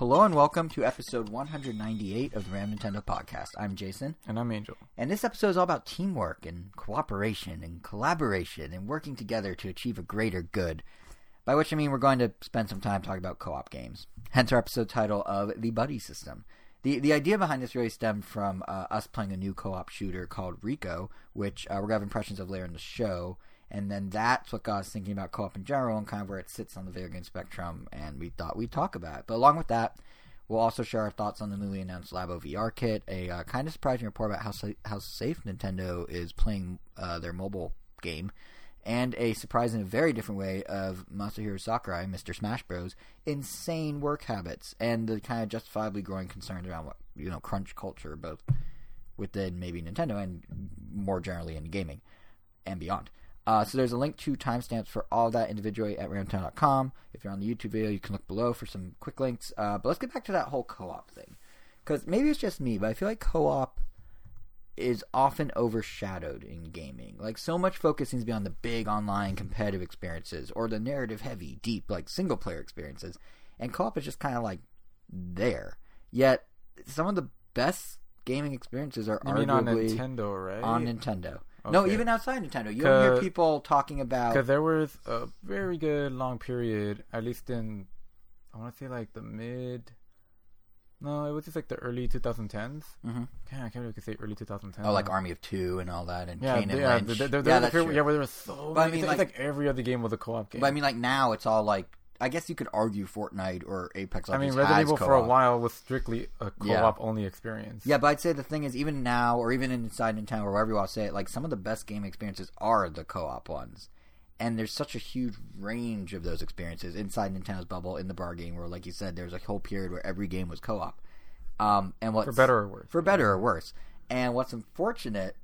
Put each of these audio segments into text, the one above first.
Hello and welcome to episode 198 of the Random Nintendo podcast. I'm Jason, And I'm Angel. and this episode is all about teamwork and cooperation and collaboration and working together to achieve a greater good. By which I mean we're going to spend some time talking about co-op games. Hence our episode title of the Buddy System. The the idea behind this really stemmed from uh, us playing a new co-op shooter called Rico, which uh, we're gonna have impressions of later in the show. And then that's what got us thinking about co-op in general and kind of where it sits on the video game spectrum. And we thought we'd talk about it. But along with that, we'll also share our thoughts on the newly announced Labo VR kit, a uh, kind of surprising report about how sa- how safe Nintendo is playing uh, their mobile game, and a surprising, very different way of Masahiro Sakurai, Mr. Smash Bros. insane work habits and the kind of justifiably growing concerns around what you know crunch culture, both within maybe Nintendo and more generally in gaming and beyond. Uh, so there's a link to timestamps for all that individually at ramtown.com. If you're on the YouTube video, you can look below for some quick links. Uh, but let's get back to that whole co-op thing, because maybe it's just me, but I feel like co-op is often overshadowed in gaming. Like so much focus seems to be on the big online competitive experiences or the narrative heavy, deep like single player experiences, and co-op is just kind of like there. Yet some of the best gaming experiences are You mean on arguably Nintendo, right? on Nintendo. No, even outside Nintendo, you don't hear people talking about. Because there was a very good long period, at least in, I want to say like the mid. No, it was just like the early 2010s. Mhm. Yeah, I can't really say early 2010s. Oh, like Army of Two and all that, and Yeah, Kane and yeah, Lynch. there, there, yeah, there that's true. yeah, where there was so But I mean, like- like every other game was a co-op game. But I mean, like now it's all like. I guess you could argue Fortnite or Apex I mean, Resident Evil for a while was strictly a co-op only experience. Yeah, but I'd say the thing is, even now, or even inside Nintendo, or wherever you want to say it, like some of the best game experiences are the co-op ones, and there's such a huge range of those experiences inside Nintendo's bubble in the bar game, where, like you said, there's a whole period where every game was co-op. Um, and what for better or worse. for better or worse. And what's unfortunate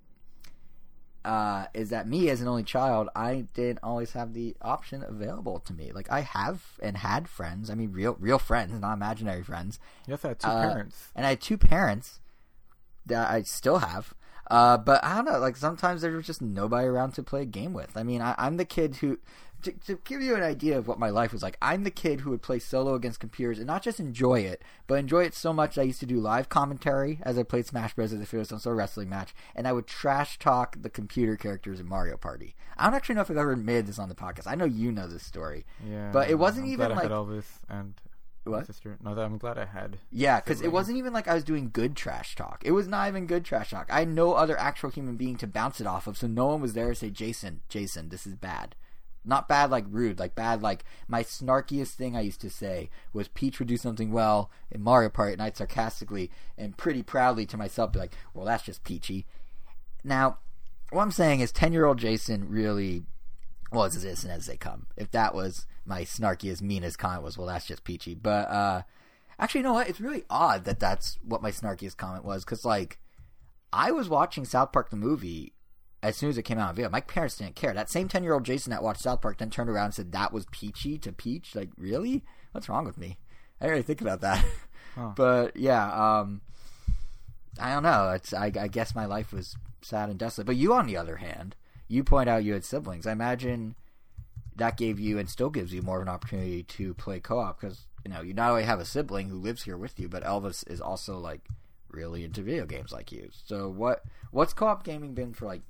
uh, is that me, as an only child, I didn't always have the option available to me. Like I have and had friends. I mean, real real friends, not imaginary friends. Yes, I had two Uh, parents. And I had two parents that I still have. Uh, but I don't know. Like sometimes there was just nobody around to play a game with. I mean, I, I'm the kid who. To, to give you an idea of what my life was like, I'm the kid who would play solo against computers and not just enjoy it, but enjoy it so much that I used to do live commentary as I played Smash Bros. as if it was some sort of wrestling match, and I would trash talk the computer characters in Mario Party. I don't actually know if I've ever admitted this on the podcast. I know you know this story. Yeah, but it wasn't I'm even glad I like had Elvis and What? sister. No, I'm glad I had. Yeah, because it wasn't even like I was doing good trash talk. It was not even good trash talk. I had no other actual human being to bounce it off of, so no one was there to say, Jason, Jason, this is bad. Not bad like rude, like bad like my snarkiest thing I used to say was Peach would do something well in Mario Party, and I'd sarcastically and pretty proudly to myself be like, well, that's just Peachy. Now, what I'm saying is 10 year old Jason really was as innocent as they come. If that was my snarkiest, meanest comment was, well, that's just peachy. But uh, actually, you know what? It's really odd that that's what my snarkiest comment was because, like, I was watching South Park the movie as soon as it came out on video. My parents didn't care. That same ten year old Jason that watched South Park then turned around and said that was peachy to peach. Like, really? What's wrong with me? I didn't really think about that. Huh. but yeah, um, I don't know. It's I, I guess my life was sad and desolate. But you, on the other hand, you point out you had siblings. I imagine that gave you and still gives you more of an opportunity to play co-op because you know you not only have a sibling who lives here with you, but Elvis is also like really into video games like you. So what what's co-op gaming been for like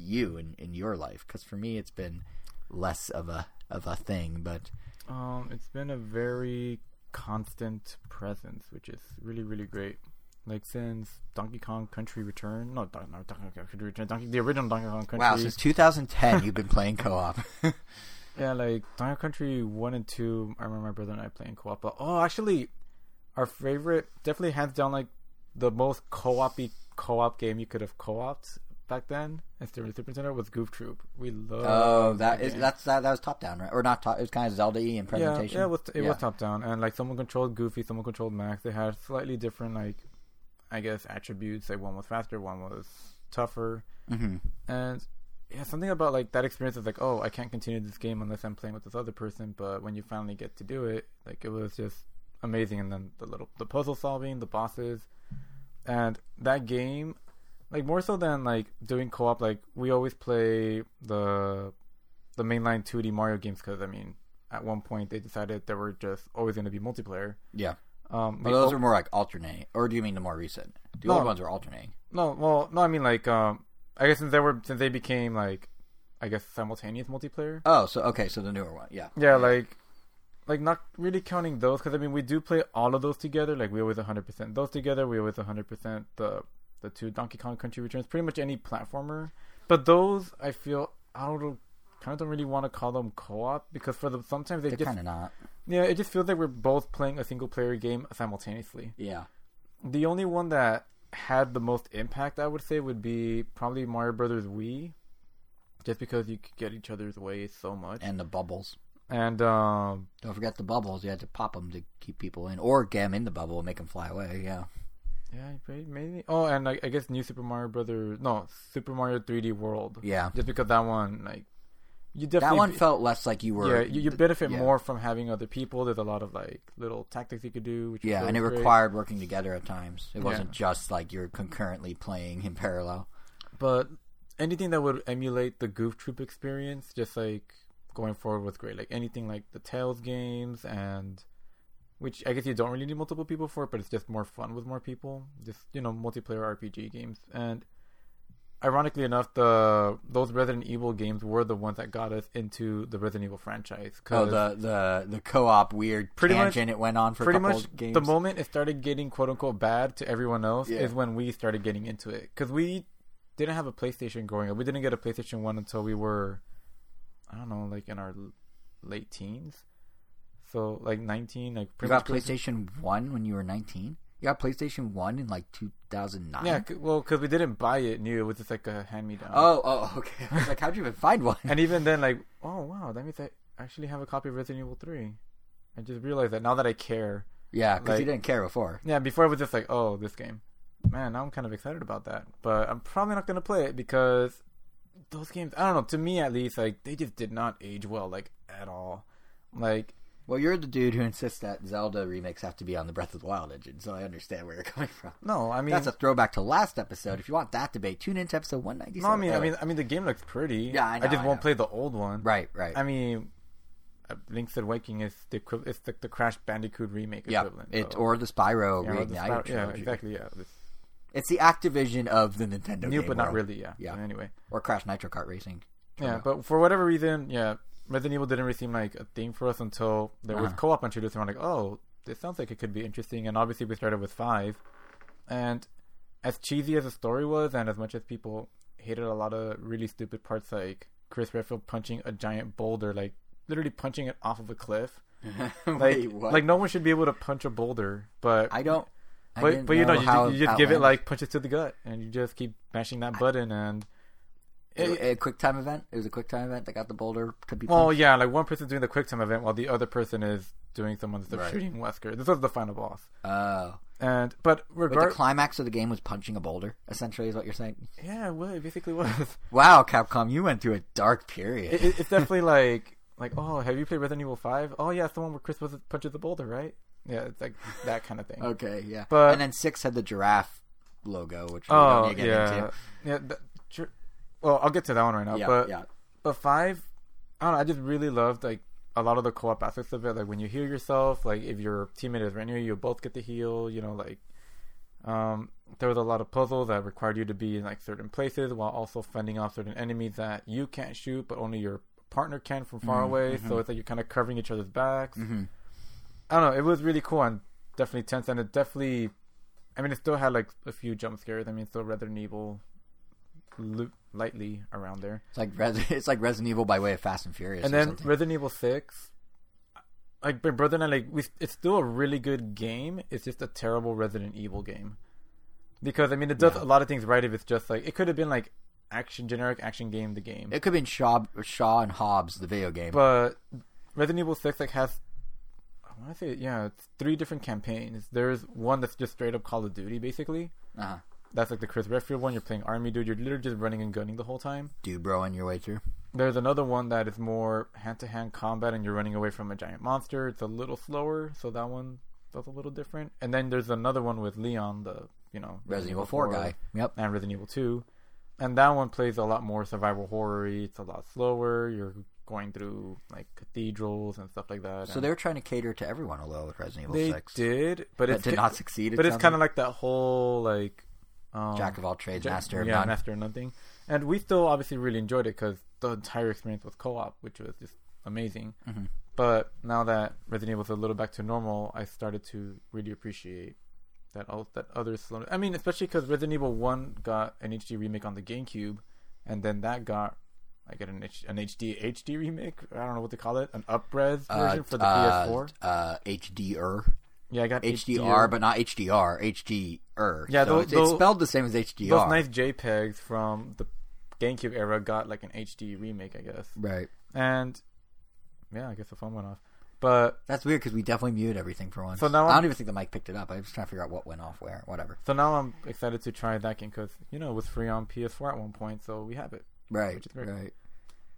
you in, in your life? Because for me, it's been less of a of a thing. But Um, it's been a very constant presence, which is really, really great. Like since Donkey Kong Country Return, no, Don- no Donkey Kong Country Return, Donkey, the original Donkey Kong Country. wow, since 2010, you've been playing co-op. yeah, like Donkey Kong Country One and Two. I remember my brother and I playing co-op. But oh, actually, our favorite, definitely hands down, like the most co-op-y co-op game you could have co-opted back then, instead of Super Nintendo, was Goof Troop. We love. oh, that is game. that's that, that was top down, right? Or not top? It was kind of Zelda-y in presentation. Yeah, yeah, it was it Yeah. was top down, and like someone controlled Goofy, someone controlled Max. They had slightly different, like, I guess, attributes. Like one was faster, one was tougher, hmm and yeah, something about like that experience is like, oh, I can't continue this game unless I'm playing with this other person. But when you finally get to do it, like it was just amazing. And then the little the puzzle solving, the bosses, and that game, like more so than like doing co-op. Like we always play the the mainline 2D Mario games because I mean, at one point they decided there were just always going to be multiplayer. Yeah. Um, we- those are more like alternating, or do you mean the more recent? The No. old ones are alternating. no, well, no, I mean like um, I guess since they were since they became like, I guess simultaneous multiplayer. Oh, so okay, so the newer one, yeah. Yeah, like, like not really counting those because I mean we do play all of those together. Like we always 100 percent those together. We always 100 percent the the two Donkey Kong Country Returns. Pretty much any platformer, but those I feel I don't kind of don't really want to call them co-op because for the sometimes they They're just kind of not. yeah it just feels like we're both playing a single player game simultaneously. Yeah. The only one that had the most impact, I would say, would be probably Mario Brothers Wii, just because you could get each other's way so much. And the bubbles. And um, Don't forget the bubbles. You had to pop them to keep people in, or get them in the bubble and make them fly away. Yeah. Yeah, maybe. Oh, and I, I guess New Super Mario Brothers, no, Super Mario 3D World. Yeah. Just because that one, like, you definitely That one felt less like you were. yeah, you, you benefit yeah. more from having other people. There's a lot of like little tactics you could do. Which Yeah, and it great. required working together at times. It wasn't just like you're concurrently playing in parallel. But anything that would emulate the Goof Troop experience, just like going forward was great. Like anything like the Tales games and which I guess you don't really need multiple people for, but it's just more fun with more people. Just you know, multiplayer RPG games. And ironically enough, the those Resident Evil games were the ones that got us into the Resident Evil franchise. Oh, the the the co-op weird Pretty much- tangent it went on for pretty a couple much games. the moment it started getting quote unquote bad to everyone else Yeah. is when we started getting into it because we didn't have a PlayStation growing up. We didn't get a PlayStation One until we were, I don't know, like in our late teens. So like nineteen, like you got PlayStation One when you were 19. You got PlayStation One in like 2009. Yeah, c- well, because we didn't buy it new. It was just like a hand me down. Oh, oh, okay. I was like, how'd you even find one? And even then, like, oh wow, that means I actually have a copy of Resident Evil Three. I just realized that now that I care. yeah, because you didn't care before. Yeah, before it was just like, oh, this game. Man, now I'm kind of excited about that. But I'm probably not gonna play it because those games I don't know, to me at least, like they just did not age well, like at all. Like Well, you're the dude who insists that Zelda remakes have to be on the Breath of the Wild engine, so I understand where you're coming from. no, I mean That's a throwback to last episode. If you want that debate, tune into episode 197. No, I mean I mean I mean the game looks pretty. Yeah, I know, just I won't know. play the old one. right, right. I mean uh, Link's Awakening is the it's the, the Crash Bandicoot remake yeah, equivalent. it so- or the Spyro yeah, the Spyro- yeah, exactly, yeah. This, It's the Activision of the Nintendo new but not really, yeah. Yeah. Anyway. or Crash Nitro Kart Racing. Yeah, but for whatever reason, yeah, Resident Evil didn't really seem like a thing for us until there was Uh-huh. co-op introduced, and we're like, oh, this sounds like it could be interesting. And obviously, we started with five, and as cheesy as the story was, and as much as people hated a lot of really stupid parts, like Chris Redfield punching a giant boulder, like literally punching it off of a cliff, like Wait, like no one should be able to punch a boulder, but I don't. I but but you know, you, you just give it like punches to the gut, and you just keep mashing that button, and a, a quick time event. It was a quick time event that got the boulder to be. Well, punched. yeah, like one person's doing the quick time event while the other person is doing someone's the Right. shooting Wesker. This was the final boss. Oh, And but but the climax of the game was punching a boulder. Essentially, is what you're saying. yeah, well, it basically was. Wow, Capcom, you went through a dark period. it, it- it's definitely like like oh, have you played Resident Evil Five? Oh yeah, it's the one where Chris was punches the boulder, right? Yeah, it's like that kind of thing. okay, yeah. But- and then six had the giraffe logo, which we oh don't need to get yeah, into. yeah. th- sure. Well, I'll get to that one right now. Yeah, but yeah. but five, I don't know. I just really loved like a lot of the co-op aspects of it. Like when you heal yourself, like if your teammate is right near you, you both get to heal. You know, like um, there was a lot of puzzles that required you to be in like certain places while also fending off certain enemies that you can't shoot, but only your partner can from far Mhm, away. mhm. So it's like you're kind of covering each other's backs. hmm I don't know. It was really cool and definitely tense, and it definitely. I mean, it still had like a few jump scares. I mean, still Resident Evil, lo- lightly around there. It's like Res- it's like Resident Evil by way of Fast and Furious. and then something. Resident Evil Six, like my brother and I, like we, it's still a really good game. It's just a terrible Resident Evil game, because I mean, it does Yeah. a lot of things right. If it's just like it could have been like action, generic action game, the game, it could have been Shaw, Shaw and Hobbs, the video game. but Resident Evil Six like has. I want to say yeah, it's three different campaigns. There's one that's just straight up Call of Duty, basically. uh-huh. That's like the Chris Redfield one. You're playing army dude. You're literally just running and gunning the whole time. Dude, bro, on your way through. There's another one that is more hand-to-hand combat, and you're running away from a giant monster. It's a little slower, so that one that's a little different. And then there's another one with Leon, the you know Resident Evil 4 guy. Yep. and Resident Evil 2, and that one plays a lot more survival horror. It's a lot slower. You're going through like cathedrals and stuff like that. So and they were trying to cater to everyone a little with Resident Evil they Six. did, but it did not succeed. but it's kind of like that whole like um, Jack of all trades, Ja- master of yeah, none. master of nothing. And we still obviously really enjoyed it because the entire experience was co-op, which was just amazing. Mhm. But now that Resident Evil is a little back to normal, I started to really appreciate that all that other slow. I mean, especially because Resident Evil One got an HD remake on the GameCube, and then that got I get an H, an HD HD remake. I don't know what to call it, an upres version for the uh, PS4. Uh, HDR, Yeah, I got HDR, but not HDR, HDR. Yeah, so those- it's, it's spelled the same as HDR. those nice JPEGs from the GameCube era got like an HD remake, I guess. Right. And yeah, I guess the phone went off. But That's weird because we definitely muted everything for once. So now I I'm- don't even think the mic picked it up. I was trying to figure out what went off where. Whatever. so now I'm excited to try that game because you know it was free on PS4 at one point, so we have it. Right. Which is great. Right.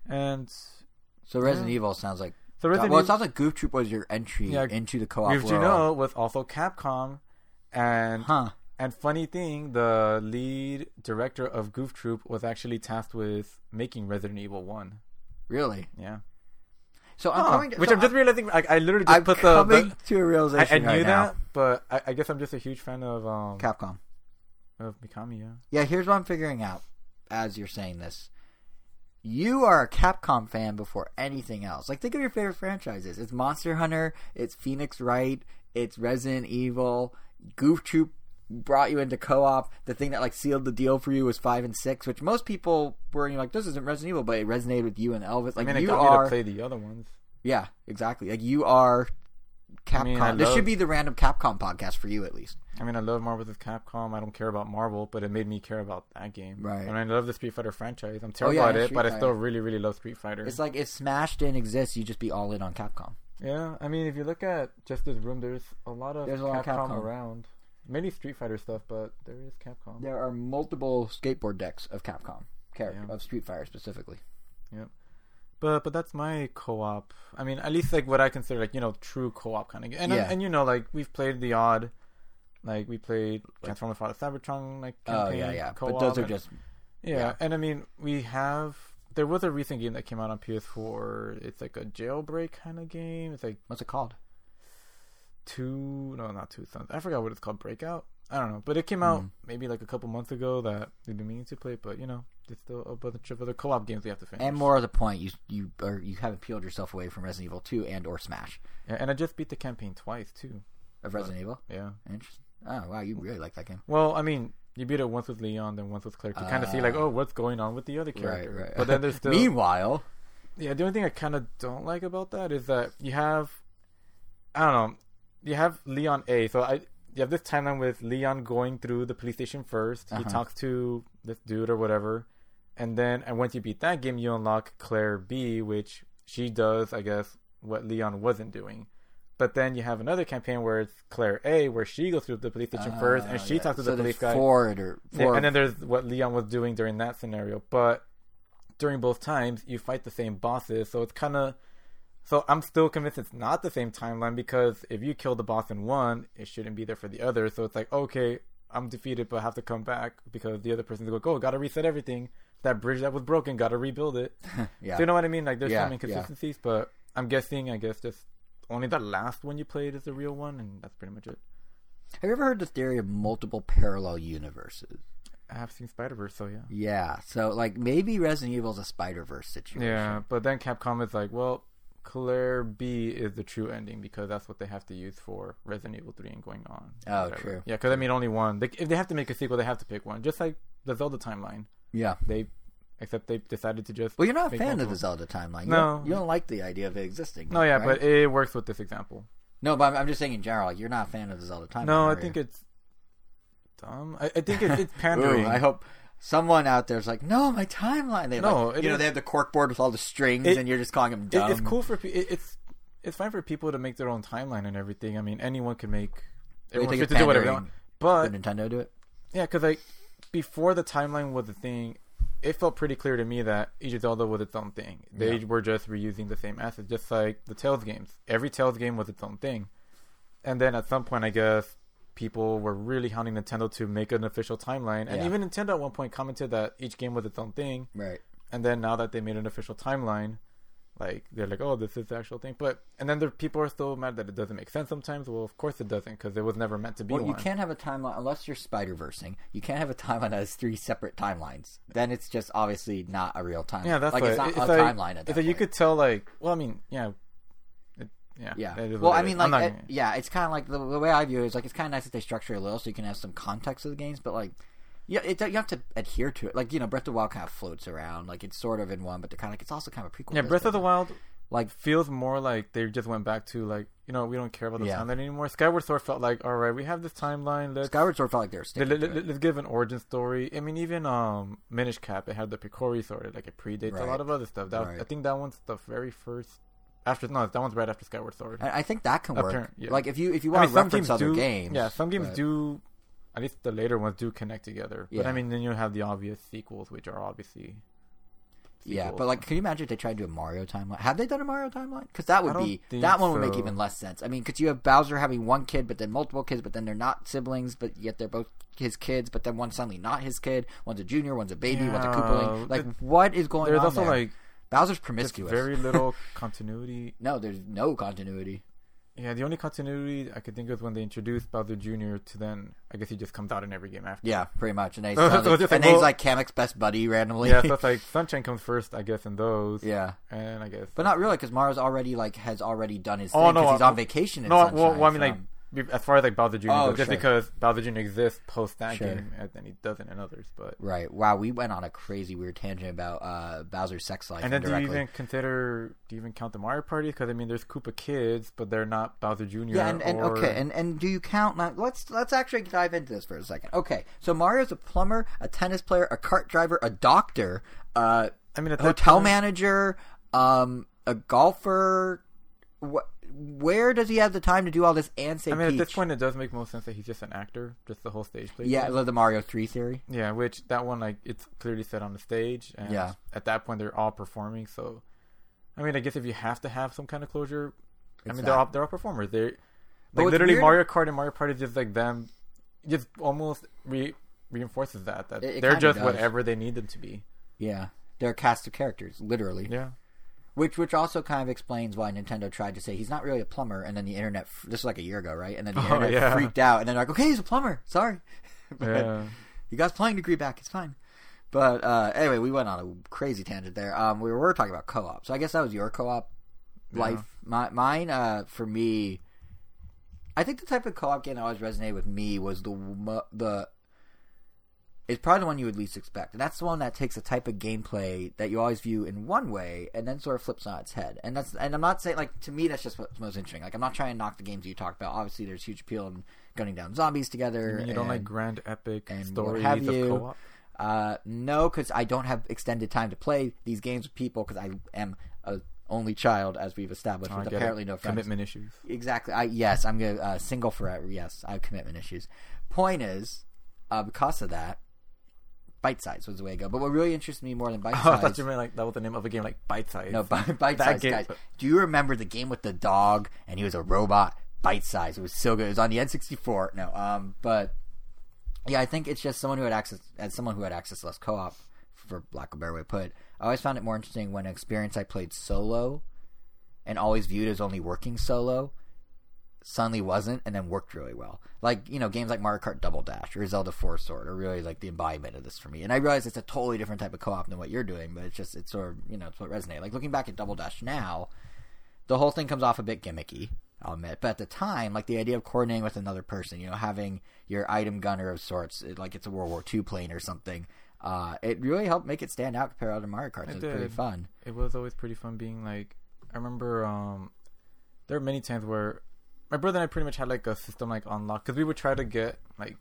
And So Resident Yeah. Evil sounds like so Resident well, it sounds like Goof Troop was your entry Yeah, into the co-op Goof world. Juno was also Capcom, and Huh. and funny thing, the lead director of Goof Troop was actually tasked with making Resident Evil One. Really? Yeah, So I'm Huh. coming. which so I'm just realizing. I, I literally just I'm put the, the to a I, realization I knew right that, now. but I, I guess I'm just a huge fan of um Capcom. of Mikami. Yeah. Yeah, here's what I'm figuring out as you're saying this. You are a Capcom fan before anything else. Like, think of your favorite franchises. It's Monster Hunter, it's Phoenix Wright, it's Resident Evil, Goof Troop brought you into co-op. The thing that like sealed the deal for you was five and six, which most people were you know, like, this isn't Resident Evil, but it resonated with you and Elvis. Like, I mean, it you are, to play the other ones. yeah, exactly. Like, you are Capcom. I mean, I this should be the random Capcom podcast for you, at least. I mean, I love Marvel with Capcom. I don't care about Marvel, but it made me care about that game. Right. And I love the Street Fighter franchise. I'm oh, terrible yeah, at it, Street but I still really, really love Street Fighter. It's like if Smash didn't exist, you'd just be all in on Capcom. yeah, I mean, if you look at just this room, there's a lot of There's a lot of Capcom, Capcom. around. Many Street Fighter stuff, but there is Capcom. There are multiple skateboard decks of Capcom character Yeah. of Street Fighter specifically. But but that's my co-op. I mean, at least like what I consider like you know true co-op kind of game. And Yeah. and you know like we've played the odd, like we played Transformers: Cybertron like Oh yeah, yeah. Co-op But those are and- just yeah. yeah. And I mean we have. There was a recent game that came out on PS4. It's like a jailbreak kind of game. It's like what's it called? two no not two sons. I forgot what it's called. Breakout. I don't know, but it came out Mhm. maybe like a couple months ago that we've been meaning to play. But you know, there's still a bunch of other co-op games we have to finish. And more of the point, you you or you haven't peeled yourself away from Resident Evil Two and or Smash Yeah, and I just beat the campaign twice too. of Resident Evil. Yeah. Interesting. Oh wow, you really like that game. Well, I mean, you beat it once with Leon, then once with Claire to kind of see like, Ah. oh, what's going on with the other character. Right, right. But then there's still Meanwhile, yeah. The only thing I kind of don't like about that is that you have, I don't know, you have Leon A. So I you have this timeline with Leon going through the police station 1st He Uh-huh. talks to this dude or whatever, and then and once you beat that game, you unlock Claire B, which she does, I guess, what Leon wasn't doing. But then you have another campaign where it's Claire A, where she goes through the police station first, and uh, she yeah. talks to so the police guy. Four or Yeah, four. and then there's what Leon was doing during that scenario. But during both times, you fight the same bosses, so it's kind of. So I'm still convinced it's not the same timeline because if you kill the boss in one, it shouldn't be there for the other. So it's like, okay, I'm defeated, but I have to come back because the other person's like, oh, gotta reset everything. That bridge that was broken, gotta rebuild it. yeah. So you know what I mean? Like there's Yeah, some inconsistencies, but I'm guessing, I guess, just only the last one you played is the real one, and that's pretty much it. Have you ever heard the theory of multiple parallel universes? I have seen Spider Verse, so yeah. Yeah. So like maybe Resident Evil is a Spider Verse situation. Yeah, but then Capcom is like, well, Claire B is the true ending because that's what they have to use for Resident Evil 3 and going on. Oh, Whatever. true. Yeah, because I mean, only one. They, if they have to make a sequel, they have to pick one. Just like the Zelda timeline. Yeah. They, except they decided to just. Well, you're not a fan of the. Zelda timeline. You No. Don't, you don't like the idea of it existing. No, yeah, right? but it works with this example. no, but I'm, I'm just saying in general. Like, you're not a fan of the Zelda timeline. no, I think you? it's dumb. I, I think it, it's Ooh, pandering. I hope someone out there's like, no, my timeline. They No, like, it you know is- they have the cork board with all the strings, It- and you're just calling them It- dumb. it's cool for it, it's it's fine for people to make their own timeline and everything. I mean, anyone can make. Everyone's free it's to do whatever they want. But Nintendo do it? Yeah, because like before the timeline was a thing, it felt pretty clear to me that each Zelda was its own thing. They Yeah. were just reusing the same assets, just like the Tales games. Every Tales game was its own thing. And then at some point, I guess people were really hounding Nintendo to make an official timeline, and Yeah. even Nintendo at one point commented that each game was its own thing. Right. And then now that they made an official timeline, like they're like, oh, this is the actual thing. But and then there people are still mad that it doesn't make sense sometimes. Well, of course it doesn't because it was never meant to be Well, one. you can't have a timeline unless you're Spider Versing. You can't have a timeline that has three separate timelines. Then it's just obviously not a real timeline. Yeah, that's like it's not it's a like, timeline at that like you could tell like, well, I mean, yeah, yeah, Yeah. Well, I mean, like, it- yeah, it's kind of like the, the way I view it is like it's kind of nice that they structure it a little so you can have some context of the games, but like, yeah, it, you have to adhere to it. Like, you know, Breath of the Wild kind of floats around, like it's sort of in one, but they're kind of like it's also kind of a prequel. yeah, Breath of the Wild like feels more like they just went back to like, you know, we don't care about the Yeah. timeline anymore. Skyward Sword felt like, all right, we have this timeline. Let's Skyward Sword felt like they were sticking let, to let, us give an origin story. I mean, even um, Minish Cap, it had the Picori sword. Like it predates a lot of other stuff. That Right. I think that one's the very first. After no, that one's right after Skyward Sword. I, I think that can work. Apparent- yeah. Like if you if you I want mean, to reference other do. games, yeah, some games but- do. At least the later ones do connect together. But I mean, then you have the obvious sequels, which are obviously. Yeah, but like, can you imagine if they tried to do a Mario timeline? Have they done a Mario timeline? Because that would be that one would make even less sense. I mean, because you have Bowser having one kid, but then multiple kids, but then they're not siblings, but yet they're both his kids, but then one's suddenly not his kid. One's a junior, one's a baby, one's a Yeah, Koopaling. Like, it- what is going there's on There's also there? like Bowser's promiscuous. very little continuity. no, there's no continuity. Yeah, the only continuity I could think of is when they introduced Bowser Jr. to then I guess he just comes out in every game after. Yeah, pretty much. And, they So- so just and like, he's like Kamek's best buddy randomly. Yeah, so it's like Sunshine comes first, I guess, in those. yeah. And I guess. But not really, because Mario's already like has already done his Oh, thing no, because he's uh, on vacation. In no, well, well, I mean, like, from- as far as like Bowser Jr. Oh, goes, just sure. because Bowser Jr. exists post that Sure. game, and then he doesn't in others. But Right. Wow, we went on a crazy weird tangent about uh, Bowser's sex life. and then do you even consider? Do you even count the Mario Party? Because I mean, there's Koopa Kids, but they're not Bowser Jr. Yeah, and, and or... okay, and, and do you count? Now, let's let's actually dive into this for a second. Okay, so Mario's a plumber, a tennis player, a cart driver, a doctor, uh, I mean, a hotel point- manager, um, a golfer. Wh- where does he have the time to do all this and say I mean, at this point, it does make most sense that he's just an actor, just the whole stage play. yeah, thing. the the Mario Three theory. yeah. Which that one, like, it's clearly set on the stage, and Yeah. at that point, they're all performing. So, I mean, I guess if you have to have some kind of closure, I mean, that. they're all they're all performers. They're like literally weird- Mario Kart and Mario Party is just like them, just almost re- reinforces that that It- it they're just does. whatever they need them to be. Yeah, they're a cast of characters, literally. Yeah. Which which also kind of explains why Nintendo tried to say he's not really a plumber, and then the internet. This was like a year ago, right? And then the Oh, internet yeah. freaked out, and then like, "Okay, he's a plumber. Sorry, But Yeah. he got his playing degree back. It's fine." But uh, anyway, we went on a crazy tangent there. Um, we were talking about co-op, so I guess that was your co-op life. My, mine, uh, for me, I think the type of co-op game that always resonated with me was the the. It's probably the one you would least expect, and that's the one that takes a type of gameplay that you always view in one way, and then sort of flips on its head. And that's, and I'm not saying like to me that's just what's most interesting. Like I'm not trying to knock the games you talked about. Obviously, there's huge appeal in gunning down zombies together. You don't like grand epic and stories have of you. co-op. uh, no, because I don't have extended time to play these games with people because I am a only child, as we've established, Oh, with apparently it. no friends. commitment issues. Exactly. I yes, I'm gonna uh, single forever. Yes, I have commitment issues. Point is, uh, because of that, bite size was the way to go. But what really interests me more than bite Oh, I thought size. you meant like that was the name of a game, like Bite Size. no, bite, bite size game- guys. Do you remember the game with the dog and he was a robot? Bite size. It was so good. It was on the N64. No, um, but yeah, I think it's just someone who had access as someone who had access to less co-op, for lack of a better way to put. it, I always found it more interesting when an experience I played solo, and always viewed as only working solo, suddenly wasn't, and then worked really well. Like you know, games like Mario Kart Double Dash or Zelda Four Sword are really like the embodiment of this for me. And I realize it's a totally different type of co-op than what you're doing, but it's just it's sort of you know it's what resonated. Like looking back at Double Dash now, the whole thing comes off a bit gimmicky. I'll admit, but at the time, like the idea of coordinating with another person, you know, having your item gunner of sorts, it- like it's a World War II plane or something, uh, it really helped make it stand out compared to other Mario Karts. It It was pretty fun. it was always pretty fun being like I remember um there were many times where my brother and I pretty much had like a system like unlocked because we would try to get like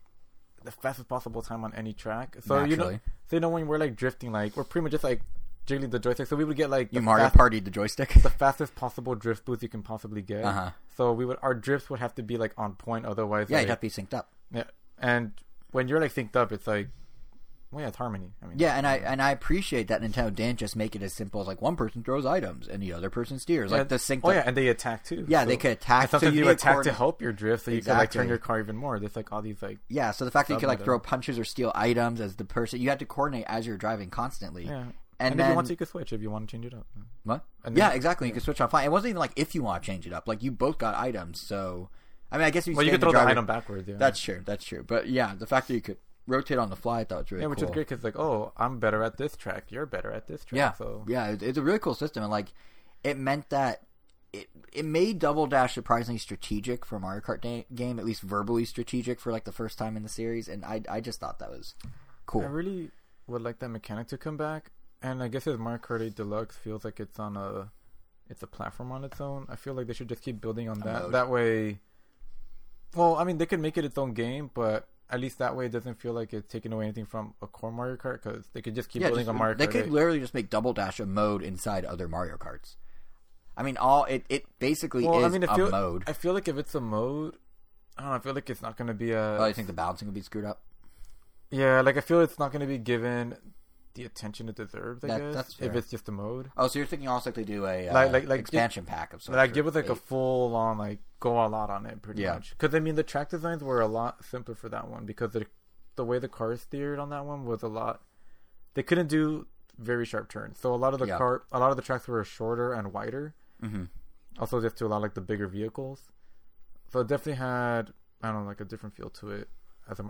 the fastest possible time on any track. So you know, so you know when we're like drifting, like we're pretty much just like jiggling the joystick. So we would get like You Mario fast- partied the joystick. the fastest possible drift boost you can possibly get. Uh-huh. So we would our drifts would have to be like on point, otherwise yeah, like, you'd have to be synced up. yeah. And when you're like synced up, it's like well, yeah, it's harmony. I mean, Yeah, and I and I appreciate that Nintendo didn't just make it as simple as like one person throws items and the other person steers. Like the sync. Oh yeah, and they attack too. Yeah, they could attack, And so you you, need to attack to help your drift, so you can like turn your car even more. There's like all these like Yeah, so the fact that you could like throw punches or steal items as the person, you had to coordinate as you're driving constantly. yeah. And, And, then if you want to, you can switch. If you want to change it up. what? And yeah, then- exactly. You can switch on fine. It wasn't even like if you want to change it up. Like you both got items, so I mean, I guess you Well, you could throw the driver- item backwards. Yeah. That's true. That's true. But yeah, the fact that you could rotate on the fly, I thought was really yeah, which cool. is great because like, oh, I'm better at this track. You're better at this track. Yeah, So yeah, it- it's a really cool system, and like, it meant that it it made Double Dash surprisingly strategic for a Mario Kart da- game, at least verbally strategic for like the first time in the series, and I I just thought that was cool. I really would like that mechanic to come back. And I guess as Mario Kart 8 Deluxe feels like it's on a, it's a platform on its own. I feel like they should just keep building on that. That way, well, I mean, they could make it its own game, but at least that way it doesn't feel like it's taking away anything from a core Mario Kart because they could just keep yeah, building just- on Mario they Kart. could 8. literally just make Double Dash a mode inside other Mario Karts. I mean, all it it basically well, is I mean, I a feel, mode. I feel like if it's a mode, I don't know. I feel like it's not going to be a. oh, I think the balancing would be screwed up. Yeah, like I feel it's not going to be given the attention it deserves. I That- guess that's if it's just a mode. Oh, so you're thinking also like they do a uh, Like- like- like, expansion pack of sorts. Like give it like a full on like go a lot on it pretty Yeah. much. Because I mean the track designs were a lot simpler for that one because the the way the cars steered on that one was a lot. They couldn't do very sharp turns, so a lot of the Yeah. car a lot of the tracks were shorter and wider. Mhm. Also, just to allow like the bigger vehicles. So it definitely had I don't know like a different feel to it.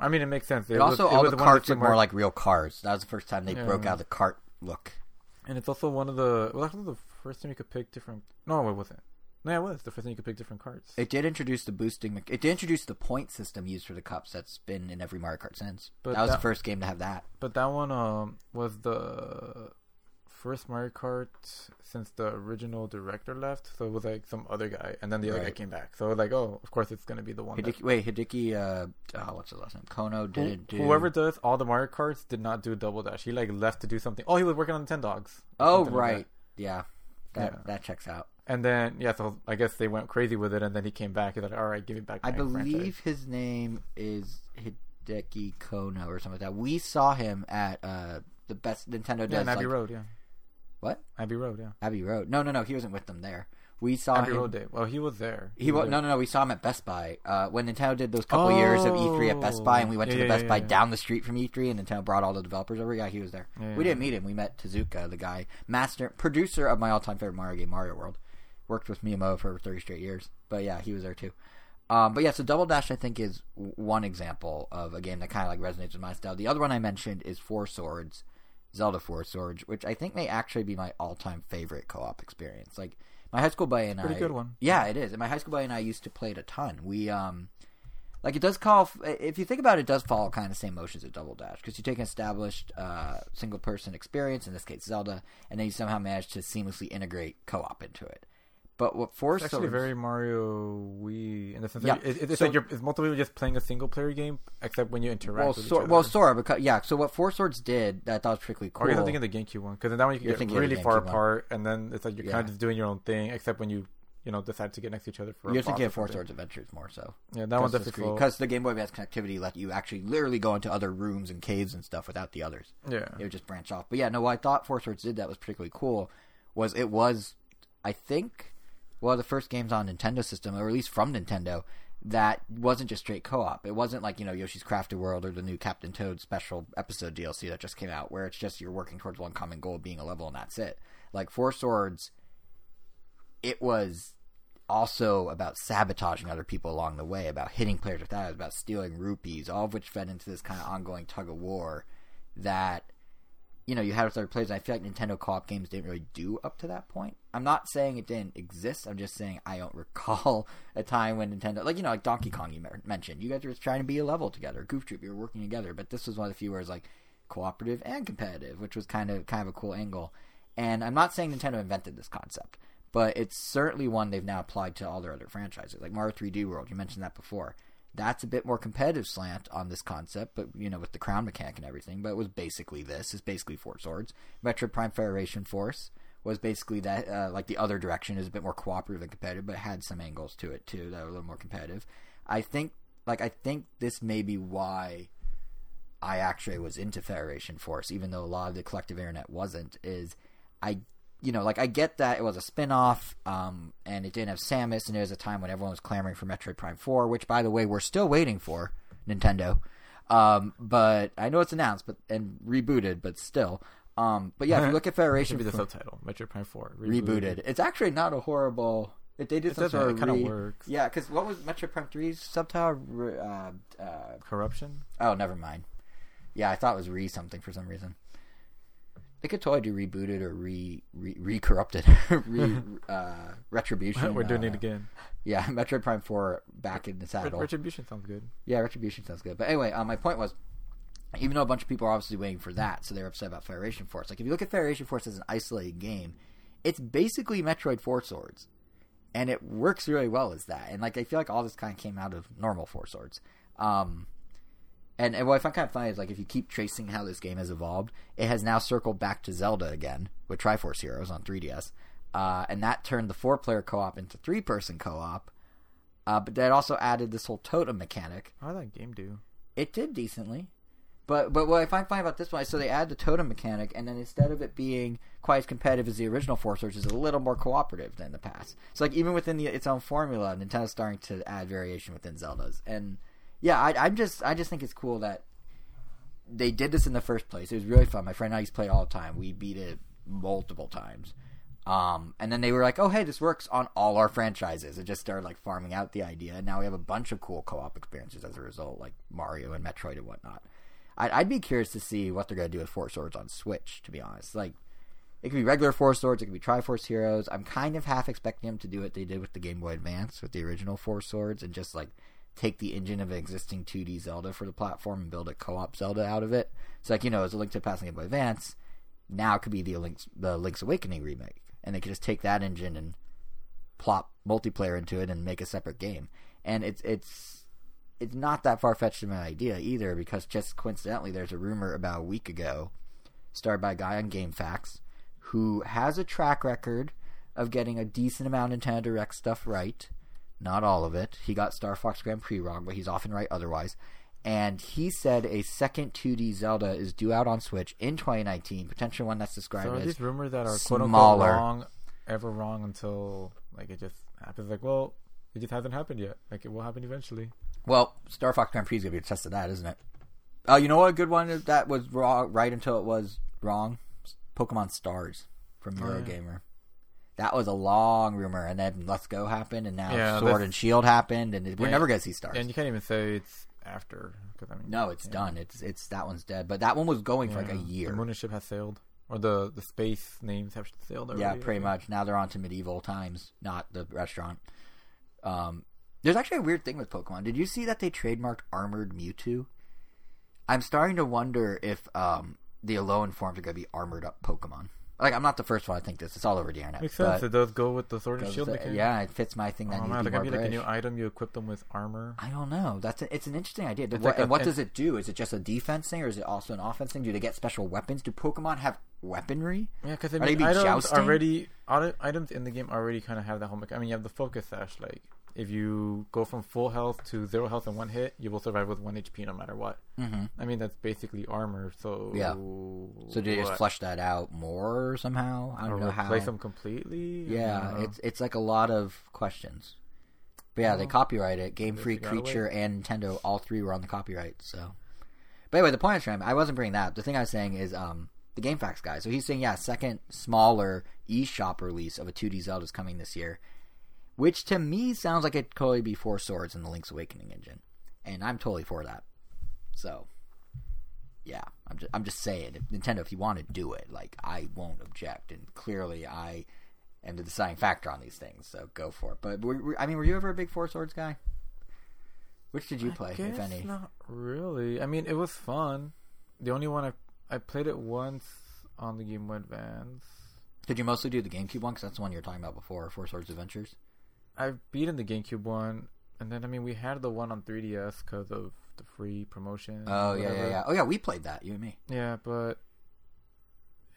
I mean, it makes sense. It, was- also it all was the of carts look more Mar- like real cars. That was the first time they Yeah. broke out the cart look. And it's also one of the well, actually the first time you could pick different. No, it wasn't. No, it was the first time you could pick different cards. It did introduce the boosting. It did introduce the point system used for the cups that's been in every Mario Kart since. But that was that- the first game to have that. But that one um was the first Mario Kart since the original director left. So it was like some other guy, and then the other guy came back. So like, oh, of course it's gonna be the one. that- Hideki, wait, Hideki. Uh, oh, what's his last name? Konno didn't do. Whoever does all the Mario Karts did not do double dash. He like left to do something. Oh, he was working on Nintendogs. Oh something like right, yeah, that Yeah. that checks out. And then yeah, so I guess they went crazy with it, and then he came back. He's like, all right, give me back. I believe franchise." his name is Hideki Konno or something like that. We saw him at uh the best Nintendo Yeah, does in Abbey like, Road. Yeah, what Abbey Road. Yeah, Abbey Road. No, no, no, he wasn't with them there. We saw Abbey him. Road Day. Well, he was there. He was there. no, no, no. We saw him at Best Buy uh, when Nintendo did those couple years of E3 at Best Buy, and we went Oh, to the Best yeah, Buy yeah. down the street from E3, and Nintendo brought all the developers over. Yeah, he was there. Yeah, we yeah. didn't meet him. We met Tezuka, the guy, master producer of my all-time favorite Mario game, Mario World. Worked with Miyamoto for 30 straight years, but yeah, he was there too. Um, but yeah, so Double Dash I think is one example of a game that kind of like resonates with my style. The other one I mentioned is Four Swords, Zelda Four Swords, which I think may actually be my all-time favorite co-op experience. Like my high school buddy and Pretty I, good one. Yeah, it is. And my high school buddy and I used to play it a ton. We um, like it does call. If you think about it, it does follow kind of the same motions as Double Dash because you take an established uh, single-person experience, in this case Zelda, and then you somehow manage to seamlessly integrate co-op into it. But what Four It's actually very Mario Wii in the sense Yeah. that it, it's So- like you're it's multiple people just playing a single player game, except when you interact well, with so, each other. well, Sora, because yeah. So what Four Swords did that I thought was particularly cool. or you're thinking of the GameCube one, because in that one you can You're get thinking of the really far GameCube one. apart, and then it's like you're Yeah. kind of just doing your own thing, except when you you know decide to get next to each other for. You're thinking of Four. Swords Adventures more so. Yeah, that one definitely. because the Game Boy Advance connectivity let you actually literally go into other rooms and caves and stuff without the others. Yeah, it would just branch off. But yeah, no, what I thought Four Swords did that was particularly cool was it was, I think, one of the first games on Nintendo system, or at least from Nintendo, that wasn't just straight co-op. It wasn't like you know Yoshi's Crafted World or the new Captain Toad special episode DLC that just came out, where it's just you're working towards one common goal, being a level, and that's it. Like Four Swords, it was also about sabotaging other people along the way, about hitting players with that, about stealing rupees, all of which fed into this kind of ongoing tug of war that you know you had other players. I feel like Nintendo co-op games didn't really do up to that point. I'm not saying it didn't exist. I'm just saying I don't recall a time when Nintendo, like you know, like Donkey Kong, you mentioned, you guys were trying to be a level together. Goof Troop, you were working together, but this was one of the few where it's like cooperative and competitive, which was kind of kind of a cool angle. And I'm not saying Nintendo invented this concept, but it's certainly one they've now applied to all their other franchises, like Mario 3D World. You mentioned that before. That's a bit more competitive slant on this concept, but you know, with the crown mechanic and everything. But it was basically this. It's basically Four Swords. Metroid Prime Federation Force was basically that, uh, like the other direction is a bit more cooperative and competitive, but had some angles to it too that were a little more competitive. I think, like, I think this may be why I actually was into Federation Force, even though a lot of the collective internet wasn't. Is I, you know, like I get that it was a spin-off, um, and it didn't have Samus, and it was a time when everyone was clamoring for Metroid Prime Four, which, by the way, we're still waiting for Nintendo. Um, but I know it's announced, but and rebooted, but still. Um, but yeah, if you look at Federation, Should be the subtitle. Metroid Prime Four rebooted, it's actually not a horrible. If they did It some sort of kind of works. Yeah, because what was Metroid Prime 3's subtitle? Uh, uh, Corruption. oh, never mind. Yeah, I thought it was re something for some reason. They could totally do rebooted or re re, re corrupted, re uh, retribution. We're doing uh, it again. Yeah, Metroid Prime Four back in the saddle. Retribution sounds good. Yeah, Retribution sounds good. But anyway, uh, my point was, even though a bunch of people are obviously waiting for that, so they're upset about Federation Force. Like, if you look at Federation Force as an isolated game, it's basically Metroid Four Swords, and it works really well as that. And like, I feel like all this kind of came out of normal Four Swords. Um, and, and what I find kind of funny is like if you keep tracing how this game has evolved, it has now circled back to Zelda again with Triforce Heroes on 3DS, uh, and that turned the four-player co-op into three-person co-op. Uh, but that also added this whole totem mechanic, How did that game do? it did decently. But but what I find funny about this one is so they add the totem mechanic, and then instead of it being quite as competitive as the original Four Swords, is a little more cooperative than the past. So like even within the, its own formula, Nintendo's starting to add variation within Zelda's, and yeah, I, I'm just I just think it's cool that they did this in the first place. It was really fun. My friend and I used to play all the time. We beat it multiple times. Um, and then they were like, "Oh, hey, this works on all our franchises." It just started like farming out the idea, and now we have a bunch of cool co-op experiences as a result, like Mario and Metroid and whatnot. I'd, I'd be curious to see what they're gonna do with Four Swords on Switch. To be honest, like it could be regular Four Swords, it could be Triforce Heroes. I'm kind of half expecting them to do what they did with the Game Boy Advance with the original Four Swords, and just like take the engine of existing 2D Zelda for the platform and build a co-op Zelda out of it. So like you know, as a Link to and Game Boy Advance, now it could be the Link's the Link's Awakening remake, and they could just take that engine and plop multiplayer into it and make a separate game. And it's it's it's not that far fetched of an idea either, because just coincidentally, there's a rumor about a week ago, started by a guy on GameFAQs, who has a track record of getting a decent amount of Nintendo Direct stuff right. Not all of it. He got Star Fox Grand Prix wrong, but he's often right otherwise. And he said a second 2D Zelda is due out on Switch in 2019, potentially one that's described So are as these rumors that are quote unquote wrong ever wrong until like it just happens? Like, well, it just hasn't happened yet. Like, it will happen eventually. Well, Star Fox Grand Prix is gonna be a test of that, isn't it? Oh, you know what? A good one that was wrong right until it was wrong. Pokemon Stars from Oh, yeah. That was a long rumor, and then Let's Go happened, and now Yeah, Sword and Shield happened, and we're Yeah. never gonna see Stars. And you can't even say it's after because I mean, no, it's yeah. done. It's it's that one's dead. But that one was going for like a year. The moon ship has sailed, or the the space names have sailed already. Yeah, pretty much. Now they're on to medieval times, not the restaurant. Um, there's actually a weird thing with Pokemon. Did you see that they trademarked Armored Mewtwo? I'm starting to wonder if um, the Alolan forms are going to be armored up Pokemon. Like, I'm not the first one to think this. It's all over the internet. Makes sense. It does go with the sword and shield the- mechanic. yeah, it fits my thing that Oh man, to be more be like a new item. You equip them with armor. I don't know. That's a, it's an interesting idea. What, like a- and what does it do? Is it just a defense thing, or is it also an offense thing? Do they get special weapons? Do Pokemon have weaponry? Yeah, because I mean, be items jousting? already items in the game already kind of have that whole. Mecha- I mean, you have the focus sash. Like, if you go from full health to zero health in one hit, you will survive with one HP no matter what. Mm-hmm. I mean, that's basically armor. So Yeah. So do you just what? flesh that out more somehow? I don't know how. replace them completely? Yeah, it's it's like a lot of questions. But yeah, they copyright it. Game Freak, Creature, and Nintendo, all three were on the copyright. So, but anyway, the point I was trying, I wasn't bringing that. The thing I was saying is, um, the GameFAQs guy. So he's saying, yeah, second smaller eShop release of a 2D Zelda is coming this year, which to me sounds like it could totally be Four Swords in the Link's Awakening engine, and I'm totally for that. So, yeah, I'm just, I'm just saying, if Nintendo, if you want to do it, like I won't object, and clearly I am the deciding factor on these things, so go for it. But were, were- I mean, were you ever a big Four Swords guy? Which did you I play, if any? Not really. I mean, it was fun. The only one I I played it once on the Game Boy Advance. Did you mostly do the GameCube one? Because that's the one you were talking about before, Four Swords Adventures. I've beaten the GameCube one, and then I mean we had the one on 3DS because of the free promotion. Oh yeah, yeah, yeah. Oh yeah, we played that, you and me. Yeah, but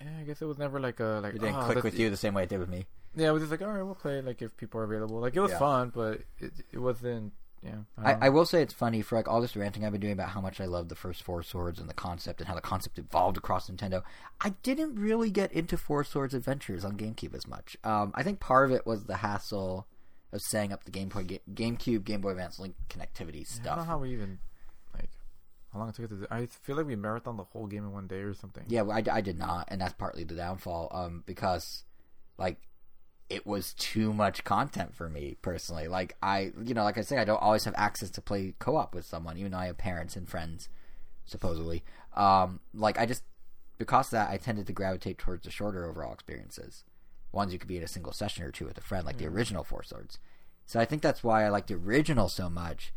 yeah, I guess it was never like a like. It didn't "Oh, click with you the same way it did with me. Yeah, it was just like all right, we'll play like if people are available. Like it was Yeah. fun, but it it wasn't. Yeah, I, don't I will say it's funny for like all this ranting I've been doing about how much I love the first Four Swords and the concept and how the concept evolved across Nintendo. I didn't really get into Four Swords Adventures on GameCube as much. Um, I think part of it was the hassle of setting up the Game Boy, Ga- GameCube, Game Boy Advance Link connectivity stuff. I don't know how we even like how long it took us to do. I feel like we marathon the whole game in one day or something. Yeah, I, I did not, and that's partly the downfall. Um, because like it was too much content for me personally. Like I, you know, like I say, I don't always have access to play co-op with someone, even though I have parents and friends, supposedly. Um, like I just because of that, I tended to gravitate towards the shorter overall experiences, ones you could be in a single session or two with a friend, like the mm. original Four Swords. So I think that's why I like the original so much.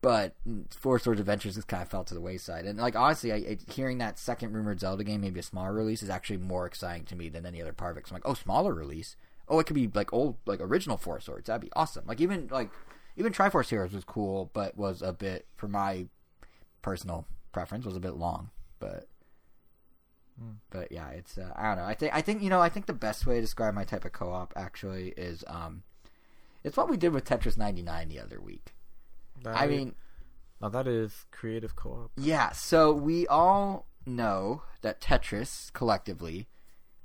But Four Swords Adventures just kind of fell to the wayside, and like honestly, I, I, hearing that second rumored Zelda game, maybe a smaller release, is actually more exciting to me than any other part of it. I'm like, oh, smaller release. Oh, it could be like old, like original Four Swords. That'd be awesome. Like even like even Triforce Heroes was cool, but was a bit for my personal preference was a bit long. But but yeah, it's uh, I don't know. I think I think you know I think the best way to describe my type of co-op actually is um, it's what we did with Tetris 99 the other week. That I is- mean, now that is creative co-op. yeah. So we all know that Tetris collectively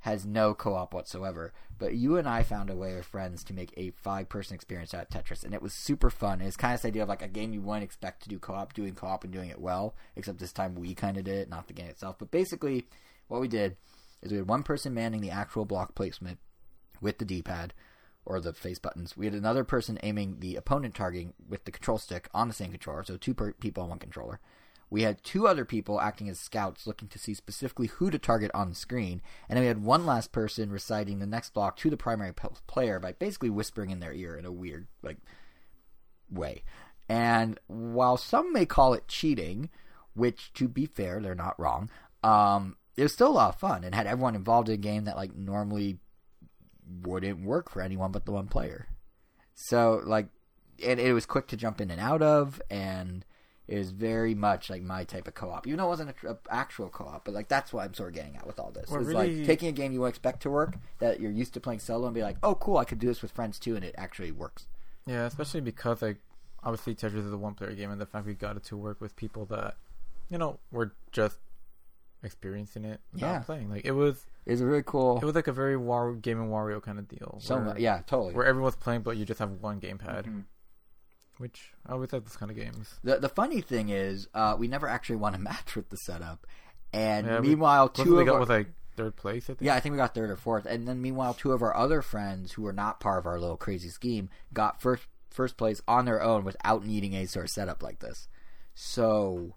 has no co-op whatsoever. But you and I found a way with friends to make a five-person experience out of Tetris, and it was super fun. It's kind of this idea of like a game you wouldn't expect to do co-op, doing co-op and doing it well. Except this time we kind of did it, not the game itself. But basically, what we did is we had one person manning the actual block placement with the D-pad or the face buttons. We had another person aiming the opponent targeting with the control stick on the same controller, so two per- people on one controller. We had two other people acting as scouts looking to see specifically who to target on the screen, and then we had one last person reciting the next block to the primary p- player by basically whispering in their ear in a weird like way. And while some may call it cheating, which to be fair, they're not wrong, um, it was still a lot of fun and had everyone involved in a game that like normally wouldn't work for anyone but the one player. So like, and it was quick to jump in and out of, and it was very much like my type of co-op. Even though it wasn't an actual co-op, but like that's what I'm sort of getting at with all this. Well, It's really- like taking a game you expect to work that you're used to playing solo and be like, oh cool, I could do this with friends too, and it actually works. Yeah, especially because like obviously Tetris is a one-player game, and the fact we got it to work with people that you know were just experiencing it without Yeah. playing. Like it was, It was really cool. it was like a very War Game and Wario kind of deal. so where, yeah, totally. where everyone's playing, but you just have one gamepad, Mhm. which I always like this kind of games. The the funny thing is, uh, we never actually won a match with the setup, and Yeah, meanwhile, Wasn't two we of got our, with like third place. I think. yeah, I think we got third or fourth, and then meanwhile, two of our other friends who were not part of our little crazy scheme got first first place on their own without needing a sort of setup like this. So,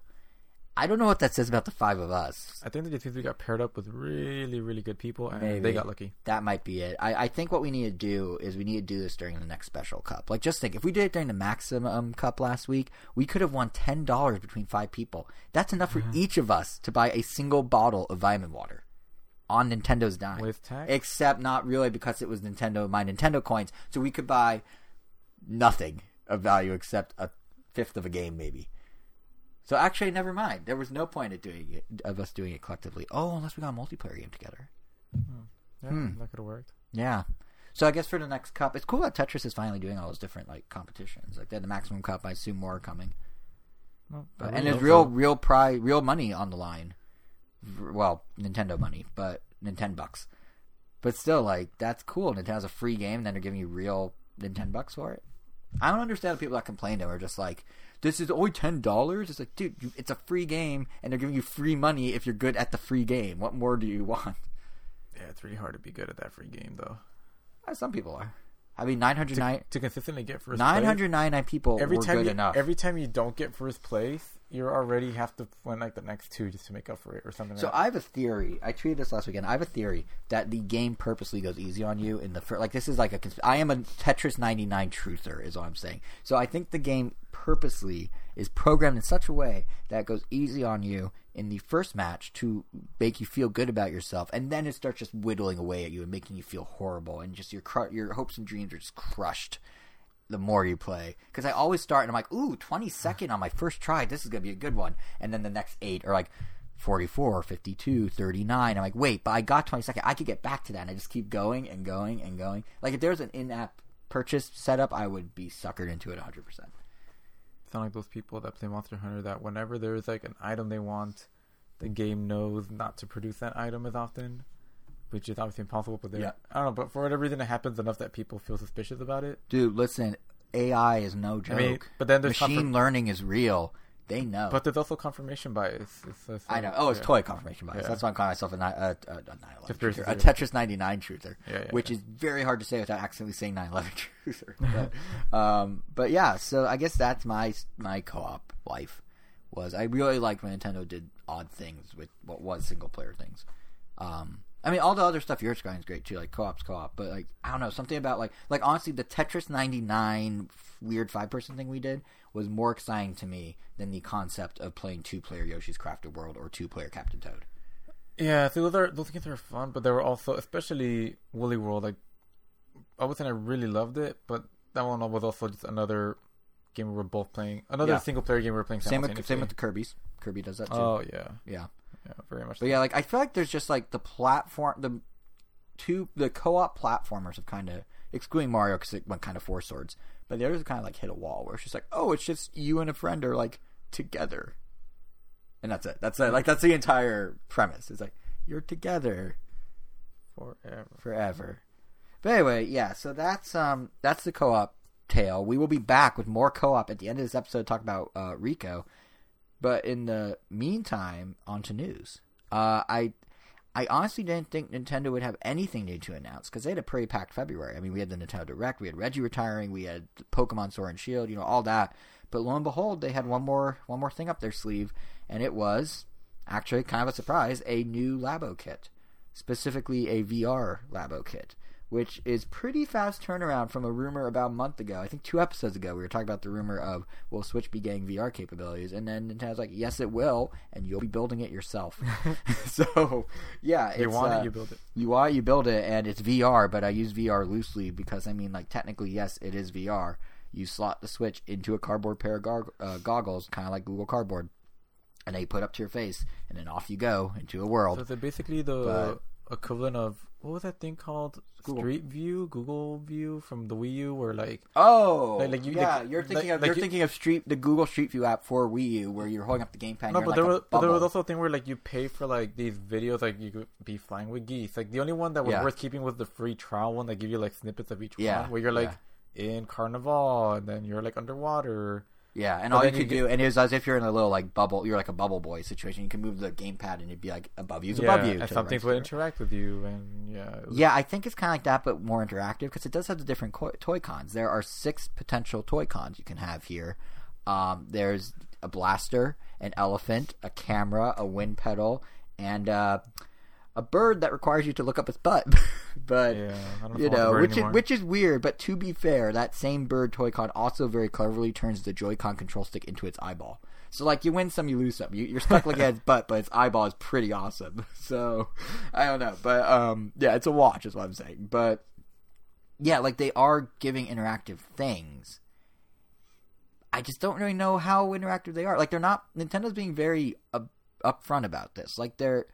I don't know what that says about the five of us. I think that means we got paired up with really, really good people, and Maybe. they got lucky. That might be it. I, I think what we need to do is we need to do this during the next special cup. Like, just think, if we did it during the Maximus Cup last week, we could have won ten dollars between five people. That's enough for each of us to buy a single bottle of vitamin water on Nintendo's dime. With tax? except not really because it was Nintendo my Nintendo coins, so we could buy nothing of value except a fifth of a game, maybe. So actually, never mind. There was no point of doing it, of us doing it collectively. Oh, unless we got a multiplayer game together. Yeah, Hmm. that could have worked. Yeah. So I guess for the next cup, it's cool that Tetris is finally doing all those different like competitions. Like they had the Maximus Cup, I assume more are coming. Well, But, and there's real, so. real prize, real money on the line. Well, Nintendo money, but Nintendo bucks. But still, like that's cool. Nintendo's a free game, and then they're giving you real Nintendo bucks for it. I don't understand the people that complain and are just like, "This is only ten dollars." It's like, dude, you, it's a free game, and they're giving you free money if you're good at the free game. What more do you want? Yeah, it's really hard to be good at that free game though. Uh, Some people are. I mean, nine hundred To, to consistently get first Nine hundred ninety nine people every time good you, enough. every time you don't get first place, you already have to win like the next two just to make up for it or something. Like that. So like I have a theory. I tweeted this last weekend. I have a theory that the game purposely goes easy on you in the first. Like this is like a. consp- I am a Tetris ninety nine truther, is all I'm saying. So I think the game purposely is programmed in such a way that it goes easy on you in the first match to make you feel good about yourself, and then it starts just whittling away at you and making you feel horrible, and just your cru- your hopes and dreams are just crushed. The more you play. Because I always start and I'm like, ooh, 22nd on my first try. This is going to be a good one. And then the next eight are like 44, 52, 39. I'm like, wait, but I got 22nd. I could get back to that. And I just keep going and going and going. Like, if there's an in app purchase setup, I would be suckered into it 100%. sound like those people that play Monster Hunter that whenever there's like an item they want, the game knows not to produce that item as often, which is obviously impossible. But Yeah. I don't know, but for whatever reason, it happens enough that people feel suspicious about it. Dude, listen, AI is no joke. I mean, but then there's Machine confirm- learning is real. they know. But there's also confirmation bias. It's, it's, I know. Oh, it's yeah. toy confirmation bias. Yeah. That's why I'm calling myself a, ni- a, a, a 9/11 truther, a. Tetris 99 truther, Yeah, which is very hard to say without accidentally saying 9/11 truther. But, um, but yeah, so I guess that's my my co-op life. Was I really liked when Nintendo did odd things with what was single player things. Um, I mean, all the other stuff you're describing is great too, like co-op's co-op. But like, I don't know, something about like, like honestly, the Tetris 99 weird five person thing we did was more exciting to me than the concept of playing two player Yoshi's Crafted World or two player Captain Toad. Yeah, so those are those games are fun, but they were also, especially Woolly World. Like, I would say I really loved it, but that one was also just another game we were both playing. Another Yeah. single player game we were playing. Same with same with the Kirby's. Kirby does that too. Oh yeah, yeah, yeah, very much. but yeah, like I feel like there's just like the platform, the two the co-op platformers have kind of excluding Mario because it went kind of four swords, but the others kind of like hit a wall where it's just like, oh, it's just you and a friend are like together, and that's it. That's it. Like that's the entire premise. It's like you're together forever. forever. But anyway, yeah. So that's um that's the co-op tale. We will be back with more co-op at the end of this episode. to Talk about uh, Rico. But in the meantime, on to news. Uh, I I honestly didn't think Nintendo would have anything new to announce because they had a pretty packed February. I mean, we had the Nintendo Direct, we had Reggie retiring, we had Pokemon Sword and Shield, you know, all that. But lo and behold, they had one more one more thing up their sleeve, and it was actually kind of a surprise: a new Labo kit, specifically a VR Labo kit, which is pretty fast turnaround from a rumor about a month ago. I think two episodes ago we were talking about the rumor of will Switch be getting VR capabilities, and then Nintendo's like, yes, it will, and you'll be building it yourself. so yeah, You want uh, it, you build it. you want it, you build it, and it's VR, but I use VR loosely because I mean, like technically, yes, it is VR. You slot the Switch into a cardboard pair of uh, goggles, kind of like Google Cardboard, and they put up to your face, and then off you go into a world. So it basically the But- equivalent of what was that thing called? Google. Street View, Google View from the Wii U, where like Oh, Like- like you- yeah, like- you're thinking like- of you're you- thinking of Street the Google Street View app for Wii U, where you're holding up the gamepad. no, you're but there was but there was also a thing where like you pay for like these videos, like you could be flying with geese. Like the only one that was Yeah. worth keeping was the free trial one that give you like snippets of each Yeah, one, where you're like in Carnival and then you're like underwater. Yeah, and But all you could do, and it was as if you're in a little like bubble, you're like a bubble boy situation. You can move the gamepad, and it'd be like above you, yeah, above you. and to some things would interact with you, and yeah, was- Yeah, I think it's kind of like that, but more interactive because it does have the different toy cons. There are six potential toy cons you can have here. Um, there's a blaster, an elephant, a camera, a wind pedal, and uh, a bird that requires you to look up its butt. but yeah. I don't if you I want the know, which is, which is weird. But to be fair, that same bird toy con also very cleverly turns the Joy-Con control stick into its eyeball. So like you win some, you lose some. You, you're stuck looking at its butt, but its eyeball is pretty awesome. So I don't know, but um, yeah, it's a watch, is what I'm saying. But yeah, like they are giving interactive things. I just don't really know how interactive they are. Like they're not. Nintendo's being very up, upfront about this. Like they're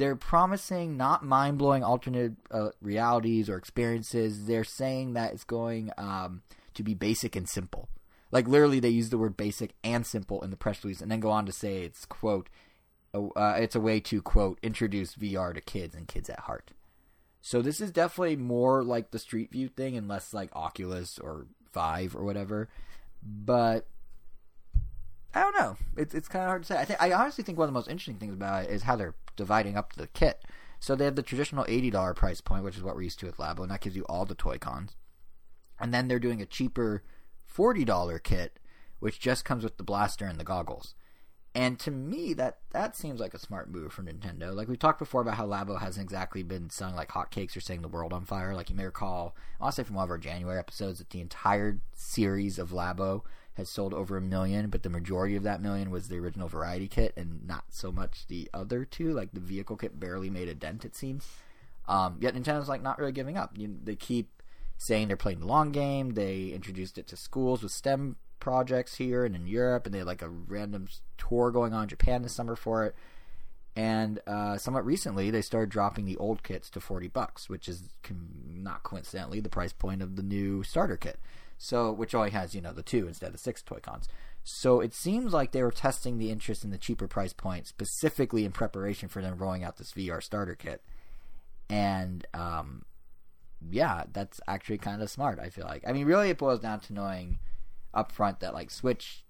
they're promising not mind blowing alternate uh, realities or experiences. They're saying that it's going um, to be basic and simple. Like literally, they use the word basic and simple in the press release, and then go on to say it's quote, uh, it's a way to quote introduce VR to kids and kids at heart. So this is definitely more like the Street View thing, and less like Oculus or Vive or whatever. But I don't know. It's it's kind of hard to say. I think I honestly think one of the most interesting things about it is how they're dividing up the kit. So they have the traditional eighty dollar price point, which is what we're used to with Labo, and that gives you all the toy cons. And then they're doing a cheaper forty dollar kit, which just comes with the blaster and the goggles. And to me, that that seems like a smart move from Nintendo. Like we talked before about how Labo hasn't exactly been selling like hotcakes or setting the world on fire. Like you may recall, I'll say from one of our January episodes that the entire series of Labo has sold over a million, but the majority of that million was the original variety kit, and not so much the other two. Like the vehicle kit barely made a dent, it seems. Um, yet Nintendo's like not really giving up. You, they keep saying they're playing the long game. They introduced it to schools with STEM projects here and in Europe, and they had like a random tour going on in Japan this summer for it. And uh, somewhat recently, they started dropping the old kits to forty bucks, which is not coincidentally the price point of the new starter kit. So, which only has you know the two instead of the six toy cons. So it seems like they were testing the interest in the cheaper price point specifically in preparation for them rolling out this VR starter kit. And um, yeah, that's actually kind of smart. I feel like. I mean, really, it boils down to knowing up front that like Switch,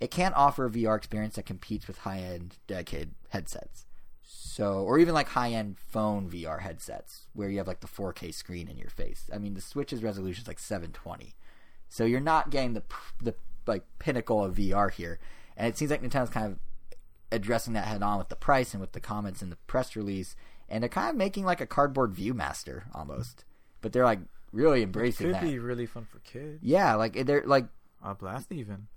it can't offer a VR experience that competes with high end dedicated headsets. So, or even like high end phone VR headsets where you have like the 4K screen in your face. I mean, the Switch's resolution is like 720, so you're not getting the the like pinnacle of VR here. And it seems like Nintendo's kind of addressing that head on with the price and with the comments in the press release, and they're kind of making like a cardboard ViewMaster almost. But they're like really embracing it Could that. Could be really fun for kids. Yeah, like they're like A blast even.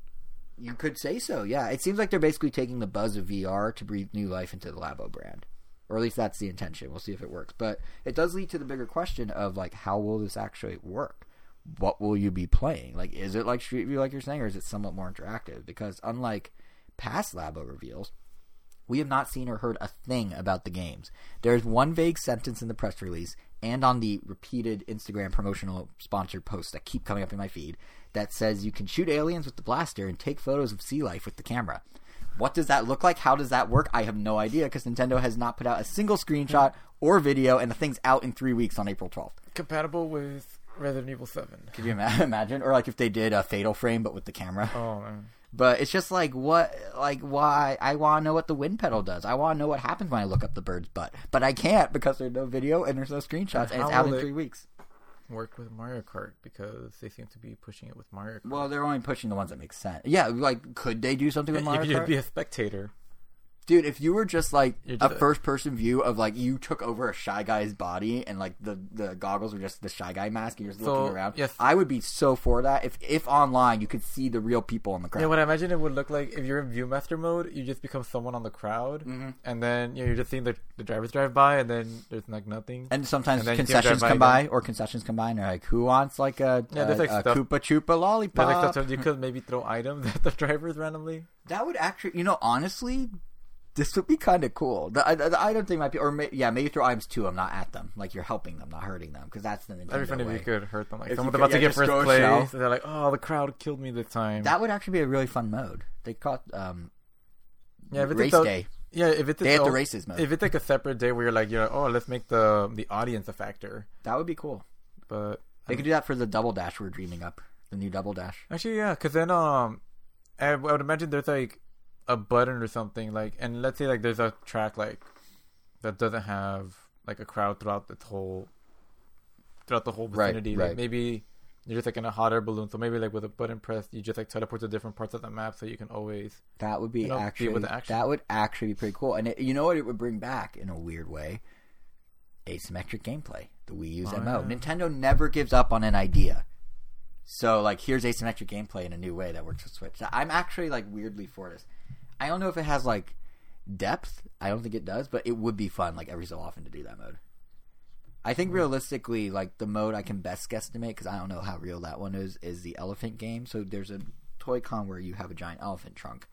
you could say so. Yeah, it seems like they're basically taking the buzz of VR to breathe new life into the Labo brand, or at least that's the intention. We'll see if it works, but it does lead to the bigger question of like, how will this actually work? What will you be playing? Like, is it like Street View, like you're saying, or is it somewhat more interactive? Because unlike past Labo reveals, we have not seen or heard a thing about the games. There's one vague sentence in the press release and on the repeated Instagram promotional sponsored posts that keep coming up in my feed that says you can shoot aliens with the blaster and take photos of sea life with the camera. What does that look like? How does that work? I have no idea because Nintendo has not put out a single screenshot hmm. or video, and the thing's out in three weeks on April 12th. Compatible with Resident Evil 7. Could you imagine? Or like if they did a Fatal Frame but with the camera. Oh, man. But it's just like what, like why? I want to know what the wind pedal does. I want to know what happens when I look up the bird's butt, but I can't because there's no video and there's no screenshots, and, And it's out in three weeks. Work with Mario Kart because they seem to be pushing it with Mario Kart. Well, they're only pushing the ones that make sense. Yeah, like could they do something with you Mario could just Kart? be a spectator. Dude, if you were just like a first person view of like you took over a shy guy's body and like the the goggles were just the shy guy mask and you're just So, looking around, yes. I would be so for that. If if online you could see the real people in the crowd. Yeah, what I imagine it would look like if you're in Viewmaster mode, you just become someone on the crowd, Mm-hmm. and then you know, you're just seeing the, the drivers drive by, and then there's like nothing. and sometimes And then you can concessions by come by, again. or concessions come by, and they're like, "Who wants like a, Yeah, a, there's, like, a stuff- Koopa Chupa lollipop?" There's like stuff you could maybe throw items at the drivers randomly. That would actually, you know, honestly, this would be kind of cool. The, the, the item thing might be, or may, yeah, maybe throw items to them, not at them. Like you're helping them, not hurting them, because that's the Nintendo That'd be funny way. if you could hurt them. Like If someone's you could- about to get just first a place, and they're like, "Oh, the crowd killed me this time." That would actually be a really fun mode. They caught um, yeah, if it's race like the- day. Yeah, if it's They its have the races mode. If it's like a separate day where you're like, you're like, oh, let's make the the audience a factor. That would be cool. But They could do that for the double dash we're dreaming up. The new double dash. actually, yeah, because then um, I, I would imagine there's like a button or something like, and let's say like there's a track like that doesn't have like a crowd throughout the whole throughout the whole vicinity. right. Like maybe you're just like in a hot air balloon, so maybe like with a button press, you just like teleport to different parts of the map, so you can always That would be You know, be actually with the action. that would actually be pretty cool. And it, you know what it would bring back in a weird way? Asymmetric gameplay. The Wii U's Oh, MO. yeah. Nintendo never gives up on an idea. So like here's asymmetric gameplay in a new way that works with Switch. I'm actually like weirdly for this. I don't know if it has like depth. I don't think it does, but it would be fun like every so often to do that mode. I think mm-hmm. realistically, like the mode I can best guesstimate because I don't know how real that one is is the elephant game. So there's a Toy-Con where you have a giant elephant trunk,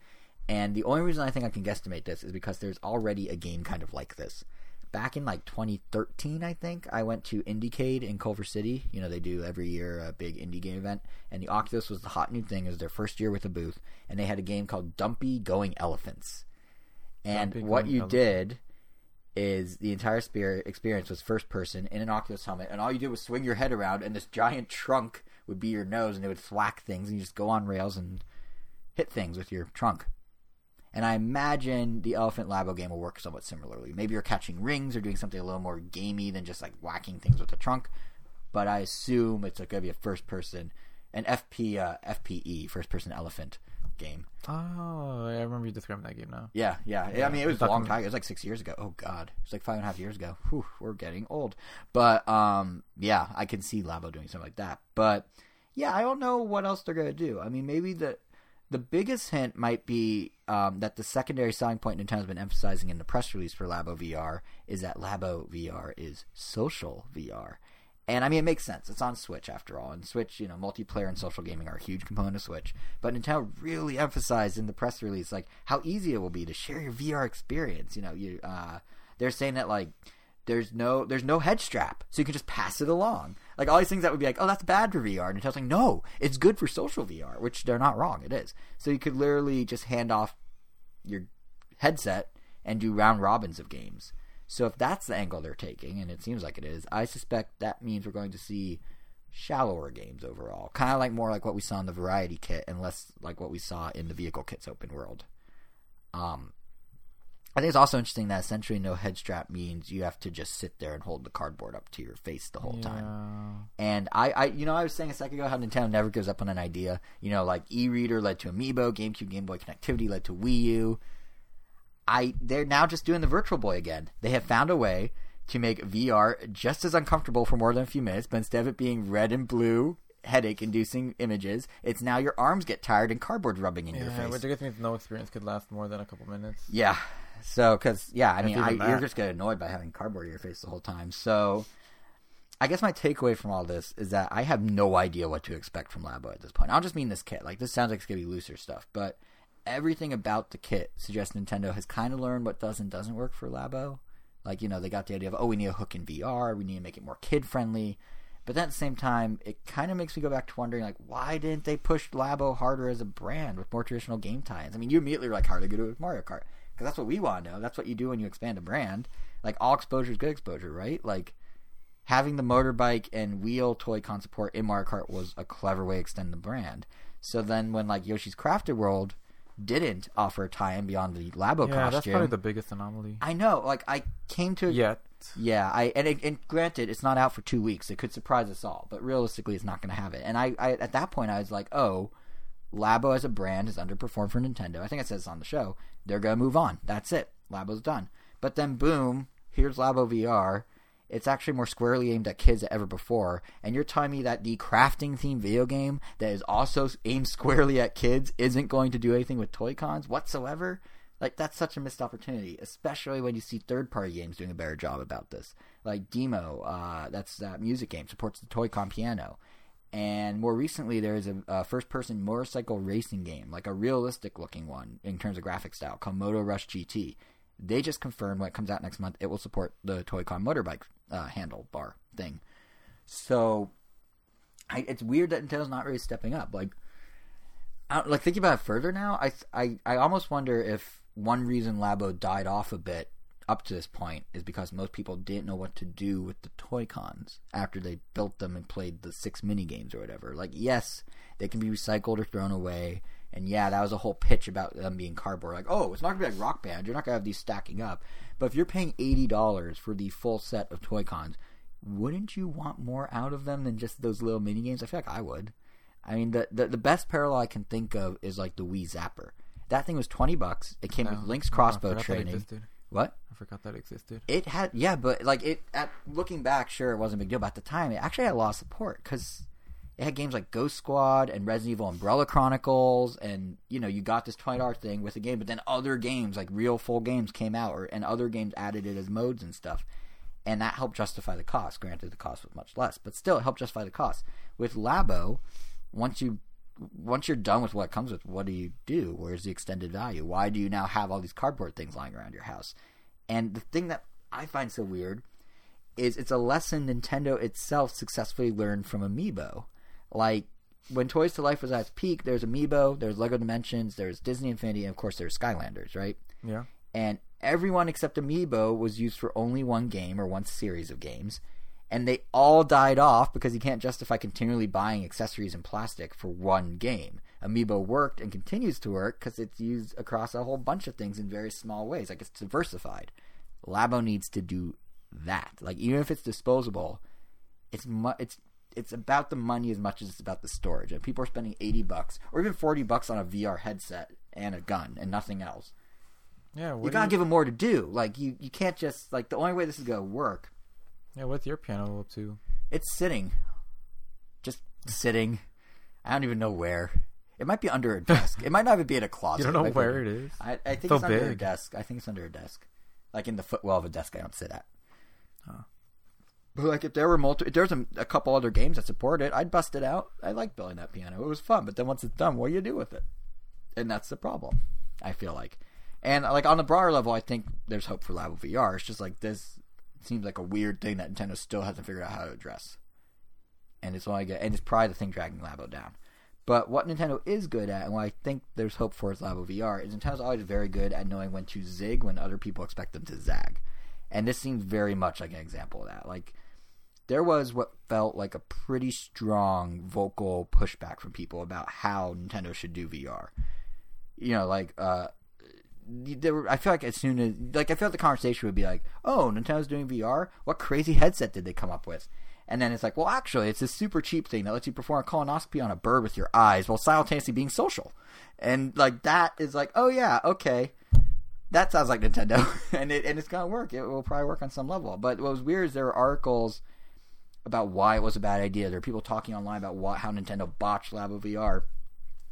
and the only reason I think I can guesstimate this is because there's already a game kind of like this. Back in like 2013, I think I went to Indiecade in Culver City. You know they do every year a big indie game event, and the Oculus was the hot new thing. It was their first year with a booth, and they had a game called Dumpy Going Elephants. And Dumpy what you Elephants. did is the entire spirit experience was first person in an Oculus helmet, and all you did was swing your head around, and this giant trunk would be your nose, and it would thwack things, and you just go on rails and hit things with your trunk. And I imagine the Elephant Labo game will work somewhat similarly. Maybe you're catching rings or doing something a little more gamey than just like whacking things with the trunk. But I assume it's like going to be a first person, an FP, uh, FPE, first person elephant game. Oh, I remember you describing that game now. Yeah, yeah. Yeah, I mean, it was a long time. It was like six years ago. Oh God, it was like five and a half years ago. Whew, we're getting old. But um, yeah, I can see Labo doing something like that. But yeah, I don't know what else they're gonna do. I mean, maybe the the biggest hint might be um, that the secondary selling point Nintendo's been emphasizing in the press release for Labo VR is that Labo VR is social VR. And I mean, it makes sense. It's on Switch after all. And Switch, you know, multiplayer and social gaming are a huge component of Switch. But Nintendo really emphasized in the press release, like, how easy it will be to share your VR experience. You know, you uh, they're saying that like there's no there's no head strap, so you can just pass it along. Like all these things that would be like, oh, that's bad for VR. And Nintendo's like, no, it's good for social VR, which they're not wrong. It is. So you could literally just hand off your headset and do round robins of games. So if that's the angle they're taking, and it seems like it is, I suspect that means we're going to see shallower games overall. Kind of like more like what we saw in the variety kit and less like what we saw in the vehicle kits open world. Um, I think it's also interesting that essentially no head strap means you have to just sit there and hold the cardboard up to your face the whole time. And I, I, you know, I was saying a second ago how Nintendo never gives up on an idea. You know, like e-reader led to Amiibo, GameCube, Game Boy connectivity led to Wii U. I, they're now just doing the Virtual Boy again. They have found a way to make VR just as uncomfortable for more than a few minutes, but instead of it being red and blue headache inducing images, it's now your arms get tired and cardboard rubbing in yeah, your face. which I means no experience could last more than a couple minutes. Yeah. So, because yeah, I mean, I, you're just get annoyed by having cardboard in your face the whole time. So, I guess my takeaway from all this is that I have no idea what to expect from Labo at this point. I don't just mean this kit. Like this sounds like it's gonna be looser stuff, but everything about the kit suggests Nintendo has kind of learned what does and doesn't work for Labo. Like you know, they got the idea of oh, we need a hook in VR, we need to make it more kid friendly. But then at the same time, it kind of makes me go back to wondering, like, why didn't they push Labo harder as a brand with more traditional game tie-ins? I mean, you immediately were like, how are they going to do it with Mario Kart? Because that's what we want to know. That's what you do when you expand a brand. Like, all exposure is good exposure, right? Like, having the motorbike and wheel Toy-Con support in Mario Kart was a clever way to extend the brand. So then when, like, Yoshi's Crafted World didn't offer a tie-in beyond the Labo yeah, that's costume... probably the biggest anomaly. I know, like, I came to... Yet. Yeah, I and, it, and granted, it's not out for two weeks. It could surprise us all, but realistically, it's not going to have it. And I, I, at that point, I was like, oh, Labo as a brand has underperformed for Nintendo. I think I said this on the show. They're going to move on. That's it. Labo's done. But then, boom, here's Labo VR. It's actually more squarely aimed at kids than ever before. And you're telling me that the crafting themed video game that is also aimed squarely at kids isn't going to do anything with Toy Cons whatsoever? Like that's such a missed opportunity, especially when you see third-party games doing a better job about this. Like Deemo, uh, that's that music game supports the Toy-Con piano, and more recently there is a, a first-person motorcycle racing game, like a realistic-looking one in terms of graphic style, called Moto Rush GT. They just confirmed when it comes out next month, it will support the Toy-Con motorbike uh, handlebar thing. So, I, it's weird that Nintendo's not really stepping up. Like, like thinking about it further now, I, I I almost wonder if one reason Labo died off a bit up to this point is because most people didn't know what to do with the toy cons after they built them and played the six mini games or whatever. Like, yes, they can be recycled or thrown away, and yeah, that was a whole pitch about them being cardboard. Like, oh, it's not gonna be like Rock Band. You're not gonna have these stacking up. But if you're paying eighty dollars for the full set of toy cons, wouldn't you want more out of them than just those little mini games? I feel like I would. I mean, the, the the best parallel I can think of is like the Wii Zapper. That thing was twenty bucks. It came No. with oh, Link's Oh, I crossbow that training. What? I forgot that existed. It had yeah, but like it at looking back, sure it wasn't a big deal. But at the time, it actually had a lot of support because it had games like Ghost Squad and Resident Evil Umbrella Chronicles, and you know you got this twenty dollar thing with a game, but then other games like real full games came out, or and other games added it as modes and stuff, and that helped justify the cost. Granted, the cost was much less, but still it helped justify the cost. With Labo, once you once you're done with what comes with, what do you do? Where's the extended value? Why do you now have all these cardboard things lying around your house? And the thing that I find so weird is it's a lesson Nintendo itself successfully learned from Amiibo. Like when Toys to Life was at its peak, there's Amiibo, there's Lego Dimensions, there's Disney Infinity, and of course there's Skylanders, right? Yeah. and everyone except Amiibo was used for only one game or one series of games, and they all died off because you can't justify continually buying accessories and plastic for one game. Amiibo worked and continues to work because it's used across a whole bunch of things in very small ways, like it's diversified. Labo needs to do that. Like even if it's disposable, it's mu- it's it's about the money as much as it's about the storage. And people are spending eighty bucks or even forty bucks on a VR headset and a gun and nothing else Yeah. You gotta give them more to do. Like you, you can't just like the only way this is gonna work. Yeah. What's your piano up to? It's sitting, just sitting. I don't even know where. It might be under a desk. It might not even be in a closet. You don't know It might be where it is. I, I think So it's under a desk. I think it's under a desk, like in the footwell of a desk I don't sit at. Huh. But like if there were multiple, if there's a, a couple other games that support it, I'd bust it out. I like building that piano. It was fun. But then once it's done, what do you do with it? And that's the problem. I feel like, and like on the broader level, I think there's hope for Labo VR. It's just like this seems like a weird thing that Nintendo still hasn't figured out how to address. And it's only get, and it's probably the thing dragging Labo down. But what Nintendo is good at, and what I think there's hope for is Labo VR, is Nintendo's always very good at knowing when to zig when other people expect them to zag. And this seems very much like an example of that. Like, there was what felt like a pretty strong vocal pushback from people about how Nintendo should do VR. You know, like uh, there I feel like as soon as like I feel like the conversation would be like, "Oh, Nintendo's doing VR. What crazy headset did they come up with?" And then it's like, "Well, actually, it's this super cheap thing that lets you perform a colonoscopy on a bird with your eyes while simultaneously being social." And like that is like, "Oh yeah, okay." That sounds like Nintendo, and it and it's gonna work. It will probably work on some level. But what was weird is there were articles about why it was a bad idea. There are people talking online about what, how Nintendo botched Labo VR,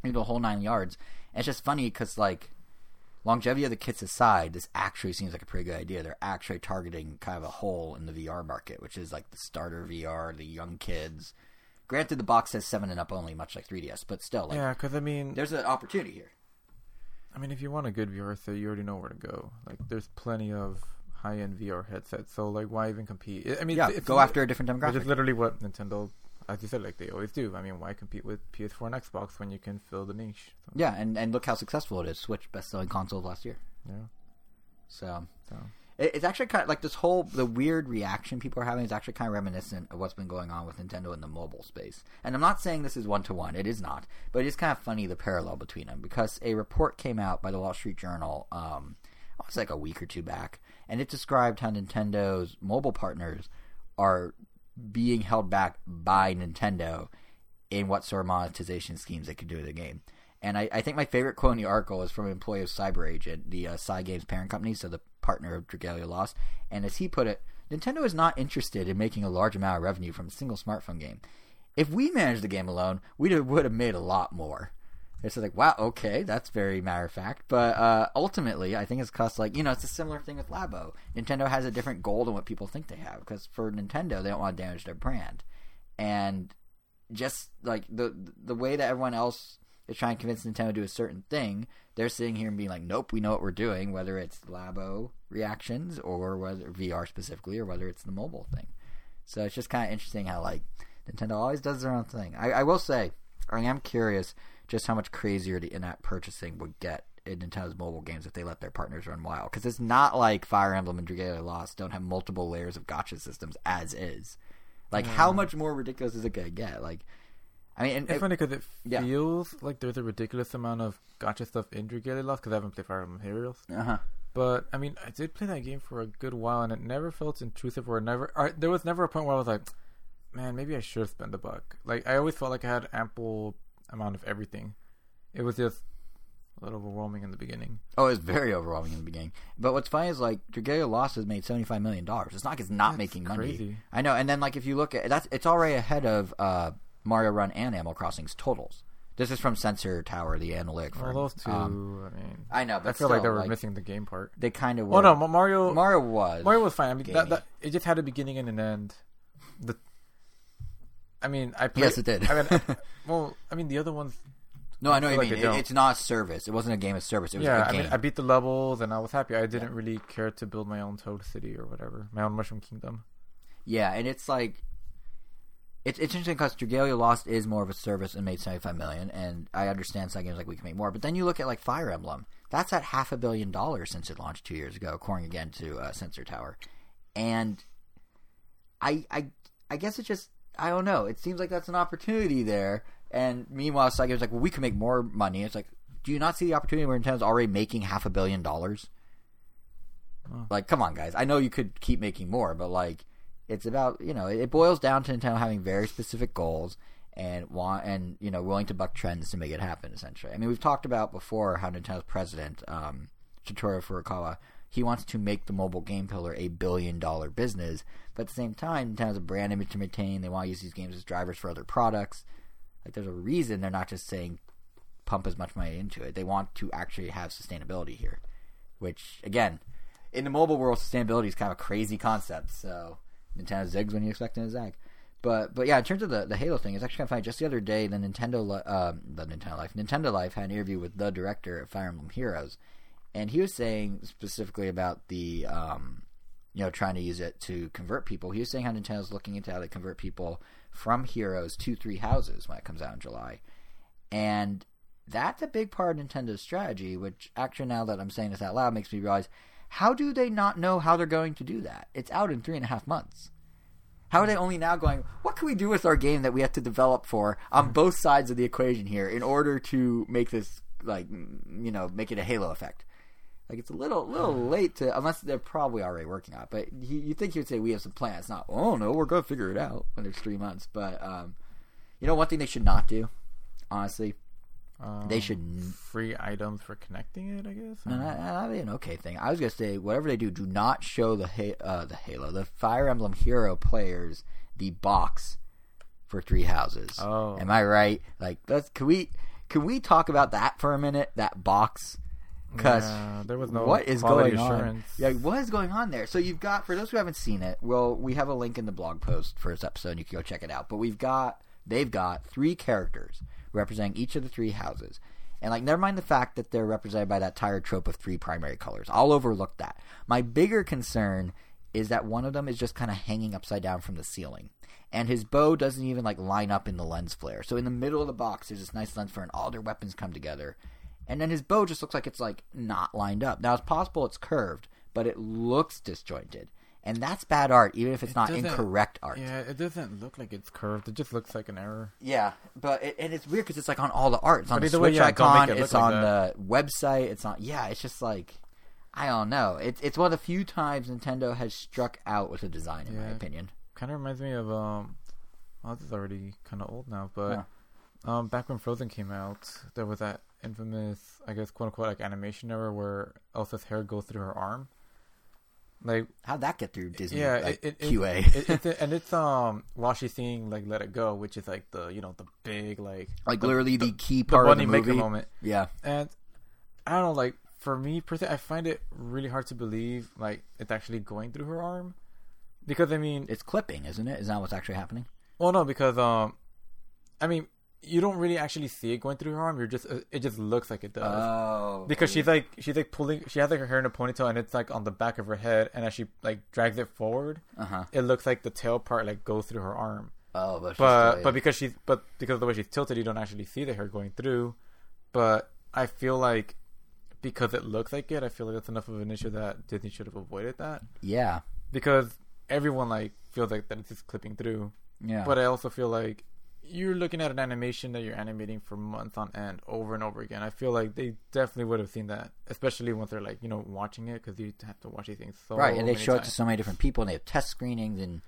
you know, the whole nine yards. And it's just funny because like longevity of the kits aside, this actually seems like a pretty good idea. They're actually targeting kind of a hole in the VR market, which is like the starter VR, the young kids. Granted, the box says seven and up only, much like 3DS, but still, like, yeah, because I mean, there's an opportunity here. I mean, if you want a good VR set, you already know where to go. Like, there's plenty of high-end VR headsets. So, like, why even compete? I mean, Yeah, it's, go after a different Which demographic. is literally what Nintendo, as you said, like they always do. I mean, why compete with PS4 and Xbox when you can fill the niche? So, Yeah, and, and look how successful it is. Switch best selling console of last year. yeah. So So it, it's actually kind of like this whole the weird reaction people are having is actually kind of reminiscent of what's been going on with Nintendo in the mobile space. And I'm not saying this is one to one; it is not. But it is kind of funny the parallel between them because a report came out by the Wall Street Journal. Um, it was like a week or two back, and it described how Nintendo's mobile partners are being held back by Nintendo in what sort of monetization schemes they could do with the game. And I, I think my favorite quote in the article is from an employee of Cyber Agent, the uh, Cygames parent company, so the partner of Dragalia Lost. And as he put it, Nintendo is not interested in making a large amount of revenue from a single smartphone game. If we managed the game alone, we would have made a lot more. It's like, wow, okay, that's very matter of fact. But uh, ultimately, I think it's cost like, you know, it's a similar thing with Labo. Nintendo has a different goal than what people think they have. Because for Nintendo, they don't want to damage their brand. And just like the the way that everyone else is trying to convince Nintendo to do a certain thing, they're sitting here and being like, nope, we know what we're doing, whether it's Labo reactions or whether VR specifically or whether it's the mobile thing. So it's just kind of interesting how like Nintendo always does their own thing. I, I will say, I am curious just how much crazier the in-app purchasing would get in Nintendo's mobile games if they let their partners run wild. Because it's not like Fire Emblem and Dragalia Lost don't have multiple layers of gotcha systems as is. Like, how much more ridiculous is it gonna get? Like, I mean, and, it's funny because it yeah. feels like there's a ridiculous amount of gotcha stuff in Dragalia Lost because I haven't played Fire Emblem Heroes. uh huh. But I mean, I did play that game for a good while, and it never felt intrusive. Or never, or, there was never a point where I was like, "Man, maybe I should spend a buck." Like I always felt like I had ample amount of everything. It was just a little overwhelming in the beginning. Oh, it was very overwhelming in the beginning. But what's funny is like Dragalia Lost has made seventy five million dollars. It's not like it's not That's making money. crazy. I know. And then like if you look at that's it's already ahead of uh, Mario Run and Animal Crossing's totals. This is from Sensor Tower, the analytic Well, those two, Um, I mean, I know, but I feel like they were like, missing the game part. they kind of were. Oh no, Mario, Mario was. Mario was fine. I mean, that, that it just had a beginning and an end. The, I mean, I played, Yes, it did. I mean, I- well, I mean, the other ones, no, I know you like mean. It, it's not service. It wasn't a game of service. It was yeah. a I game. mean, I beat the levels and I was happy. I didn't really care to build my own Toad City or whatever, my own Mushroom Kingdom. Yeah, and it's like it's it's interesting because Dragalia Lost is more of a service and made seventy five million, and I understand some games like we can make more. But then you look at like Fire Emblem, that's at half a billion dollars since it launched two years ago, according again to uh, Sensor Tower, and I I I guess it just I don't know. It seems like that's an opportunity there, and meanwhile, Sega like, well, we can make more money. It's like, do you not see the opportunity where Nintendo's already making half a billion dollars? Oh. Like, come on, guys. I know you could keep making more, but like, it's about you know, it boils down to Nintendo having very specific goals and want and you know, willing to buck trends to make it happen. Essentially, I mean, we've talked about before how Nintendo's president, um, Satoru Furukawa, he wants to make the mobile game pillar a billion dollar business, but at the same time, Nintendo has a brand image to maintain. They want to use these games as drivers for other products. Like, there's a reason they're not just saying pump as much money into it. They want to actually have sustainability here, which again, in the mobile world, sustainability is kind of a crazy concept. So Nintendo zigs when you expect it to zag. But but yeah, in terms of the, the Halo thing, it's actually kind of funny. Just the other day, the Nintendo um, the Nintendo Life Nintendo Life had an interview with the director of Fire Emblem Heroes, and he was saying specifically about the um, you know trying to use it to convert people. He was saying how Nintendo's looking into how to convert people from Heroes to Three Houses when it comes out in July, and that's a big part of Nintendo's strategy. Which actually, now that I'm saying this out loud, makes me realize how do they not know how they're going to do that? It's out in three and a half months. How are they only now going? What can we do with our game that we have to develop for on both sides of the equation here in order to make this like you know make it a halo effect? Like it's a little little late to unless they're probably already working on it. But he, you think he would say we have some plans? Not oh no, we're gonna figure it out when there's three months. But um, you know one thing they should not do, honestly, Um, they should n- free items for connecting it. I guess. No, that- that'd be an okay thing. I was gonna say whatever they do, do not show the ha- uh, the Halo, the Fire Emblem Hero players the box for Three Houses. Oh. am I right? Like, let's can we can we talk about that for a minute? That box, because Yeah, there was no what is going on? Yeah, what is going on there? So you've got for those who haven't seen it, well, we have a link in the blog post for this episode. and You can go check it out. But we've got they've got three characters representing each of the three houses. And like, never mind the fact that they're represented by that tired trope of three primary colors. I'll overlook that. My bigger concern is that one of them is just kind of hanging upside down from the ceiling. And his bow doesn't even like line up in the lens flare. So in the middle of the box, there's this nice lens flare, and all their weapons come together. And then his bow just looks like it's like not lined up. Now it's possible it's curved, but it looks disjointed. And that's bad art, even if it's not doesn't- incorrect art. Yeah, it doesn't look like it's curved. It just looks like an error. Yeah, but it, and it's weird because it's like on all the art. It's on the either way, Switch yeah, icon. it It's look on like the website. It's on. Yeah, it's just like I don't know. It's it's one of the few times Nintendo has struck out with a design, in my opinion. Kind of reminds me of um. Oh, this is already kind of old now, but um, back when Frozen came out, there was that infamous, I guess, quote unquote, like animation error where Elsa's hair goes through her arm. Like, How'd that get through Disney? yeah, like, it, it, QA. It, it's and it's um while she's seeing like Let It Go, which is like the you know the big like like the, literally the, key the part of bunny the maker movie. moment. Yeah, And I don't know, like for me personally, I find it really hard to believe like it's actually going through her arm, because I mean, it's clipping, isn't it? Is that what's actually happening? well, no, because um, I mean, you don't really actually see it going through her arm. You're just uh, it just looks like it does. Oh, because she's like she's like pulling she has like her hair in a ponytail and it's like on the back of her head and as she like drags it forward uh huh. it looks like the tail part like goes through her arm Oh, but she's but but because she's but because of the way she's tilted you don't actually see the hair going through but i feel like because it looks like it i feel like that's enough of an issue that disney should have avoided that yeah, because everyone like feels like that it's just clipping through yeah. but i also feel like you're looking at an animation that you're animating for months on end over and over again i feel like they definitely would have seen that especially once they're like you know watching it because you have to watch these things so right, and they show it to so many different people, and they have test screenings and.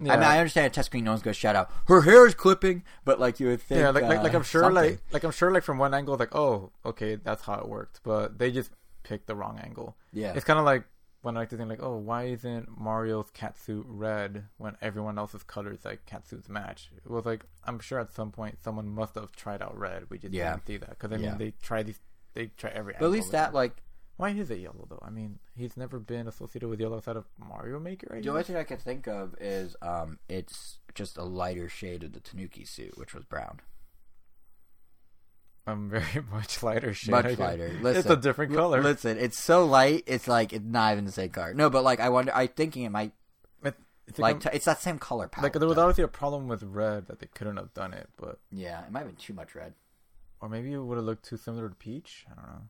yeah. I mean, I understand a test screen. No one's gonna shout out her hair is clipping, but like you would think. yeah, like, like like uh, I'm sure something. like like I'm sure like from one angle like oh okay that's how it worked, but they just picked the wrong angle. yeah, It's kind of like when I like to think like oh why isn't Mario's cat suit red when everyone else's colors like cat suits match? It was like I'm sure at some point someone must have tried out red. We just Yeah. didn't see that because I mean Yeah. they try these they try every. but at least that like Why is it yellow though? I mean he's never been associated with yellow outside of Mario Maker. I the only thing I can think of is um, it's just a lighter shade of the Tanuki suit, which was brown. I'm very much lighter shade. Much lighter. it's a different color. listen, it's so light. It's like it's not even the same color. No, but like I wonder. I'm thinking it might It's like I'm- t- it's that same color palette. like there was obviously a problem with red that they couldn't have done it, but yeah, it might have been too much red. or maybe it would have looked too similar to Peach. I don't know.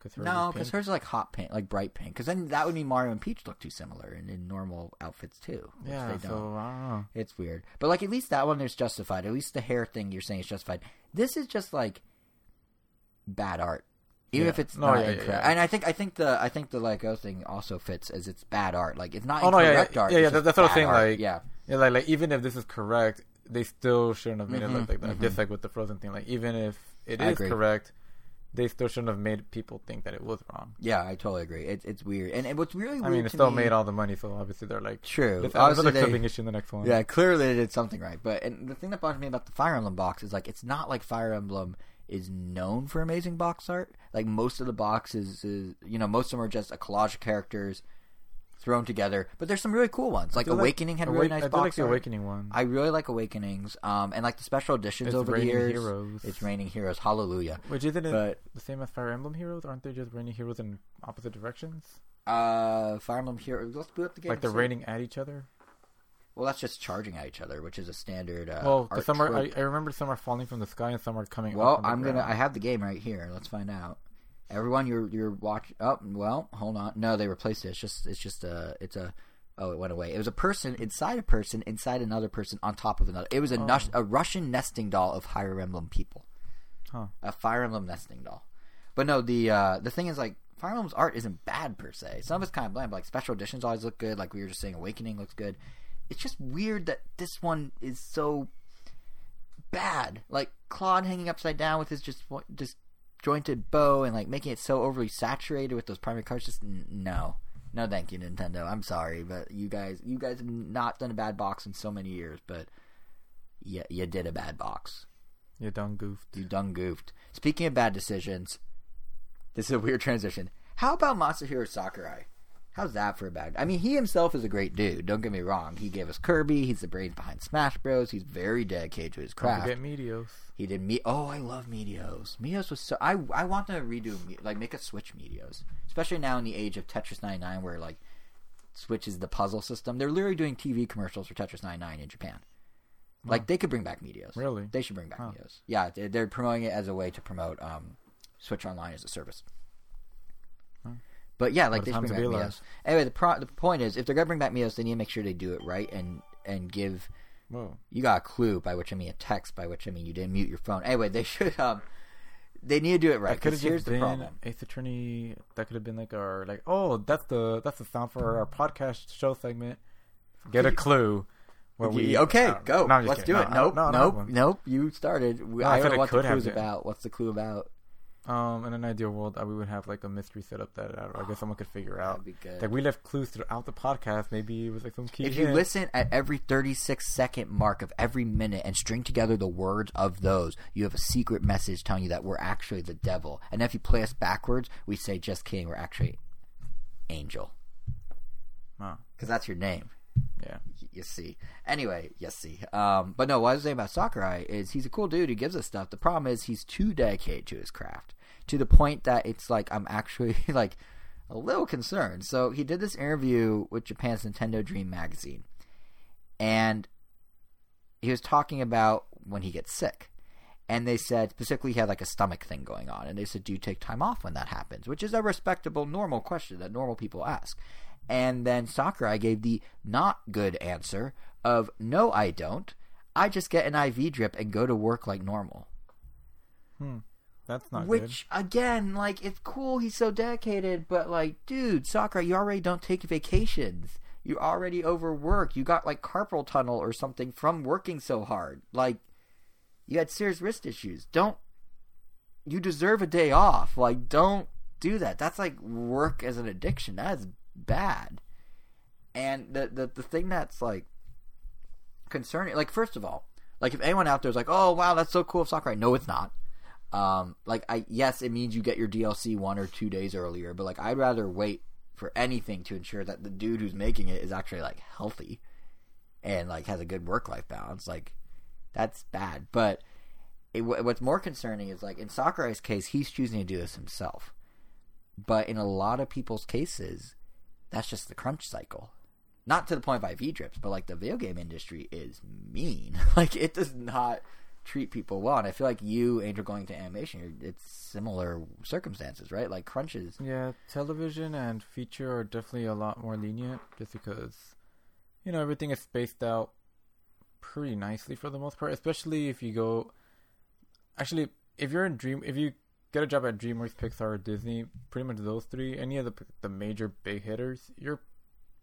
Cause No, because hers is like hot pink, like bright pink. Because then that would mean Mario and Peach look too similar in, in normal outfits too. Which yeah, they don't. I don't know. It's weird. But like at least that one is justified. At least the hair thing you're saying is justified. This is just like bad art. Even Yeah. if it's No, not yeah, incorrect. yeah. And I think I think the I think the Lego thing also fits as it's bad art. Like it's not Oh, no, yeah, incorrect yeah, art. yeah, yeah, just that's what I was saying, art. like- yeah. Yeah, like like even if this is correct, they still shouldn't have made it Mhm, look like that. mhm. Just like with the Frozen thing, like even if it I is agree. correct, they still shouldn't have made people think that it was wrong. Yeah, I totally agree. It's it's weird. And, and what's really weird I mean, it still me, made all the money, so obviously they're like, true. add Obviously another they- clipping issue in the next one. Yeah, clearly they did something right. But and the thing that bothers me about the Fire Emblem box is like it's not like Fire Emblem is known for amazing box art. Like most of the boxes is you know, most of them are just a collage of characters thrown together. But there's some really cool ones. Like do like- Awakening had a really nice I box like the art. Awakening one. I really like Awakenings. Um and like the special editions It's over the years. Heroes. It's Raining Heroes. Hallelujah. Which isn't it But the same as Fire Emblem Heroes? Aren't they just raining heroes in opposite directions? uh Fire Emblem Heroes let's boot up the game. like they're raining at each other? Well that's just charging at each other, which is a standard uh well, some are. I. I remember some are falling from the sky and some are coming. Well, I'm gonna. I have the game right here. Let's find out. Everyone, you're you're watching. Oh, well, hold on. No, they replaced it. It's just it's just a it's a Oh, it went away. It was a person inside a person inside another person on top of another. It was a, Oh. nus- a Russian nesting doll of Fire Emblem people. Huh. A Fire Emblem nesting doll. But no, the uh, the thing is like Fire Emblem's art isn't bad per se. Some of it's kind of bland, but like special editions always look good. Like we were just saying, Awakening looks good. It's just weird that this one is so bad. Like Claude hanging upside down with his just disjointed bow and like making it so overly saturated with those primary colors. Just n- no, no, thank you, Nintendo. I'm sorry, but you guys, you guys have not done a bad box in so many years, but yeah, you did a bad box. You done goofed. You done goofed. Speaking of bad decisions, this is a weird transition. How about Masahiro Sakurai? How's that for a bad? I mean, he himself is a great dude. Don't get me wrong. He gave us Kirby. He's the brains behind Smash Bros. He's very dedicated to his Don't craft. forget Meteos. He did me. Oh, I love Meteos. Meteos was so. I I want to redo Me- like make a Switch Meteos, especially now in the age of Tetris 99, where like Switch is the puzzle system. They're literally doing TV commercials for Tetris 99 in Japan. Like they could bring back Meteos. Really? They should bring back Huh. Meteos. Yeah, they're, they're promoting it as a way to promote um, Switch Online as a service. But yeah, like they should bring back alive. Anyway, the pro- the point is, if they're gonna bring back Meteos, they need to make sure they do it right and and give Whoa. you got a clue by which I mean a text by which I mean you didn't mute your phone. Anyway, they should um they need to do it right. That could 'cause have here's the been problem. Ace Attorney. That could have been like our like. Oh, that's the that's the sound for our podcast show segment. Get a clue. Where we okay, uh, go. no, Let's kidding. do it. Nope, no, no, nope, no, nope. You started. No, I don't know what the clue's about. What's the clue about? Um, in an ideal world, we would have like a mystery set up that uh, I guess someone could figure out. That'd be good. Like we left clues throughout the podcast. Maybe it was like some key. if you listen at every 36 second mark of every minute and string together the words of those, you have a secret message telling you that we're actually the devil. And if you play us backwards, we say, just kidding, we're actually angel. Oh, Because that's your name. yeah. You see. Anyway, you see. Um, but no, what I was saying about Sakurai is he's a cool dude who gives us stuff. The problem is he's too dedicated to his craft to the point that it's like I'm actually like a little concerned. So he did this interview with Japan's Nintendo Dream magazine, and he was talking about when he gets sick. And they said specifically he had like a stomach thing going on, and they said, "Do you take time off when that happens?" Which is a respectable, normal question that normal people ask. And then Sakurai gave the not good answer of, "No, I don't. I just get an IV drip and go to work like normal." Hmm. That's not good. Which again, like, it's cool. He's so dedicated, but like, dude, Sakurai, you already don't take vacations. You already overwork. You got like carpal tunnel or something from working so hard. Like, you had serious wrist issues. Don't. You deserve a day off. Like, don't do that. That's like work as an addiction. That is bad. And the the the thing that's like concerning, like, first of all, like if anyone out there is like, oh wow, that's so cool of Sakurai. No, it's not. Um, like I yes, it means you get your DLC one or two days earlier, but like I'd rather wait for anything to ensure that the dude who's making it is actually like healthy and like has a good work life balance. Like that's bad. But it, what's more concerning is like in Sakurai's case, he's choosing to do this himself. But in a lot of people's cases, that's just the crunch cycle. Not to the point of IV drips, but like the video game industry is mean. like it does not treat people well. And I feel like you, Angel, going to animation, it's similar circumstances, right? Like crunches. Yeah, television and feature are definitely a lot more lenient just because, you know, everything is spaced out pretty nicely for the most part, especially if you go. Actually, if you're in Dream, if you get a job at DreamWorks, Pixar, or Disney, pretty much those three, any of the the major big hitters, you're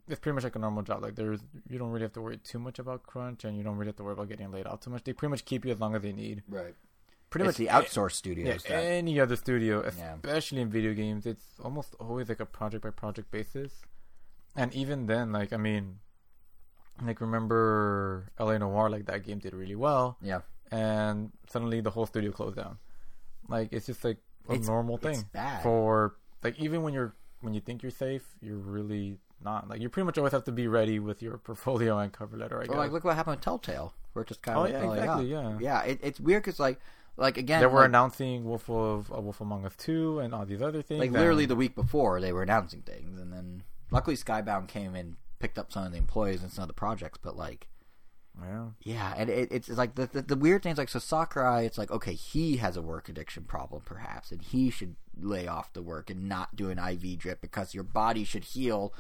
it's pretty much like a normal job. Like there's you don't really have to worry too much about crunch, and you don't really have to worry about getting laid off too much. They pretty much keep you as long as they need. Right. Pretty It's much the outsourced studios. yeah, that- any other studio, Yeah. especially in video games, it's almost always like a project by project basis. And even then, like I mean, like remember LA Noire, like that game did really well, yeah. and suddenly the whole studio closed down. Like it's just like a It's- normal it's thing bad. for like even when you're when you think you're safe, you're really not. Like you pretty much always have to be ready with your portfolio and cover letter. I guess. like, look what happened with Telltale. We're just kind of Oh, like, yeah, belly exactly, yeah. yeah. It, it's weird because like, like again, they were like, announcing Wolf of uh, Wolf Among Us two and all these other things. like and- literally the week before they were announcing things, and then luckily Skybound came and picked up some of the employees and some of the projects. But like, yeah. yeah, and it, it's like the, the the weird things like so Sakurai. It's like okay, he has a work addiction problem perhaps, and he should lay off the work and not do an IV drip because your body should heal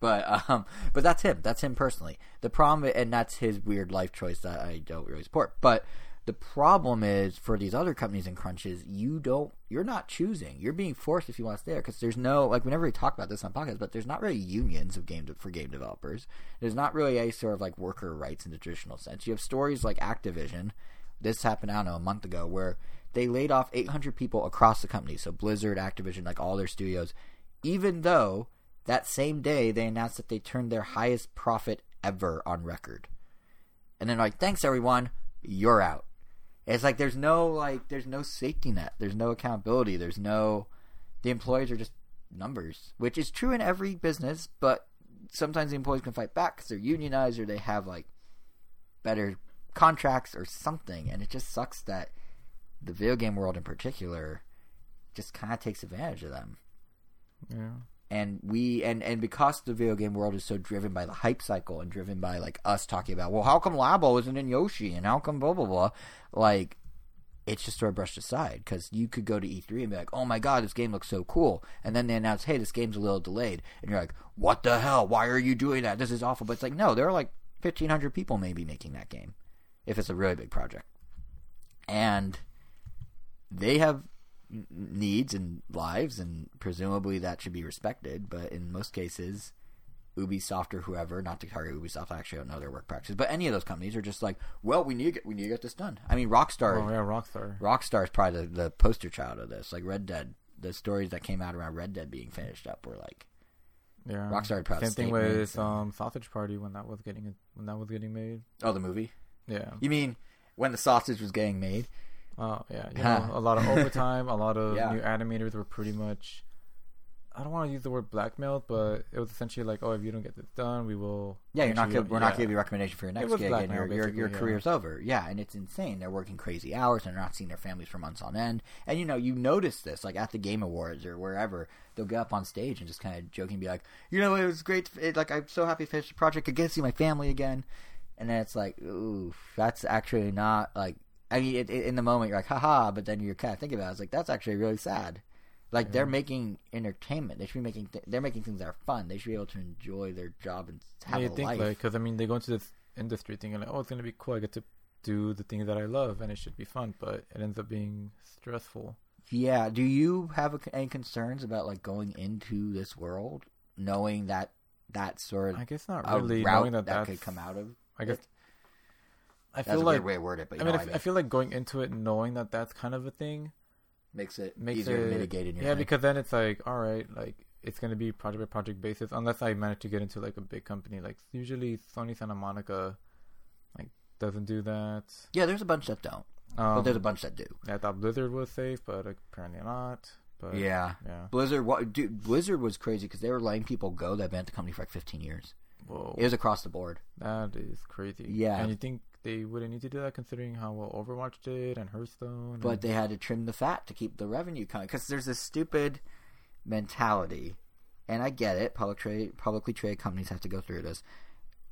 But um, but that's him. That's him personally. The problem, and that's his weird life choice that I don't really support. But the problem is for these other companies and crunches, you don't, you're not choosing. You're being forced if you want to stay there because there's no like whenever we talk about this on podcasts, but there's not really unions of game for game developers. There's not really a sort of like worker rights in the traditional sense. You have stories like Activision. This happened I don't know a month ago where they laid off 800 people across the company. So Blizzard, Activision, like all their studios, even though that same day they announced that they turned their highest profit ever on record. And then like, thanks everyone, you're out. It's like there's no like there's no safety net. There's no accountability. There's no the employees are just numbers, which is true in every business, but sometimes the employees can fight back because they're unionized or they have like better contracts or something, and it just sucks that the video game world in particular just kind of takes advantage of them. Yeah. And we and and because the video game world is so driven by the hype cycle and driven by like us talking about, well, how come Labo isn't in Yoshi and how come blah blah blah, like it's just sort of brushed aside because you could go to E3 and be like, oh my god, this game looks so cool, and then they announce, hey, this game's a little delayed, and you're like, what the hell? Why are you doing that? This is awful. But it's like, no, there are like 1,500 people maybe making that game if it's a really big project, and they have needs and lives, and presumably that should be respected. But in most cases, Ubisoft or whoever, not to target Ubisoft, I actually don't know their work practices, but any of those companies are just like, well, we need to get, we need to get this done. I mean, Rockstar, Oh yeah, Rockstar. Rockstar is probably the, the poster child of this. Like Red Dead, the stories that came out around Red Dead being finished up were like, Yeah. Rockstar had proud Same thing with um Sausage Party when that was getting when that was getting made. oh, the movie. Yeah. You mean when the sausage was getting made? Oh yeah. You know, a lot of overtime. a lot of Yeah. new animators were pretty much. I don't want to use the word blackmailed, but mm-hmm. it was essentially like, oh, if you don't get this done, we will. Yeah, you're not. Gonna, we're not yeah. giving you a recommendation for your next gig, and your your, your yeah. career's over. Yeah, and it's insane. They're working crazy hours, and they're not seeing their families for months on end. And you know, you notice this, like at the Game Awards or wherever, they'll get up on stage and just kind of joking, be like, you know, it was great. to- It, like I'm so happy to finish the project. I get to see my family again. And then it's like, ooh, that's actually not like. I mean, it, it, in the moment you're like, haha, but then you're kind of thinking about it. It's like that's actually really sad. Like they're making entertainment. They should be making. Th- they're making things that are fun. They should be able to enjoy their job and Yeah, have you a think life. like because I mean they go into this industry thinking like, oh, it's gonna be cool. I get to do the thing that I love, and it should be fun, but it ends up being stressful. Yeah. Do you have a, any concerns about like going into this world, knowing that that sort of I guess not really knowing that, that, could come out of? I guess. I That's feel a like weird way to word it, but you I mean, I, I mean. I feel like going into it knowing that that's kind of a thing makes it makes easier it to mitigate in your yeah thing. because then it's like all right like it's going to be project by project basis unless i manage to get into like a big company like usually sony santa monica like doesn't do that yeah, there's a bunch that don't, um, but there's a bunch that do. i thought blizzard was safe but apparently not but yeah. yeah Blizzard, what, dude, Blizzard was crazy because they were letting people go that have been at the company for like 15 years. whoa It was across the board. that is crazy Yeah. and you think they wouldn't need to do that considering how well overwatch did and hearthstone but and, they had to trim the fat to keep the revenue coming because there's this stupid mentality, and I get it. Public trade, publicly traded companies have to go through this,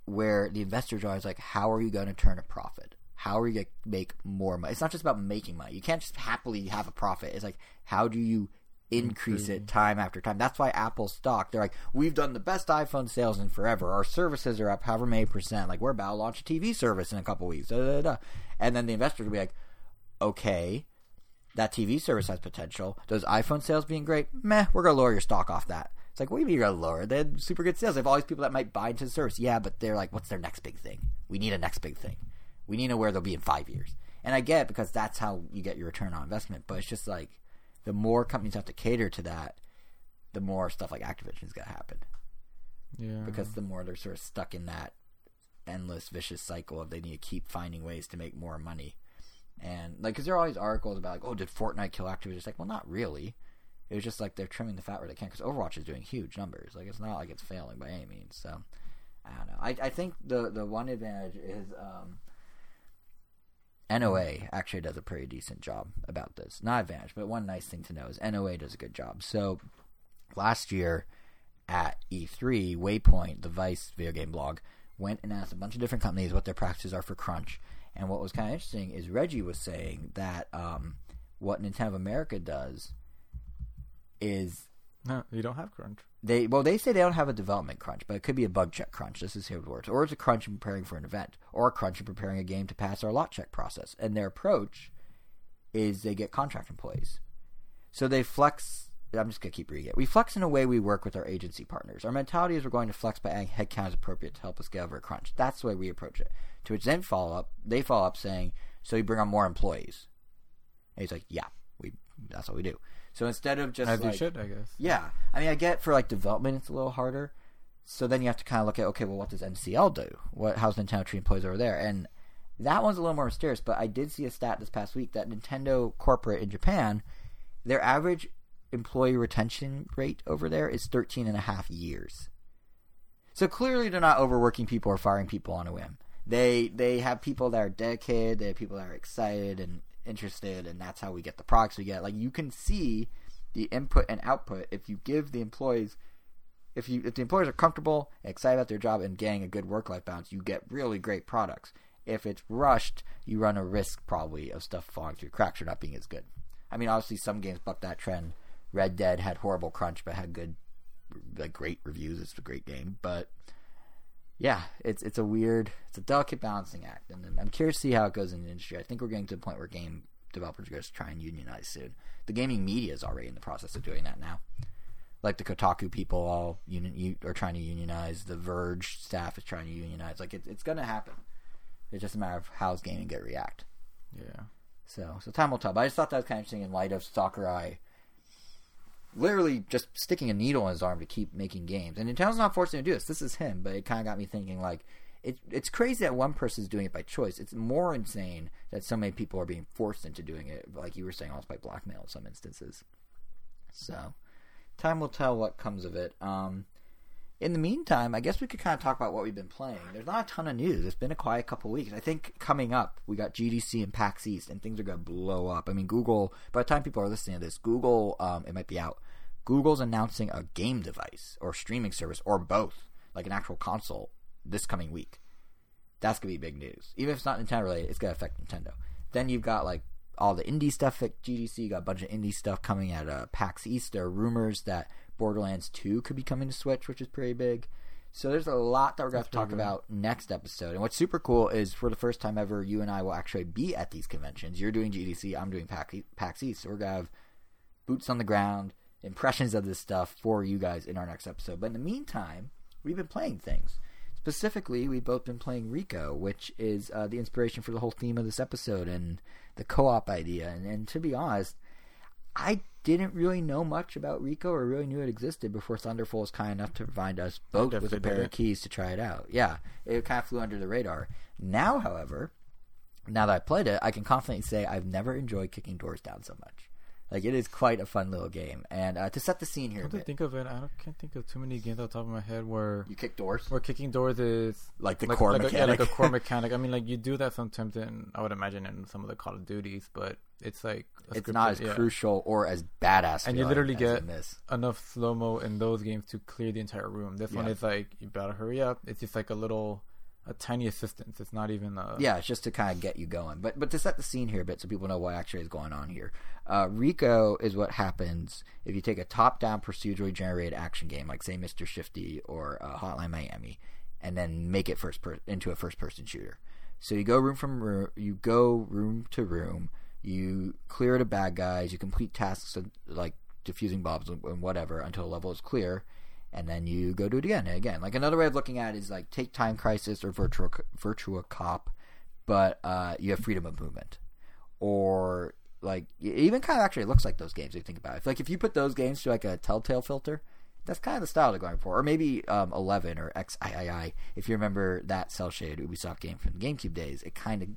where the investors are always like, "How are you going to turn a profit? How are you going to make more money?" It's not just about making money. You can't just happily have a profit. It's like, how do you increase it mm-hmm. time after time. That's why Apple stock, they're like, we've done the best iPhone sales in forever. Our services are up however many percent. Like, we're about to launch a TV service in a couple weeks. Da, da, da. And then the investors will be like, okay, that TV service has potential. Those iPhone sales being great, meh, we're going to lower your stock off that. It's like, what do you mean you're going to lower? They had super good sales. They have all these people that might buy into the service. Yeah, but they're like, what's their next big thing? We need a next big thing. We need to know where they'll be in five years. And I get it because that's how you get your return on investment. But it's just like, the more companies have to cater to that, the more stuff like Activision is going to happen. yeah Because the more they're sort of stuck in that endless vicious cycle of they need to keep finding ways to make more money. And like, because there are all these articles about like, oh, did Fortnite kill Activision? It's like, well, not really. It was just like they're trimming the fat where they can. Because Overwatch is doing huge numbers. Like, it's not like it's failing by any means. So, I don't know. I I think the the one advantage is um, NOA actually does a pretty decent job about this. Not advantage, but one nice thing to know is NOA does a good job. So, last year at E3, Waypoint, the Vice video game blog, went and asked a bunch of different companies what their practices are for crunch. And what was kind of interesting is Reggie was saying that um, what Nintendo of America does is no you don't have crunch they well they say they don't have a development crunch, but it could be a bug check crunch. This is how it works, or it's a crunch in preparing for an event, or a crunch in preparing a game to pass our lot check process. And their approach is they get contract employees, so they flex. I'm just gonna keep reading it. We flex in a way we work with our agency partners. Our mentality is we're going to flex by adding headcount as appropriate to help us get over a crunch. That's the way we approach it. To which then follow up, they follow up saying, "So you bring on more employees?" And he's like, "Yeah, we. That's what we do." So instead of just As you should, I guess. yeah, I mean, I get for like development, it's a little harder. So then you have to kind of look at okay, well, what does NCL do? What how's Nintendo treating employees over there? And that one's a little more mysterious. But I did see a stat this past week that Nintendo corporate in Japan, their average employee retention rate over there is 13 and a half years. So clearly, they're not overworking people or firing people on a whim. They they have people that are dedicated. They have people that are excited and interested, and that's how we get the products we get. Like you can see the input and output if you give the employees if you if the employees are comfortable excited about their job and getting a good work life balance, you get really great products. If it's rushed, you run a risk probably of stuff falling through cracks or not being as good. I mean, obviously some games buck that trend. Red Dead had horrible crunch but had good like great reviews. It's a great game, but yeah, it's it's a weird, it's a delicate balancing act, and I'm curious to see how it goes in the industry. I think we're getting to the point where game developers are going to try and unionize soon. The gaming media is already in the process of doing that now. Like the Kotaku people all union are trying to unionize. The Verge staff is trying to unionize. Like it, it's going to happen. It's just a matter of how's gaming going to react. Yeah. So, so time will tell. But I just thought that was kind of interesting in light of Sakurai literally just sticking a needle in his arm to keep making games. And Nintendo's not forcing him to do this. This is him, but it kind of got me thinking like it, it's crazy that one person is doing it by choice. It's more insane that so many people are being forced into doing it, like you were saying, almost by blackmail in some instances. So, time will tell what comes of it. Um, in the meantime, I guess we could kind of talk about what we've been playing. There's not a ton of news. It's been a quiet couple weeks. I think coming up, we got GDC and PAX East, and things are going to blow up. I mean, Google, by the time people are listening to this, Google, um, it might be out. Google's announcing a game device or streaming service or both, like an actual console, this coming week. That's going to be big news. Even if it's not Nintendo related, it's going to affect Nintendo. Then you've got like all the indie stuff at GDC. You got a bunch of indie stuff coming at uh, PAX East. There are rumors that Borderlands 2 could be coming to Switch, which is pretty big. So there's a lot that we're going to talk about next episode. And what's super cool is for the first time ever, you and I will actually be at these conventions. You're doing GDC, I'm doing PAX East. So we're going to have boots on the ground, impressions of this stuff for you guys in our next episode. But in the meantime, we've been playing things. Specifically, we've both been playing Rico, which is uh, the inspiration for the whole theme of this episode and the co-op idea. And, and to be honest, I didn't really know much about Rico or really knew it existed before Thunderful was kind enough to provide us both with a pair of keys to try it out. Yeah, it kind of flew under the radar. Now, however, now that I played it, I can confidently say I've never enjoyed kicking doors down so much. Like it is quite a fun little game, and uh, to set the scene here, I to think of it, I can't think of too many games off the top of my head where you kick doors. Where kicking doors is like the like, core like mechanic. A, yeah, like a core mechanic. I mean, like you do that sometimes in I would imagine in some of the Call of Duties, but it's like it's not as yeah. crucial or as badass. And you literally get enough slow mo in those games to clear the entire room. This yeah. one is like you gotta hurry up. It's just like a little a tiny assistance. It's not even a yeah. It's just to kind of get you going. But but to set the scene here a bit, so people know what actually is going on here. Uh, Rico is what happens if you take a top-down procedurally generated action game like say Mr. Shifty or uh, Hotline Miami, and then make it first per- into a first-person shooter. So you go room from room, you go room to room, you clear the bad guys, you complete tasks like defusing bombs and whatever until a level is clear and then you go do it again and again. Like another way of looking at it is like take Time Crisis or Virtua Virtua Cop, but uh, you have freedom of movement, or like it even kind of actually looks like those games. If you think about it, like if you put those games to like a Telltale filter, that's kind of the style they're going for, or maybe um, Eleven or XIII. If you remember that cell shaded Ubisoft game from the GameCube days, it kind of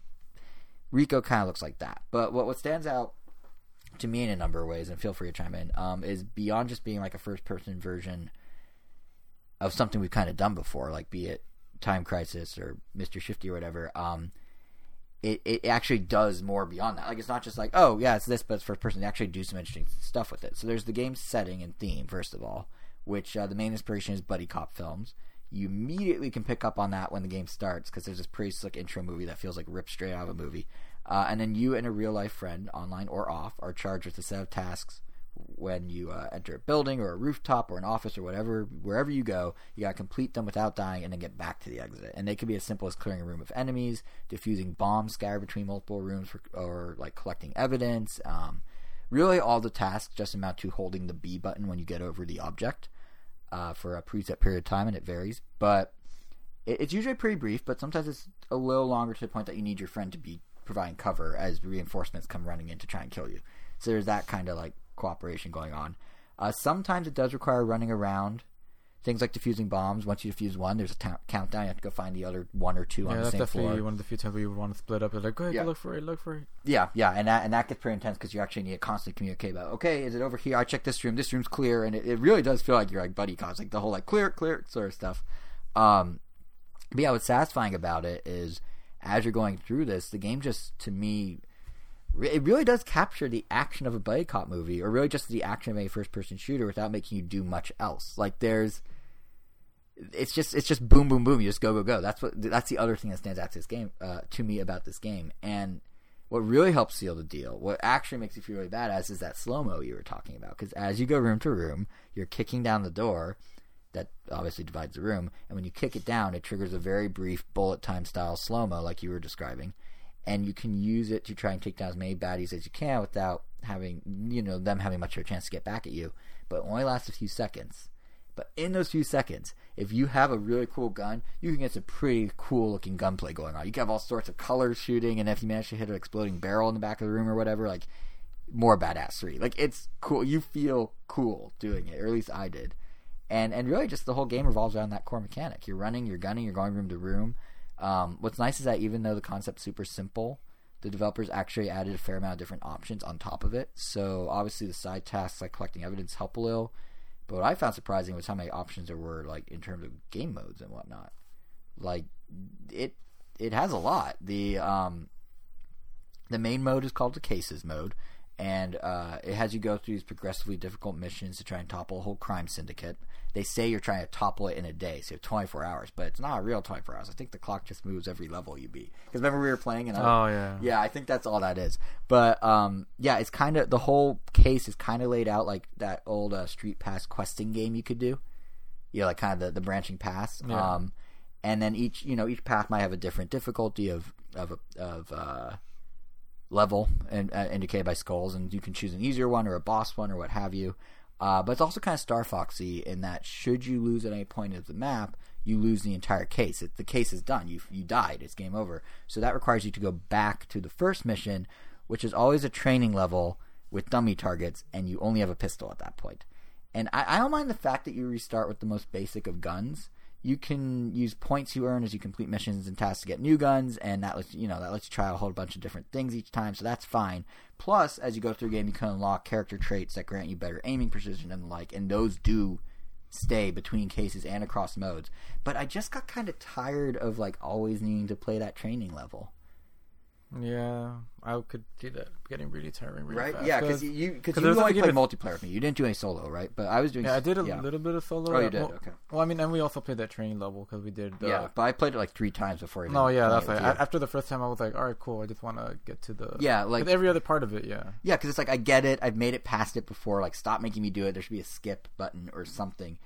Rico kind of looks like that. But what what stands out to me in a number of ways, and feel free to chime in, um, is beyond just being like a first person version of something we've kind of done before, like be it Time Crisis or Mr. Shifty or whatever. Um, it, it actually does more beyond that. Like it's not just like, oh yeah, it's this, but it's first person. They actually do some interesting stuff with it. So there's the game's setting and theme first of all, which uh, the main inspiration is buddy cop films. You immediately can pick up on that when the game starts because there's this pretty slick intro movie that feels like ripped straight out of a movie. Uh, and then you and a real life friend, online or off, are charged with a set of tasks when you uh, enter a building or a rooftop or an office or whatever, wherever you go, you gotta complete them without dying and then get back to the exit. And they could be as simple as clearing a room of enemies, diffusing bombs scattered between multiple rooms, for, or like collecting evidence. Um, really, all the tasks just amount to holding the B button when you get over the object uh, for a preset period of time, and it varies. But it, it's usually pretty brief, but sometimes it's a little longer to the point that you need your friend to be providing cover as reinforcements come running in to try and kill you. So there's that kind of like cooperation going on. Uh, sometimes it does require running around. Things like defusing bombs. Once you defuse one, there's a countdown. You have to go find the other one or two yeah, on the that's same definitely one of the few times where you would want to split up. It's like, go ahead, Yeah. go look for it, look for it. Yeah, yeah, and that and that gets pretty intense because you actually need to constantly communicate about. Okay, is it over here? I checked this room. This room's clear, and it, it really does feel like you're like buddy cops, like the whole like clear, clear sort of stuff. Um, but yeah, what's satisfying about it is as you're going through this, the game just to me, it really does capture the action of a buddy cop movie, or really just the action of a first person shooter without making you do much else. Like there's it's just it's just boom boom boom. You just go go go. That's what that's the other thing that stands out to this game uh, to me about this game. And what really helps seal the deal what actually makes you feel really badass is that slow mo you were talking about. Because as you go room to room you're kicking down the door that obviously divides the room. And when you kick it down it triggers a very brief bullet time style slow mo like you were describing and you can use it to try and take down as many baddies as you can without having you know them having much of a chance to get back at you but it only lasts a few seconds but in those few seconds, if you have a really cool gun, you can get some pretty cool looking gunplay going on. You can have all sorts of colors shooting, and if you manage to hit an exploding barrel in the back of the room or whatever, like more badassery. Like it's cool. You feel cool doing it, or at least I did. And and really, just the whole game revolves around that core mechanic. You're running, you're gunning, you're going room to room. Um, what's nice is that even though the concept's super simple, the developers actually added a fair amount of different options on top of it. So obviously, the side tasks like collecting evidence help a little. But what I found surprising was how many options there were, like in terms of game modes and whatnot. Like it, it has a lot. The um, the main mode is called the cases mode, and uh, it has you go through these progressively difficult missions to try and topple a whole crime syndicate. They say you're trying to topple it in a day, so you have 24 hours, but it's not a real 24 hours. I think the clock just moves every level you beat. Because remember we were playing and I, Oh yeah, yeah, I think that's all that is. But um, yeah, it's kind of the whole case is kind of laid out like that old uh, Street Pass questing game you could do. You know, like kind of the, the branching paths. Yeah. Um, and then each you know each path might have a different difficulty of of of uh, level and uh, indicated by skulls, and you can choose an easier one or a boss one or what have you. Uh, but it's also kind of Star Foxy in that should you lose at any point of the map, you lose the entire case. It, the case is done. You you died. It's game over. So that requires you to go back to the first mission, which is always a training level with dummy targets, and you only have a pistol at that point. And I, I don't mind the fact that you restart with the most basic of guns. You can use points you earn as you complete missions and tasks to get new guns, and that lets you know that lets you try a whole bunch of different things each time. So that's fine. Plus, as you go through the game, you can unlock character traits that grant you better aiming precision and the like, and those do stay between cases and across modes. But I just got kind of tired of like always needing to play that training level. Yeah. I could see that getting really tiring, really Right? fast. Yeah, because you because you only like played multiplayer with me. You didn't do any solo, right? But I was doing. yeah, I did a yeah. little bit of solo. Oh, you uh, did? Well, Okay. well, I mean, and we also played that training level because we did. The, yeah, but I played it like three times before. even No, yeah, that's right. with you. A- After the first time, I was like, all right, cool. I just want to get to the Yeah, like- every other part of it. Yeah, Yeah, because it's like I get it. I've made it past it before. Like, stop making me do it. There should be a skip button or something.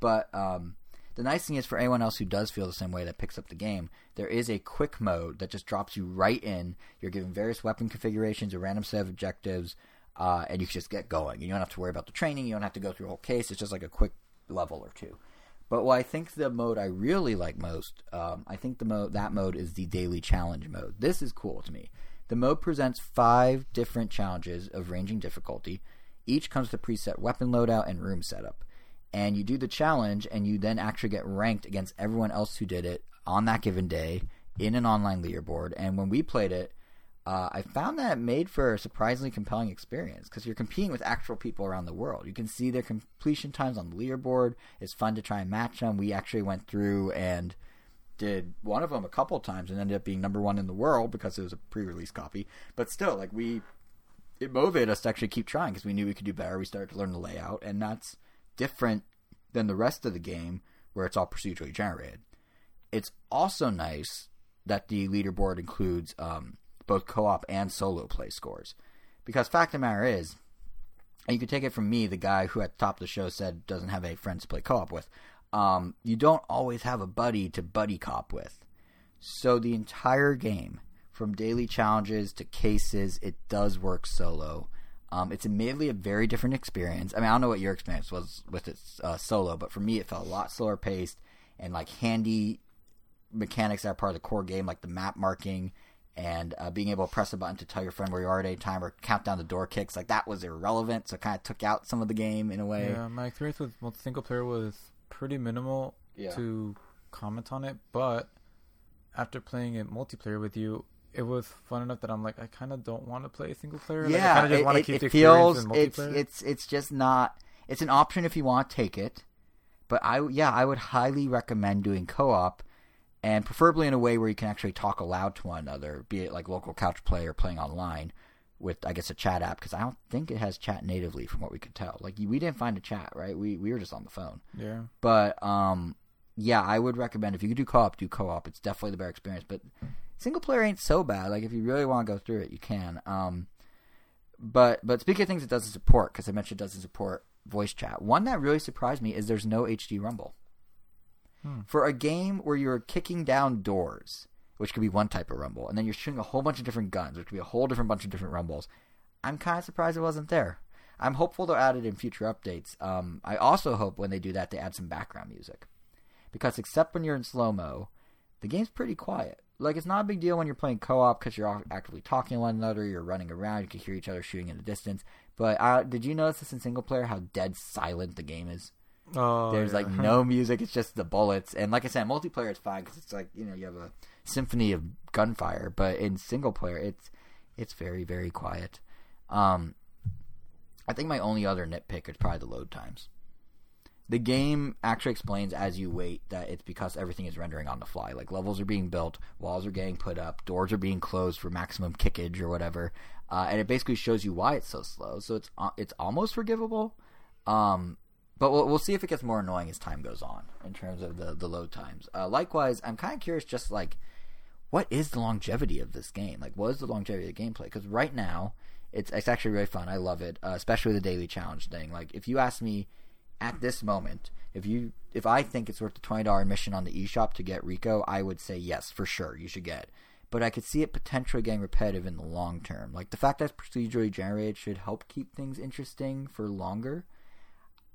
But um, the nice thing is for anyone else who does feel the same way that picks up the game, there is a quick mode that just drops you right in. You're given various weapon configurations, a random set of objectives, uh, and you can just get going. You don't have to worry about the training. You don't have to go through a whole case. It's just like a quick level or two. But what I think the mode I really like most, um, I think the mode that mode is the daily challenge mode. This is cool to me. The mode presents five different challenges of ranging difficulty. Each comes with a preset weapon loadout and room setup. And you do the challenge, and you then actually get ranked against everyone else who did it on that given day in an online leaderboard. And when we played it, uh, I found that it made for a surprisingly compelling experience because you're competing with actual people around the world. You can see their completion times on the leaderboard. It's fun to try and match them. We actually went through and did one of them a couple times and ended up being number one in the world because it was a pre-release copy. But still, like we, it motivated us to actually keep trying because we knew we could do better. We started to learn the layout, and that's different than the rest of the game where it's all procedurally generated. It's also nice that the leaderboard includes um, both co-op and solo play scores, because fact of the matter is, and you can take it from me, the guy who at the top of the show said doesn't have any friends to play co-op with. Um, you don't always have a buddy to buddy cop with. So the entire game, from daily challenges to cases, it does work solo. Um, it's admittedly a very different experience. I mean, I don't know what your experience was with it uh, solo, but for me, it felt a lot slower paced and like handy mechanics that are part of the core game, like the map marking and uh, being able to press a button to tell your friend where you are at any time or count down the door kicks. Like that was irrelevant, so it kind of took out some of the game in a way. Yeah, my experience with well, single player was pretty minimal Yeah. to comment on it, but after playing it multiplayer with you, it was fun enough that I'm like, I kind of don't want to play single player. Like, I yeah, just want to keep it the feels it's it's it's just not. It's an option if you want to take it, but I yeah I would highly recommend doing co-op, and preferably in a way where you can actually talk aloud to one another, be it like local couch play or playing online with I guess a chat app because I don't think it has chat natively from what we could tell. Like we didn't find a chat right, we we were just on the phone. yeah. But um, yeah, I would recommend if you could do co-op, do co-op. It's definitely the better experience. But single player ain't so bad. Like if you really want to go through it, you can. Um, but but speaking of things it doesn't support, because I mentioned it doesn't support voice chat. One that really surprised me is there's no HD Rumble Hmm. for a game where you're kicking down doors, which could be one type of rumble, and then you're shooting a whole bunch of different guns, which could be a whole different bunch of different rumbles. I'm kind of surprised it wasn't there. I'm hopeful they'll add it in future updates. Um, I also hope when they do that, they add some background music. Because except when you're in slow mo, the game's pretty quiet. Like, it's not a big deal when you're playing co op because you're actively talking to one another, you're running around, you can hear each other shooting in the distance. But uh, did you notice this in single player, how dead silent the game is? Oh, There's yeah. like no music, it's just the bullets. And like I said, multiplayer it's fine because it's like, you know, you have a symphony of gunfire. But in single player, it's it's very, very quiet. Um, I think my only other nitpick is probably the load times. The game actually explains as you wait that it's because everything is rendering on the fly. Like levels are being built, walls are getting put up, doors are being closed for maximum kickage or whatever, uh, and it basically shows you why it's so slow. So it's uh, it's almost forgivable, um, but we'll, we'll see if it gets more annoying as time goes on in terms of the the load times. Uh, likewise, I'm kind of curious, just like what is the longevity of this game? Like, what is the longevity of the gameplay? Because right now, it's it's actually really fun. I love it, uh, especially the daily challenge thing. Like, if you ask me at this moment, if you if I think it's worth the twenty dollar admission on the eShop to get Rico, I would say yes for sure. You should get. But I could see it potentially getting repetitive in the long term. Like the fact that it's procedurally generated should help keep things interesting for longer.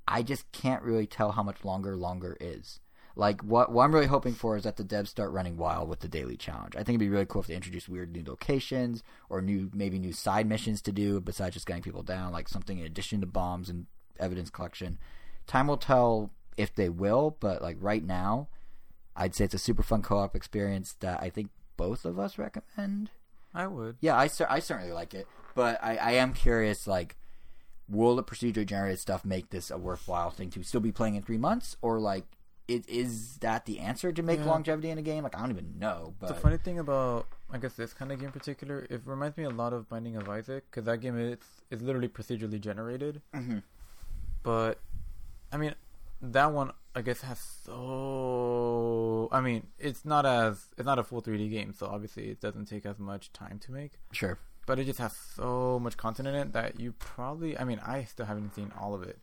I just can't really tell how much longer longer is. Like what what I'm really hoping for is that the devs start running wild with the daily challenge. I think it'd be really cool if they introduce weird new locations or new maybe new side missions to do besides just getting people down, like something in addition to bombs and evidence collection. Time will tell if they will, but like right now, I'd say it's a super fun co-op experience that I think both of us recommend. I would. Yeah, I, cer- I certainly like it, but I, I am curious. Like, will the procedurally generated stuff make this a worthwhile thing to still be playing in three months, or like, it, is that the answer to make Yeah. longevity in a game? Like, I don't even know. But the funny thing about I guess this kind of game in particular, it reminds me a lot of Binding of Isaac because that game is is literally procedurally generated. Mhm. But I mean, that one I guess has so. I mean, it's not as it's not a full 3D game, so obviously it doesn't take as much time to make. sure, But it just has so much content in it that you probably. I mean, I still haven't seen all of it.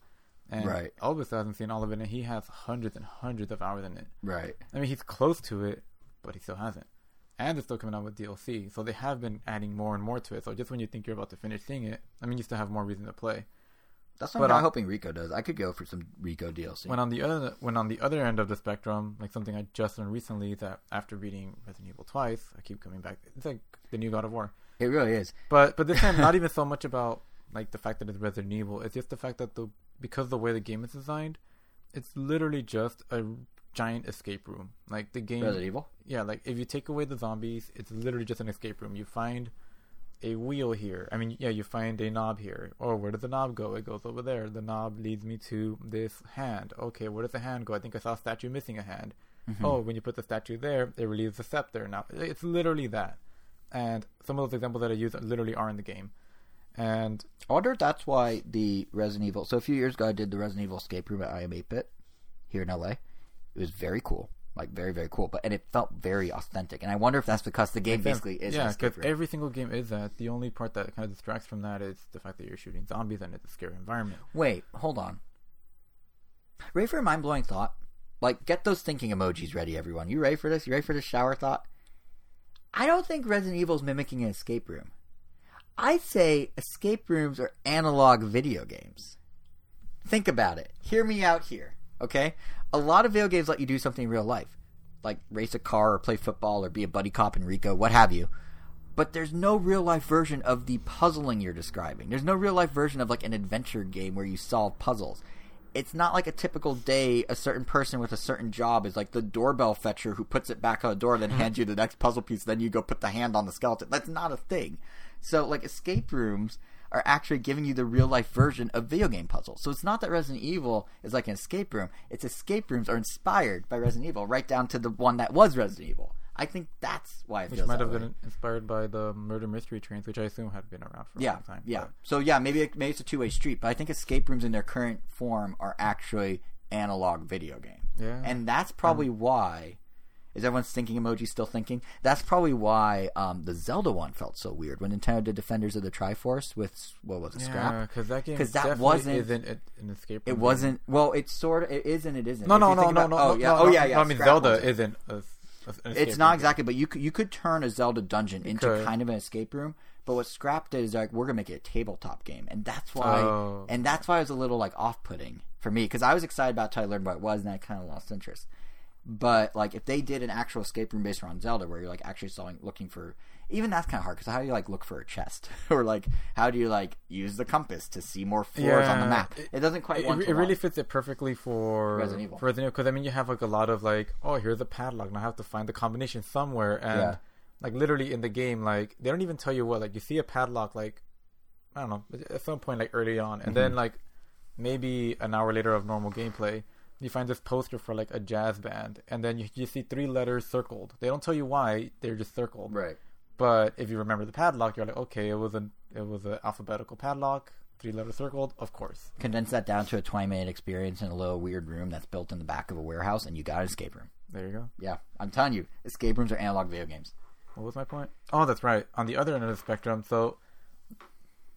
And Right. Elvis hasn't seen all of it, and he has hundreds and hundreds of hours in it. right, I mean, he's close to it, but he still hasn't. And they're still coming out with DLC, so they have been adding more and more to it. So just when you think you're about to finish seeing it, I mean, you still have more reason to play. That's what But I'm on- hoping Rico does. I could go for some Rico DLC. When on the other when on the other end of the spectrum, like something I just learned recently that after beating Resident Evil twice, I keep coming back. It's like the new God of War, it really is. but but this time not even so much about like the fact that it's Resident Evil. It's just the fact that the because the way the game is designed, it's literally just a giant escape room. Like the game, Resident Evil. yeah, like if you take away the zombies, it's literally just an escape room. You find a wheel here. I mean, yeah, you find a knob here. Oh, where did the knob go? It goes over there. The knob leads me to this hand. Okay, where does the hand go? I think I saw a statue missing a hand. Mm-hmm. Oh, when you put the statue there, it relieves the scepter. Now, it's literally that. And some of those examples that I use literally are in the game. And I wonder if that's why the Resident Evil. So a few years ago, I did the Resident Evil escape room at I Am 8 Bit here in LA. It was very cool. Like very very cool. But and it felt very authentic, and I wonder if that's because the game basically is yeah, because every single game is that. The only part that kind of distracts from that is the fact that you're shooting zombies and it's a scary environment. Wait, hold on. Ready for a mind blowing thought? Like, get those thinking emojis ready, everyone. You ready for this? You ready for this shower thought? I don't think Resident Evil's mimicking an escape room. I say escape rooms are analog video games. Think about it. Hear me out here, okay? A lot of video games let you do something in real life, like race a car or play football or be a buddy cop in Rico, what have you. But there's no real life version of the puzzling you're describing. There's no real life version of like an adventure game where you solve puzzles it's not like a typical day a certain person with a certain job is like the doorbell fetcher who puts it back on the door then mm-hmm. hands you the next puzzle piece then you go put the hand on the skeleton that's not a thing so like escape rooms are actually giving you the real life version of video game puzzles so it's not that resident evil is like an escape room it's escape rooms are inspired by resident evil right down to the one that was resident evil I think that's why it Which might have way. been inspired by the murder mystery trains, which I assume had been around for a Yeah, long time. yeah. but- So yeah, maybe it, maybe it's a two way street, but I think escape rooms in their current form are actually analog video games. Yeah. and that's probably why. Is everyone's thinking emoji still thinking? That's probably why um, the Zelda one felt so weird when Nintendo did Defenders of the Triforce with what was it, Yeah, Scrap? because that game 'Cause that wasn't- isn't an escape. Room. It wasn't. Well, it's sort of. It is and it isn't. No, no, no, no, no. Oh yeah. oh yeah, yeah. I mean, Zelda isn't. It's not exactly, but you could you could turn a Zelda dungeon into kind of an escape room. But what Scrap did is like we're gonna make it a tabletop game, and that's why, Oh. and that's why it was a little like off putting for me because I was excited about it till I learned what it was, and I kind of lost interest. But like if they did an actual escape room based around Zelda, where you're like actually selling, looking for, even that's kind of hard because how do you like look for a chest, or like how do you like use the compass to see more floors on the map? it- It, doesn't quite. It, it really fits it perfectly for Resident Evil. For Resident Evil, because I mean, you have like a lot of like, oh, here's a padlock, and I have to find the combination somewhere, and Yeah. like literally in the game, like they don't even tell you what. Like you see a padlock, like I don't know, at some point, like early on, and Mm-hmm. then like maybe an hour later of normal gameplay, you find this poster for like a jazz band, and then you, you see three letters circled. They don't tell you why; they're just circled. right. But if you remember the padlock, you're like, okay, it was an it was an alphabetical padlock, three letters circled, of course. Condense that down to a 20 minute experience in a little weird room that's built in the back of a warehouse, and you got an escape room. There you go. Yeah, I'm telling you, escape rooms are analog video games. What was my point? Oh, that's right. On the other end of the spectrum, so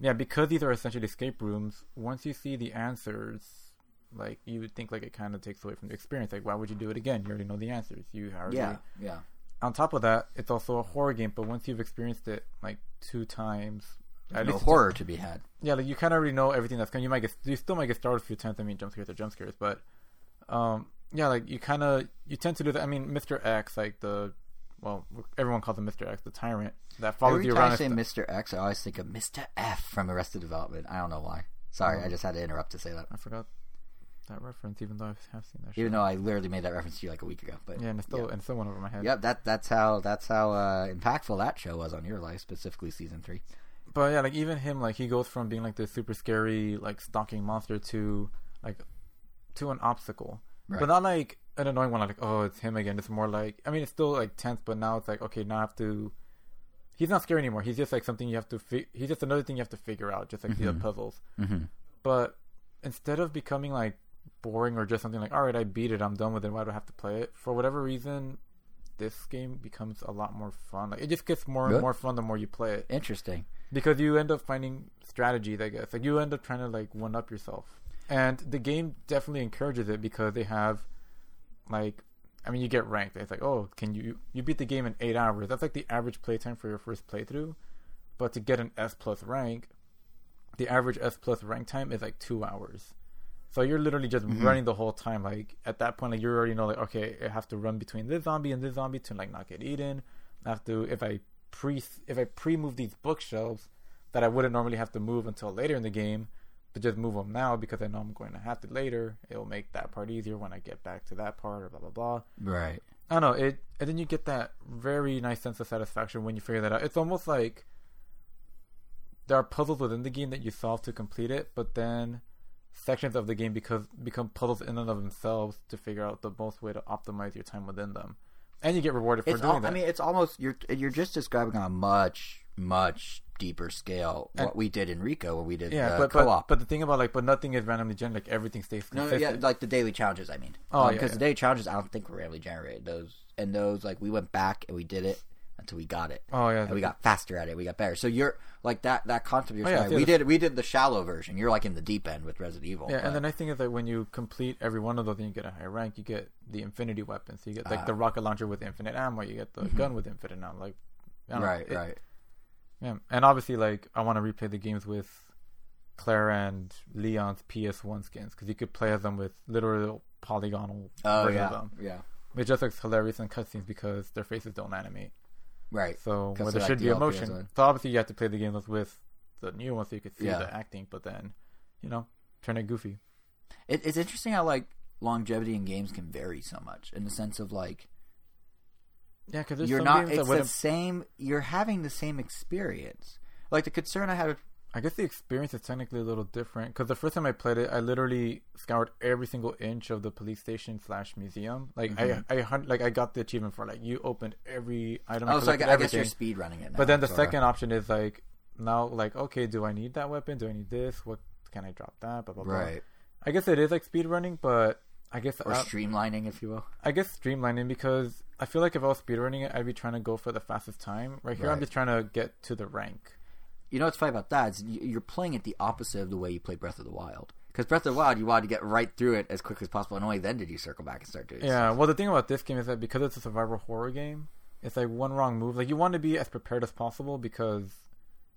yeah, because these are essentially escape rooms. Once you see the answers, like you would think, like it kind of takes away from the experience. Like, why would you do it again? You already know the answers. You already. Yeah, yeah. On top of that, it's also a horror game. But once you've experienced it like two times, at no least horror to be had. yeah, like you kind of already know everything that's coming. You might get, you still might get started a few times. I mean, jump scares are jump scares, but um, yeah, like you kind of you tend to do that. I mean, Mr. X, like the well, everyone calls him Mr. X, the tyrant that follows Every you time around. I say and Mr. X, I always think of Mr. F from Arrested Development. I don't know why. Sorry, Oh. I just had to interrupt to say that. I forgot that reference, even though I have seen that. Even though I literally made that reference to you like a week ago. But yeah, and it's still yeah. and still went over my head. Yep, that that's how that's how uh, impactful that show was on your life, specifically season three. But yeah, like even him, like he goes from being like this super scary, like stalking monster to like to an obstacle, Right. but not like an annoying one. Like oh, it's him again. It's more like I mean, it's still like tense, but now it's like okay, now I have to. He's not scary anymore. He's just like something you have to. Fi- he's just another thing you have to figure out, just like the other puzzles. Mm-hmm. But instead of becoming like boring or just something like all right, I beat it, I'm done with it. Why do I have to play it? For whatever reason, this game becomes a lot more fun. Like it just gets more Really? and more fun the more you play it Interesting. because you end up finding strategies i guess like you end up trying to like one up yourself and the game definitely encourages it because they have like i mean you get ranked it's like oh can you you beat the game in eight hours that's like the average playtime for your first playthrough but to get an s plus rank the average s plus rank time is like two hours so you're literally just mm-hmm. running the whole time like at that point like you already know like okay i have to run between this zombie and this zombie to like not get eaten i have to if i pre if i pre move these bookshelves that i wouldn't normally have to move until later in the game to just move them now because i know i'm going to have to later it'll make that part easier when i get back to that part or blah blah blah Right. I don't know it, and then you get that very nice sense of satisfaction when you figure that out. It's almost like there are puzzles within the game that you solve to complete it, but then sections of the game because become puzzles in and of themselves to figure out the most way to optimize your time within them, and you get rewarded for It's doing al- that. I mean, it's almost you're you're just describing on a much much deeper scale And- what we did in Rico when we did Yeah, the but, co-op. but but the thing about like, but nothing is randomly generated. Like everything stays no, consistent. yeah, like the daily challenges. I mean, Oh, um, yeah, because yeah. the daily challenges, I don't think were randomly generated. Those and those, like we went back and we did it until we got it. oh yeah, and we got faster at it. We got better. So you're like that. That concept you're Oh, yeah, we did. We did the shallow version. You're like in the deep end with Resident Evil. Yeah, but- and then I think is that when you complete every one of those and you get a higher rank, you get the infinity weapon. So you get like Ah. the rocket launcher with infinite ammo, you get the Mhm. gun with infinite ammo. Like, don't know, right, it- right. Yeah, and obviously, like I want to replay the games with Claire and Leon's PS1 skins because you could play as them with literal polygonal Oh yeah, yeah. It just looks hilarious in cutscenes because their faces don't animate. Right. So where there should the be emotion. PS1. So obviously, you have to play the game with with the new one so you could see Yeah. the acting. But then, you know, turn it goofy. It, it's interesting how like longevity in games can vary so much in the sense of like Yeah, because you're some not. It's the same. You're having the same experience. Like the concern I had. I guess the experience is technically a little different because the first time I played it, I literally scoured every single inch of the police station slash museum. Like Mhm. I, I, like I got the achievement for like you opened every item. oh, so I, I guess you're speed running it. Now, But then the sorta. second option is like now, like okay, do I need that weapon? Do I need this? What can I drop that? Blah blah blah. right I guess it is like speed running, but I guess or uh, streamlining, if you will. I guess streamlining because I feel like if I was speedrunning it, I'd be trying to go for the fastest time. Right here, I'm just trying to get to the rank. You know what's funny about that is you- you're playing it the opposite of the way you play Breath of the Wild. Because Breath of the Wild, you wanted to get right through it as quickly as possible, and only then did you circle back and start doing. Yeah, stuff. well, the thing about this game is that because it's a survival horror game, it's like one wrong move. Like you want to be as prepared as possible because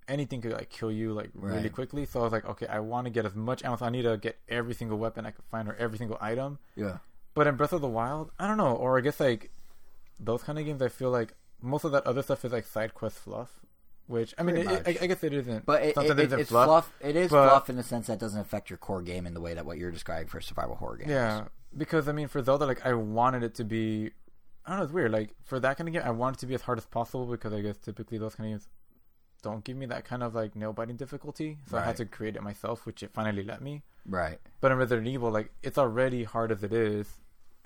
anything could like kill you like really Right. quickly. So I was like, okay, I want to get as much ammo. I need to get every single weapon I could find or every single item. yeah. But in Breath of the Wild, I don't know. Or I guess like those kind of games, I feel like most of that other stuff is like side quest fluff. Which I mean, it, it, I. I guess it isn't. But it, something it, that it, isn't it's fluff. It is but- fluff in the sense that doesn't affect your core game in the way that what you're describing for survival horror games. Yeah, because I mean, for Zelda, like I wanted it to be. I don't know. It's weird. Like for that kind of game, I want it to be as hard as possible because I guess typically those kind of games don't give me that kind of like nail biting difficulty. So I had to create it myself, which it finally let me. Right. But in Resident Evil, like it's already hard as it is,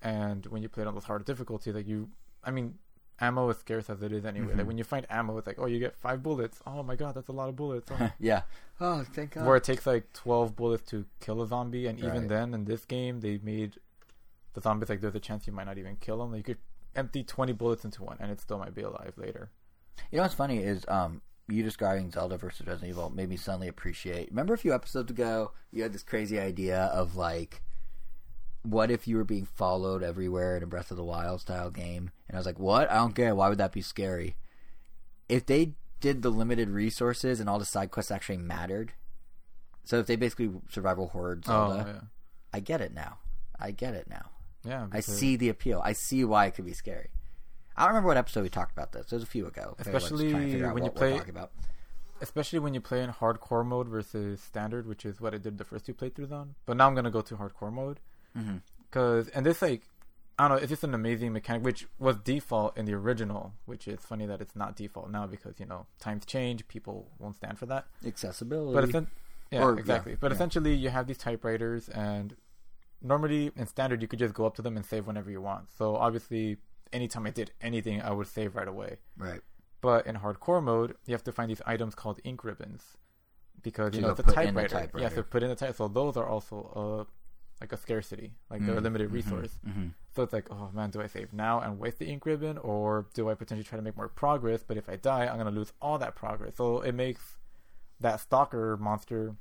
and when you play it on those hard difficulty, like you, I mean, ammo is scarce as it is anyway. Mhm. Like when you find ammo, it's like, oh, you get five bullets. Oh my god, that's a lot of bullets. Oh. yeah. Oh, thank God. Where it takes like twelve bullets to kill a zombie, and even Right. then, in this game, they made the zombies like there's a chance you might not even kill them. Like, you could empty twenty bullets into one, and it still might be alive later. You know what's funny is um you describing Zelda versus Resident Evil made me suddenly appreciate. Remember a few episodes ago, you had this crazy idea of like, what if you were being followed everywhere in a Breath of the Wild style game? And I was like, what? I don't care. Why would that be scary? If they did the limited resources and all the side quests actually mattered, so if they basically survival horror oh, Zelda, Oh yeah, I get it now. I get it now. yeah. I see the appeal. I see why it could be scary. I don't remember what episode we talked about this. It was a few ago. Especially trying to figure out when you play- about. especially when you play in hardcore mode versus standard, which is what I did the first two playthroughs on. But now I'm gonna go to hardcore mode Mhm. because and this like I don't know, it's just an amazing mechanic which was default in the original, which is funny that it's not default now because you know times change, people won't stand for that. Accessibility. But essen- yeah, Or- yeah, exactly. but yeah. essentially, you have these typewriters, and normally in standard, you could just go up to them and save whenever you want. So obviously, anytime I did anything, I would save right away. right. But in hardcore mode, you have to find these items called ink ribbons because To you know it's a put in the typewriter. You have to put in the type. So those are also uh like a scarcity, like they're a Mm, limited mhm, resource. mhm. So it's like, oh man, do I save now and waste the ink ribbon, or do I potentially try to make more progress? But if I die, I'm gonna lose all that progress. So it makes that stalker monster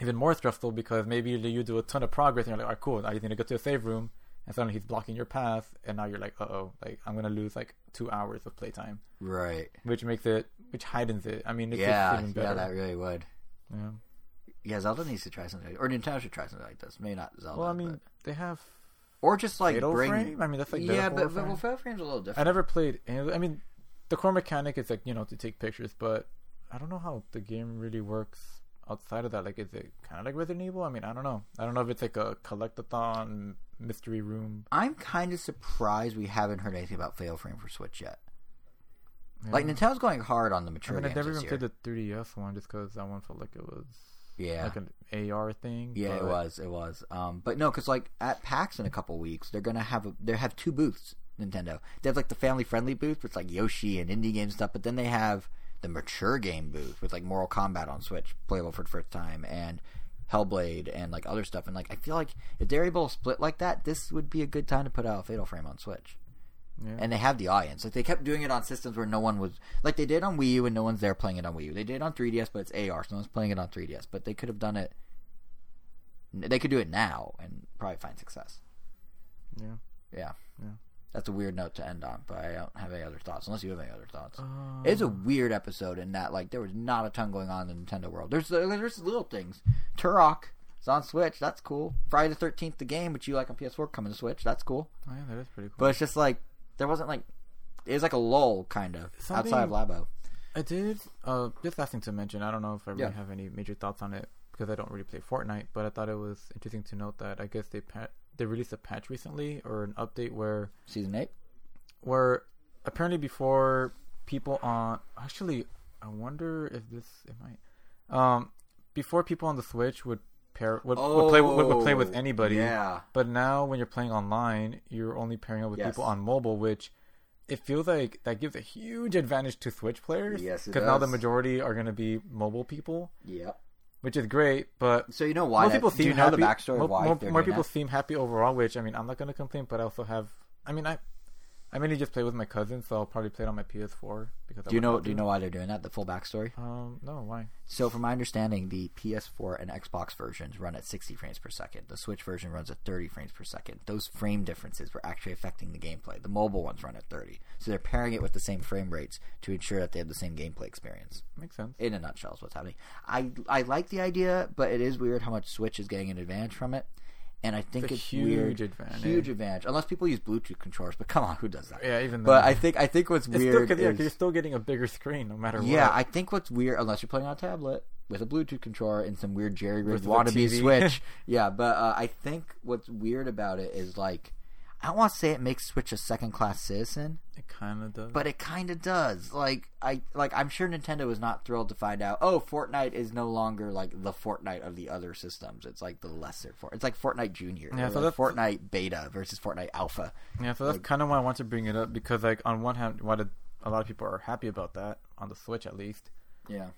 even more stressful because maybe you do a ton of progress and you're like, all right, cool, I just need to go to a save room, and suddenly he's blocking your path, and now you're like, uh oh, like I'm gonna lose like two hours of playtime, Right. which makes it, which heightens it. I mean, it's Yeah. just even better. Yeah, that really would. yeah. Yeah, Zelda needs to try something, or Nintendo should try something like this. Maybe not Zelda. Well, I mean, but- they have or just like Fatal bring. Frame. I mean, that's like yeah, but, but Frame. well, Fatal Frame's a little different. I never played. I mean, the core mechanic is like you know to take pictures, but I don't know how the game really works outside of that. Like, is it kind of like Resident Evil? I mean, I don't know. I don't know if it's like a collectathon mystery room. I'm kind of surprised we haven't heard anything about Fatal Frame for Switch yet. Yeah. Like Nintendo's going hard on the I mature mean, I never even played the 3DS one just because that one felt like it was yeah. like an AR thing. Yeah, it was. It was. Um, but no, because like at PAX in a couple weeks, they're gonna have a, they have two booths. Nintendo. They have like the family friendly booth, with like Yoshi and indie game stuff. But then they have the mature game booth with like Mortal Kombat on Switch, playable for the first time, and Hellblade and like other stuff. And like I feel like if they're able to split like that, this would be a good time to put out a Fatal Frame on Switch. Yeah. And they have the audience. Like they kept doing it on systems where no one was like they did on Wii U and no one's there playing it on Wii U. They did it on 3DS, but it's AR, so no one's playing it on 3DS. But they could have done it. They could do it now and probably find success. yeah. Yeah. Yeah. That's a weird note to end on, but I don't have any other thoughts. Unless you have any other thoughts. Um, It's a weird episode in that like there was not a ton going on in the Nintendo world. There's there's little things. Turok is on Switch. That's cool. Friday the Thirteenth, the game, which you like on PS4, coming to Switch. That's cool. oh, yeah, that is pretty cool. But it's just like there wasn't like it was like a lull kind of Something- outside of Labo. I did. Uh, just last thing to mention. I don't know if I really Yeah. have any major thoughts on it because I don't really play Fortnite. But I thought it was interesting to note that I guess they pa- they released a patch recently or an update where Season eight. where apparently before people on actually I wonder if this it might um before people on the Switch would pair would, would play would, would play with oh, anybody. Oh, Yeah. But now when you're playing online, you're only pairing up with Yes. people on mobile, which it feels like that gives a huge advantage to Switch players. Yes, because now the majority are going to be mobile people, Yep. which is great. But So you know why? that- people do seem you know happy. the backstory more, of why more, more people that? seem happy overall. Which I mean, I'm not going to complain, but I also have. I mean, I I mainly just play with my cousin, so I'll probably play it on my PS4 because I Do you know? Do you know why they're doing that? The full backstory. Um, no, why? So, from my understanding, the PS4 and Xbox versions run at 60 frames per second. The Switch version runs at 30 frames per second. Those frame differences were actually affecting the gameplay. The mobile ones run at 30. So, they're pairing it with the same frame rates to ensure that they have the same gameplay experience. Makes sense. In a nutshell, is what's happening. I, I like the idea, but it is weird how much Switch is getting an advantage from it. And I think It's a it's, huge weird. advantage. Huge advantage. Unless people use Bluetooth controllers. But come on, who does that? Yeah, even Though, But. I think I think what's weird still, yeah, is you're still getting a bigger screen no matter yeah, what. I think what's weird, unless you're playing on a tablet with a Bluetooth controller and some weird jerry rigged wannabe TV. Switch. yeah, but uh, I think what's weird about it is like, I don't want to say it makes Switch a second class citizen, it kind of does. but it kind of does. Like I like I'm sure Nintendo is not thrilled to find out. Oh, Fortnite is no longer like the Fortnite of the other systems. It's like the lesser Fort. It's like Fortnite Junior. Yeah, so like that's- Fortnite Beta versus Fortnite Alpha. Yeah, so that's Like- kind of why I want to bring it up because, like, on one hand, why did a lot of people are happy about that on the Switch at least. Yeah.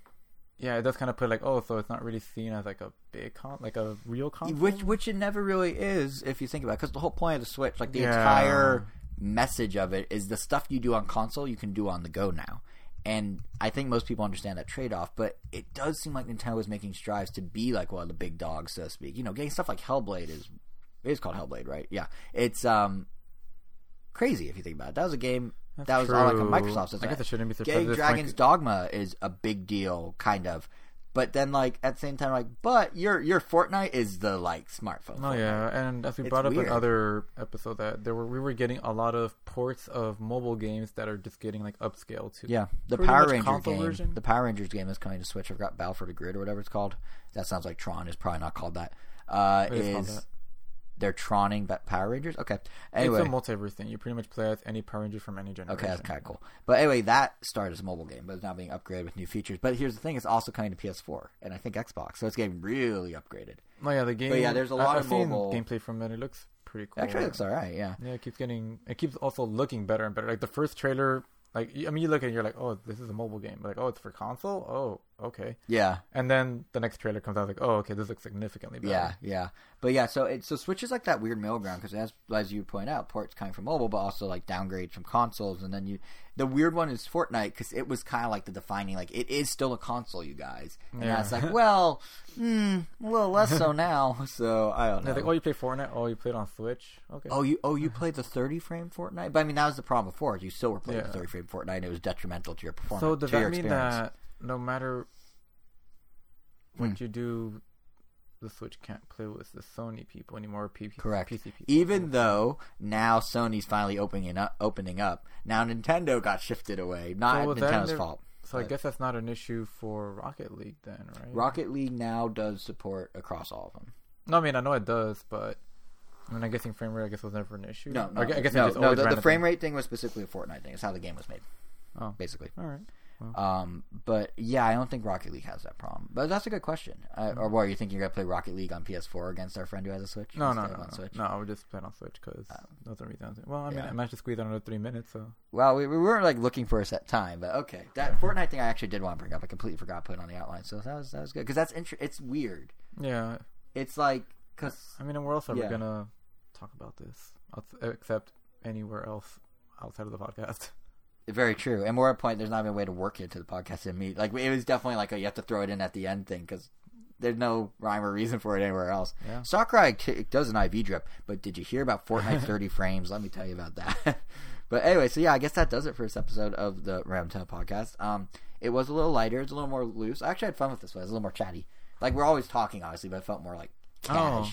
Yeah, it does kind of put like, oh, so it's not really seen as like a big con, like a real console. Which which it never really is if you think about it, because the whole point of the Switch, like the Yeah. entire message of it, is the stuff you do on console you can do on the go now. And I think most people understand that trade off, but it does seem like Nintendo is making strides to be like one of the big dogs, so to speak. You know, getting stuff like Hellblade is it is called Hellblade, right? Yeah, it's um crazy if you think about it. That was a game That's that was all like a. Microsoft system. I guess I shouldn't be surprised. Dragon's. Dogma is a big deal, kind of. But then, like at the same time, like, but your your Fortnite is the like smartphone. Oh Fortnite. yeah, and as we It's brought up weird. in other episode, that there were we were getting a lot of ports of mobile games that are just getting like upscale to Yeah, the Power much Ranger console game. version. The Power Rangers game is coming to Switch. I forgot Battle for the Grid or whatever it's called. That sounds like Tron. It's probably not called that. Uh, It is is. They're Troning ba- Power Rangers? Okay. Anyway, It's a multiverse thing. You pretty much play as any Power Ranger from any generation. okay, that's kind of cool. But anyway, that started as a mobile game, but it's now being upgraded with new features. But here's the thing: it's also coming to PS4 and I think Xbox, so it's getting really upgraded. Oh yeah, the game. yeah, there's a lot I've of seen mobile- gameplay from it. It looks pretty cool. Actually, it looks all right. Yeah. Yeah, it keeps getting. It keeps also looking better and better. Like the first trailer, like I mean, you look at it, you're like, oh, this is a mobile game. Like, oh, it's for console. Oh, okay. Yeah. And then the next trailer comes out, like, oh, okay, this looks significantly better. Yeah, yeah, but yeah. So it so Switch is like that weird middle ground because as as you point out, ports coming from mobile, but also like downgrades from consoles, and then you the weird one is Fortnite because it was kind of like the defining like it is still a console, you guys, and Yeah. that's like well, hmm, a little less so now. So I don't know. it's like, oh, you play Fortnite. Oh, you played on Switch. Okay. Oh, you oh you played the 30 frame Fortnite, but I mean that was the problem before. You still were playing the 30 frame Fortnite, and it was detrimental to your performance. so does that mean that no matter what Hmm. you do, the Switch can't play with the Sony people anymore? or P- Correct. PC people. Even though now Sony's finally opening up, opening up. Now Nintendo got shifted away. Not So Nintendo's fault. So I guess that's not an issue for Rocket League then, right? Rocket League now does support across all of them. No, I mean I know it does, but I mean I'm guessing frame rate I guess was never an issue. No, no, I guess no. just no the, the frame rate thing was specifically a Fortnite thing. It's how the game was made, Oh, basically. all right. Um, but yeah, I don't think Rocket League has that problem. But that's a good question. Uh, or what, you think you're gonna play Rocket League on PS4 against our friend who has a Switch? No, no, no, no. Switch? No, I would just play on Switch because that's the reason. Well, I mean, Yeah. I managed to squeeze another three minutes, so Well, we, we weren't like looking for a set time, but okay. That Fortnite thing I actually did want to bring up. I completely forgot putting on the outline, so that was that was good because that's inter- It's weird. yeah. It's like because I mean, and where else are Yeah. we gonna talk about this except anywhere else outside of the podcast? Very true, and more at a point, there's not even a way to work it into the podcast and meet. Like it was definitely like a you have to throw it in at the end thing because there's no rhyme or reason for it anywhere else. Yeah. Sakurai does an IV drip, but did you hear about Fortnite 30 frames? Let me tell you about that. but anyway, so yeah, I guess that does it for this episode of the Ram Tail podcast. Um, it was a little lighter, it's a little more loose. I actually had fun with this one. It was a little more chatty. Like we're always talking, obviously, but it felt more like Oh.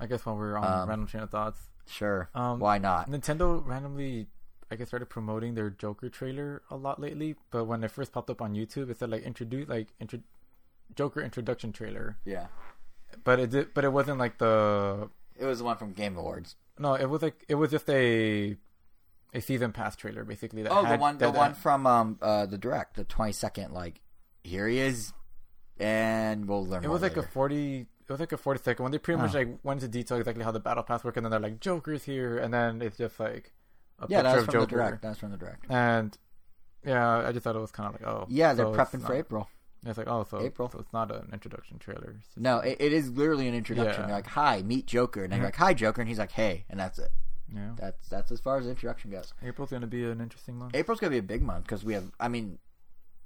I guess while we're on Um, random train of thoughts, Sure, Um, why not? Nintendo randomly, I guess, started promoting their Joker trailer a lot lately. But when it first popped up on YouTube, it said like introduce like intro- Joker introduction trailer. Yeah, But it did, but it wasn't like the it was the one from Game Awards. no. It was like it was just a a season pass trailer basically. That Oh, the had- one, the that- one from um uh the direct, the 20 second. Like here he is, and we'll learn. It more was like a forty. It was like a forty second one. They pretty much Oh. like went into detail exactly how the battle pass work, and then they're like Joker's here, and then it's just like a yeah, that picture was of from the Joker. direct. That was from the direct. And yeah, I just thought it was kind of like oh Yeah, they're so it's prepping not- for April. It's like oh so April. so it's not an introduction trailer. It's No, it, it is literally an introduction. Yeah. They're like, "Hi, meet Joker," and then you're like, "Hi, Joker," and he's like, "Hey," and that's it. yeah. That's that's as far as the introduction goes. April's gonna be an interesting month. April's gonna be a big month because we have. I mean,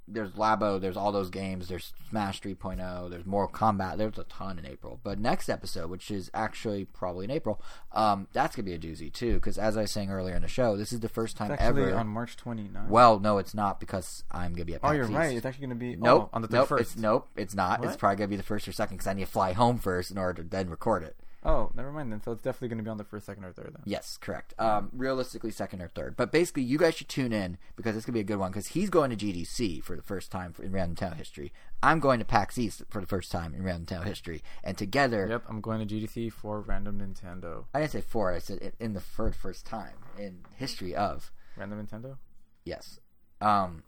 there's Labo, there's all those games, there's Smash 3.0, there's Mortal Kombat. There's a ton in April. But next episode, which is actually probably in April, um, that's gonna be a doozy too. Because as I was saying earlier in the show, this is the first time It's actually ever. on March 29th. well, no, it's not because I'm gonna be at. oh, PAX you're East. right. It's actually gonna be Nope. oh, on the nope. 31st. It's nope. It's not. It's probably gonna be the first or second because I need to fly home first in order to then record it. Oh, never mind then. So it's definitely gonna be on the first, second, or third then. Yes, correct. Um, realistically, second or third. But basically, you guys should tune in because it's gonna be a good one. Because he's going to GDC for the first time in Random Town history. I'm going to PAX East for the first time in Random Town history, and together, Yep, I'm going to GDC for Random Nintendo. I didn't say for. I said in- in the third first time in history of Random Nintendo. yes. Um,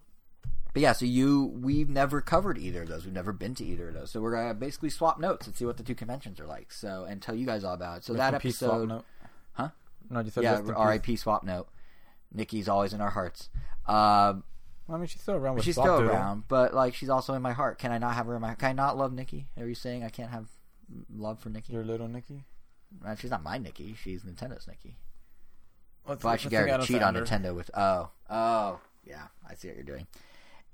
but yeah, so you we've never covered either of those. We've never been to either of those. So we're gonna basically swap notes and see what the two conventions are like. So and tell you guys all about it. So Rest that episode, Note. Huh? No, just said yeah, rest in peace. R.I.P. Swapnote. Nikki's always in our hearts. Um, Well, I mean, she's still around with she's still Doodle. around, but like she's also in my heart. Can I not have her in my? Can I not love Nikki? Are you saying I can't have love for Nikki? Your little Nikki. Uh, She's not my Nikki. She's Nintendo's Nikki. Let's, Well, I should get her to cheat on Nintendo with. Oh, oh, yeah. I see what you're doing.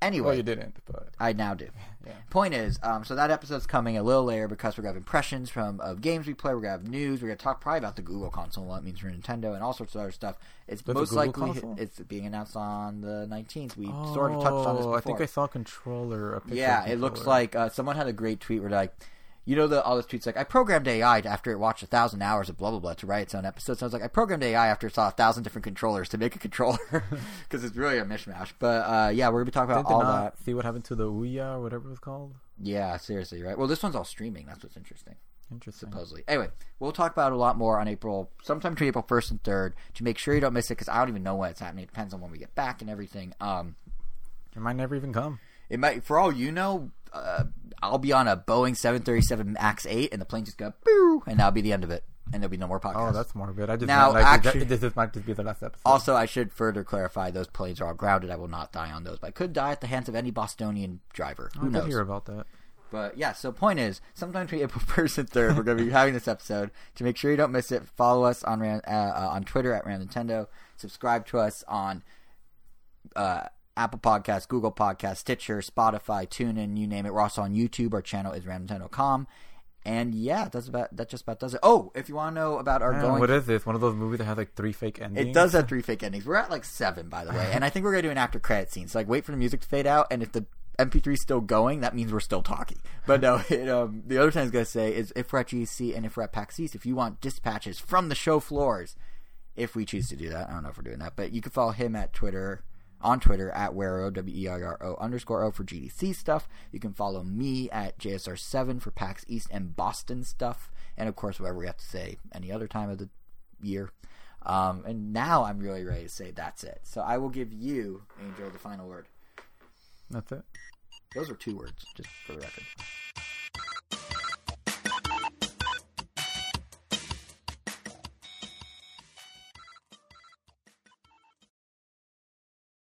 Anyway, Well, you didn't, but I now do. yeah. Point is, um, so that episode's coming a little later because we're gonna have impressions from of games we play. We're gonna have news. We're gonna talk probably about the Google console, what it means for Nintendo, and all sorts of other stuff. It's a most likely console? it's being announced on the 19th. We sort of touched on this Oh, before. I think I saw a controller. A picture Yeah, of it looks like uh, someone had a great tweet where like, you know, the all those tweets like, I programmed AI after it watched a thousand hours of blah blah blah to write its own episode. So I was like, I programmed AI after it saw a thousand different controllers to make a controller because it's really a mishmash. But uh, yeah, we're gonna be talking about all that. see what happened to the Ouya or whatever it was called? Yeah, seriously, right? Well, this one's all streaming. That's what's interesting. Interesting. supposedly. Anyway, we'll talk about it a lot more on April, sometime between April 1st and 3rd, to make sure you don't miss it, because I don't even know when it's happening. It depends on when we get back and everything. Um, It might never even come. it might, for all you know, uh, I'll be on a Boeing 737 Max 8, and the plane just go, boo, and that'll be the end of it, and there'll be no more podcasts. Oh, that's morbid. I just Now, like, actually- this, this might just be the last episode. Also, I should further clarify those planes are all grounded. I will not die on those, but I could die at the hands of any Bostonian driver. Who I knows? hear about that. But yeah, so point is, sometime between April first and third, we're going to be having this episode. To make sure you don't miss it, follow us on uh, uh, on Twitter at Ram Nintendo. Subscribe to us on uh, Apple Podcasts, Google Podcasts, Stitcher, Spotify, TuneIn, you name it. We're also on YouTube. Our channel is RamNintendo.com. And yeah, that's about that. Just about does it. Oh, if you want to know about our Man, going, what is this? One of those movies that has like three fake endings? it does have three fake endings. We're at like seven, by the way, and I think we're gonna do an after credit scene. So like, wait for the music to fade out, and if the MP3 is still going, that means we're still talking. But no, it, um, the other thing I was gonna say is if we're at GC and if we're at PAX East, if you want dispatches from the show floors, if we choose to do that, I don't know if we're doing that, but you can follow him at Twitter. On Twitter at Wero W E I R O underscore O for GDC stuff. You can follow me at JSR7 for PAX East and Boston stuff, and of course whatever we have to say any other time of the year. Um, and now I'm really ready to say that's it. So I will give you, Angel, the final word. That's it. Those were two words, just for the record.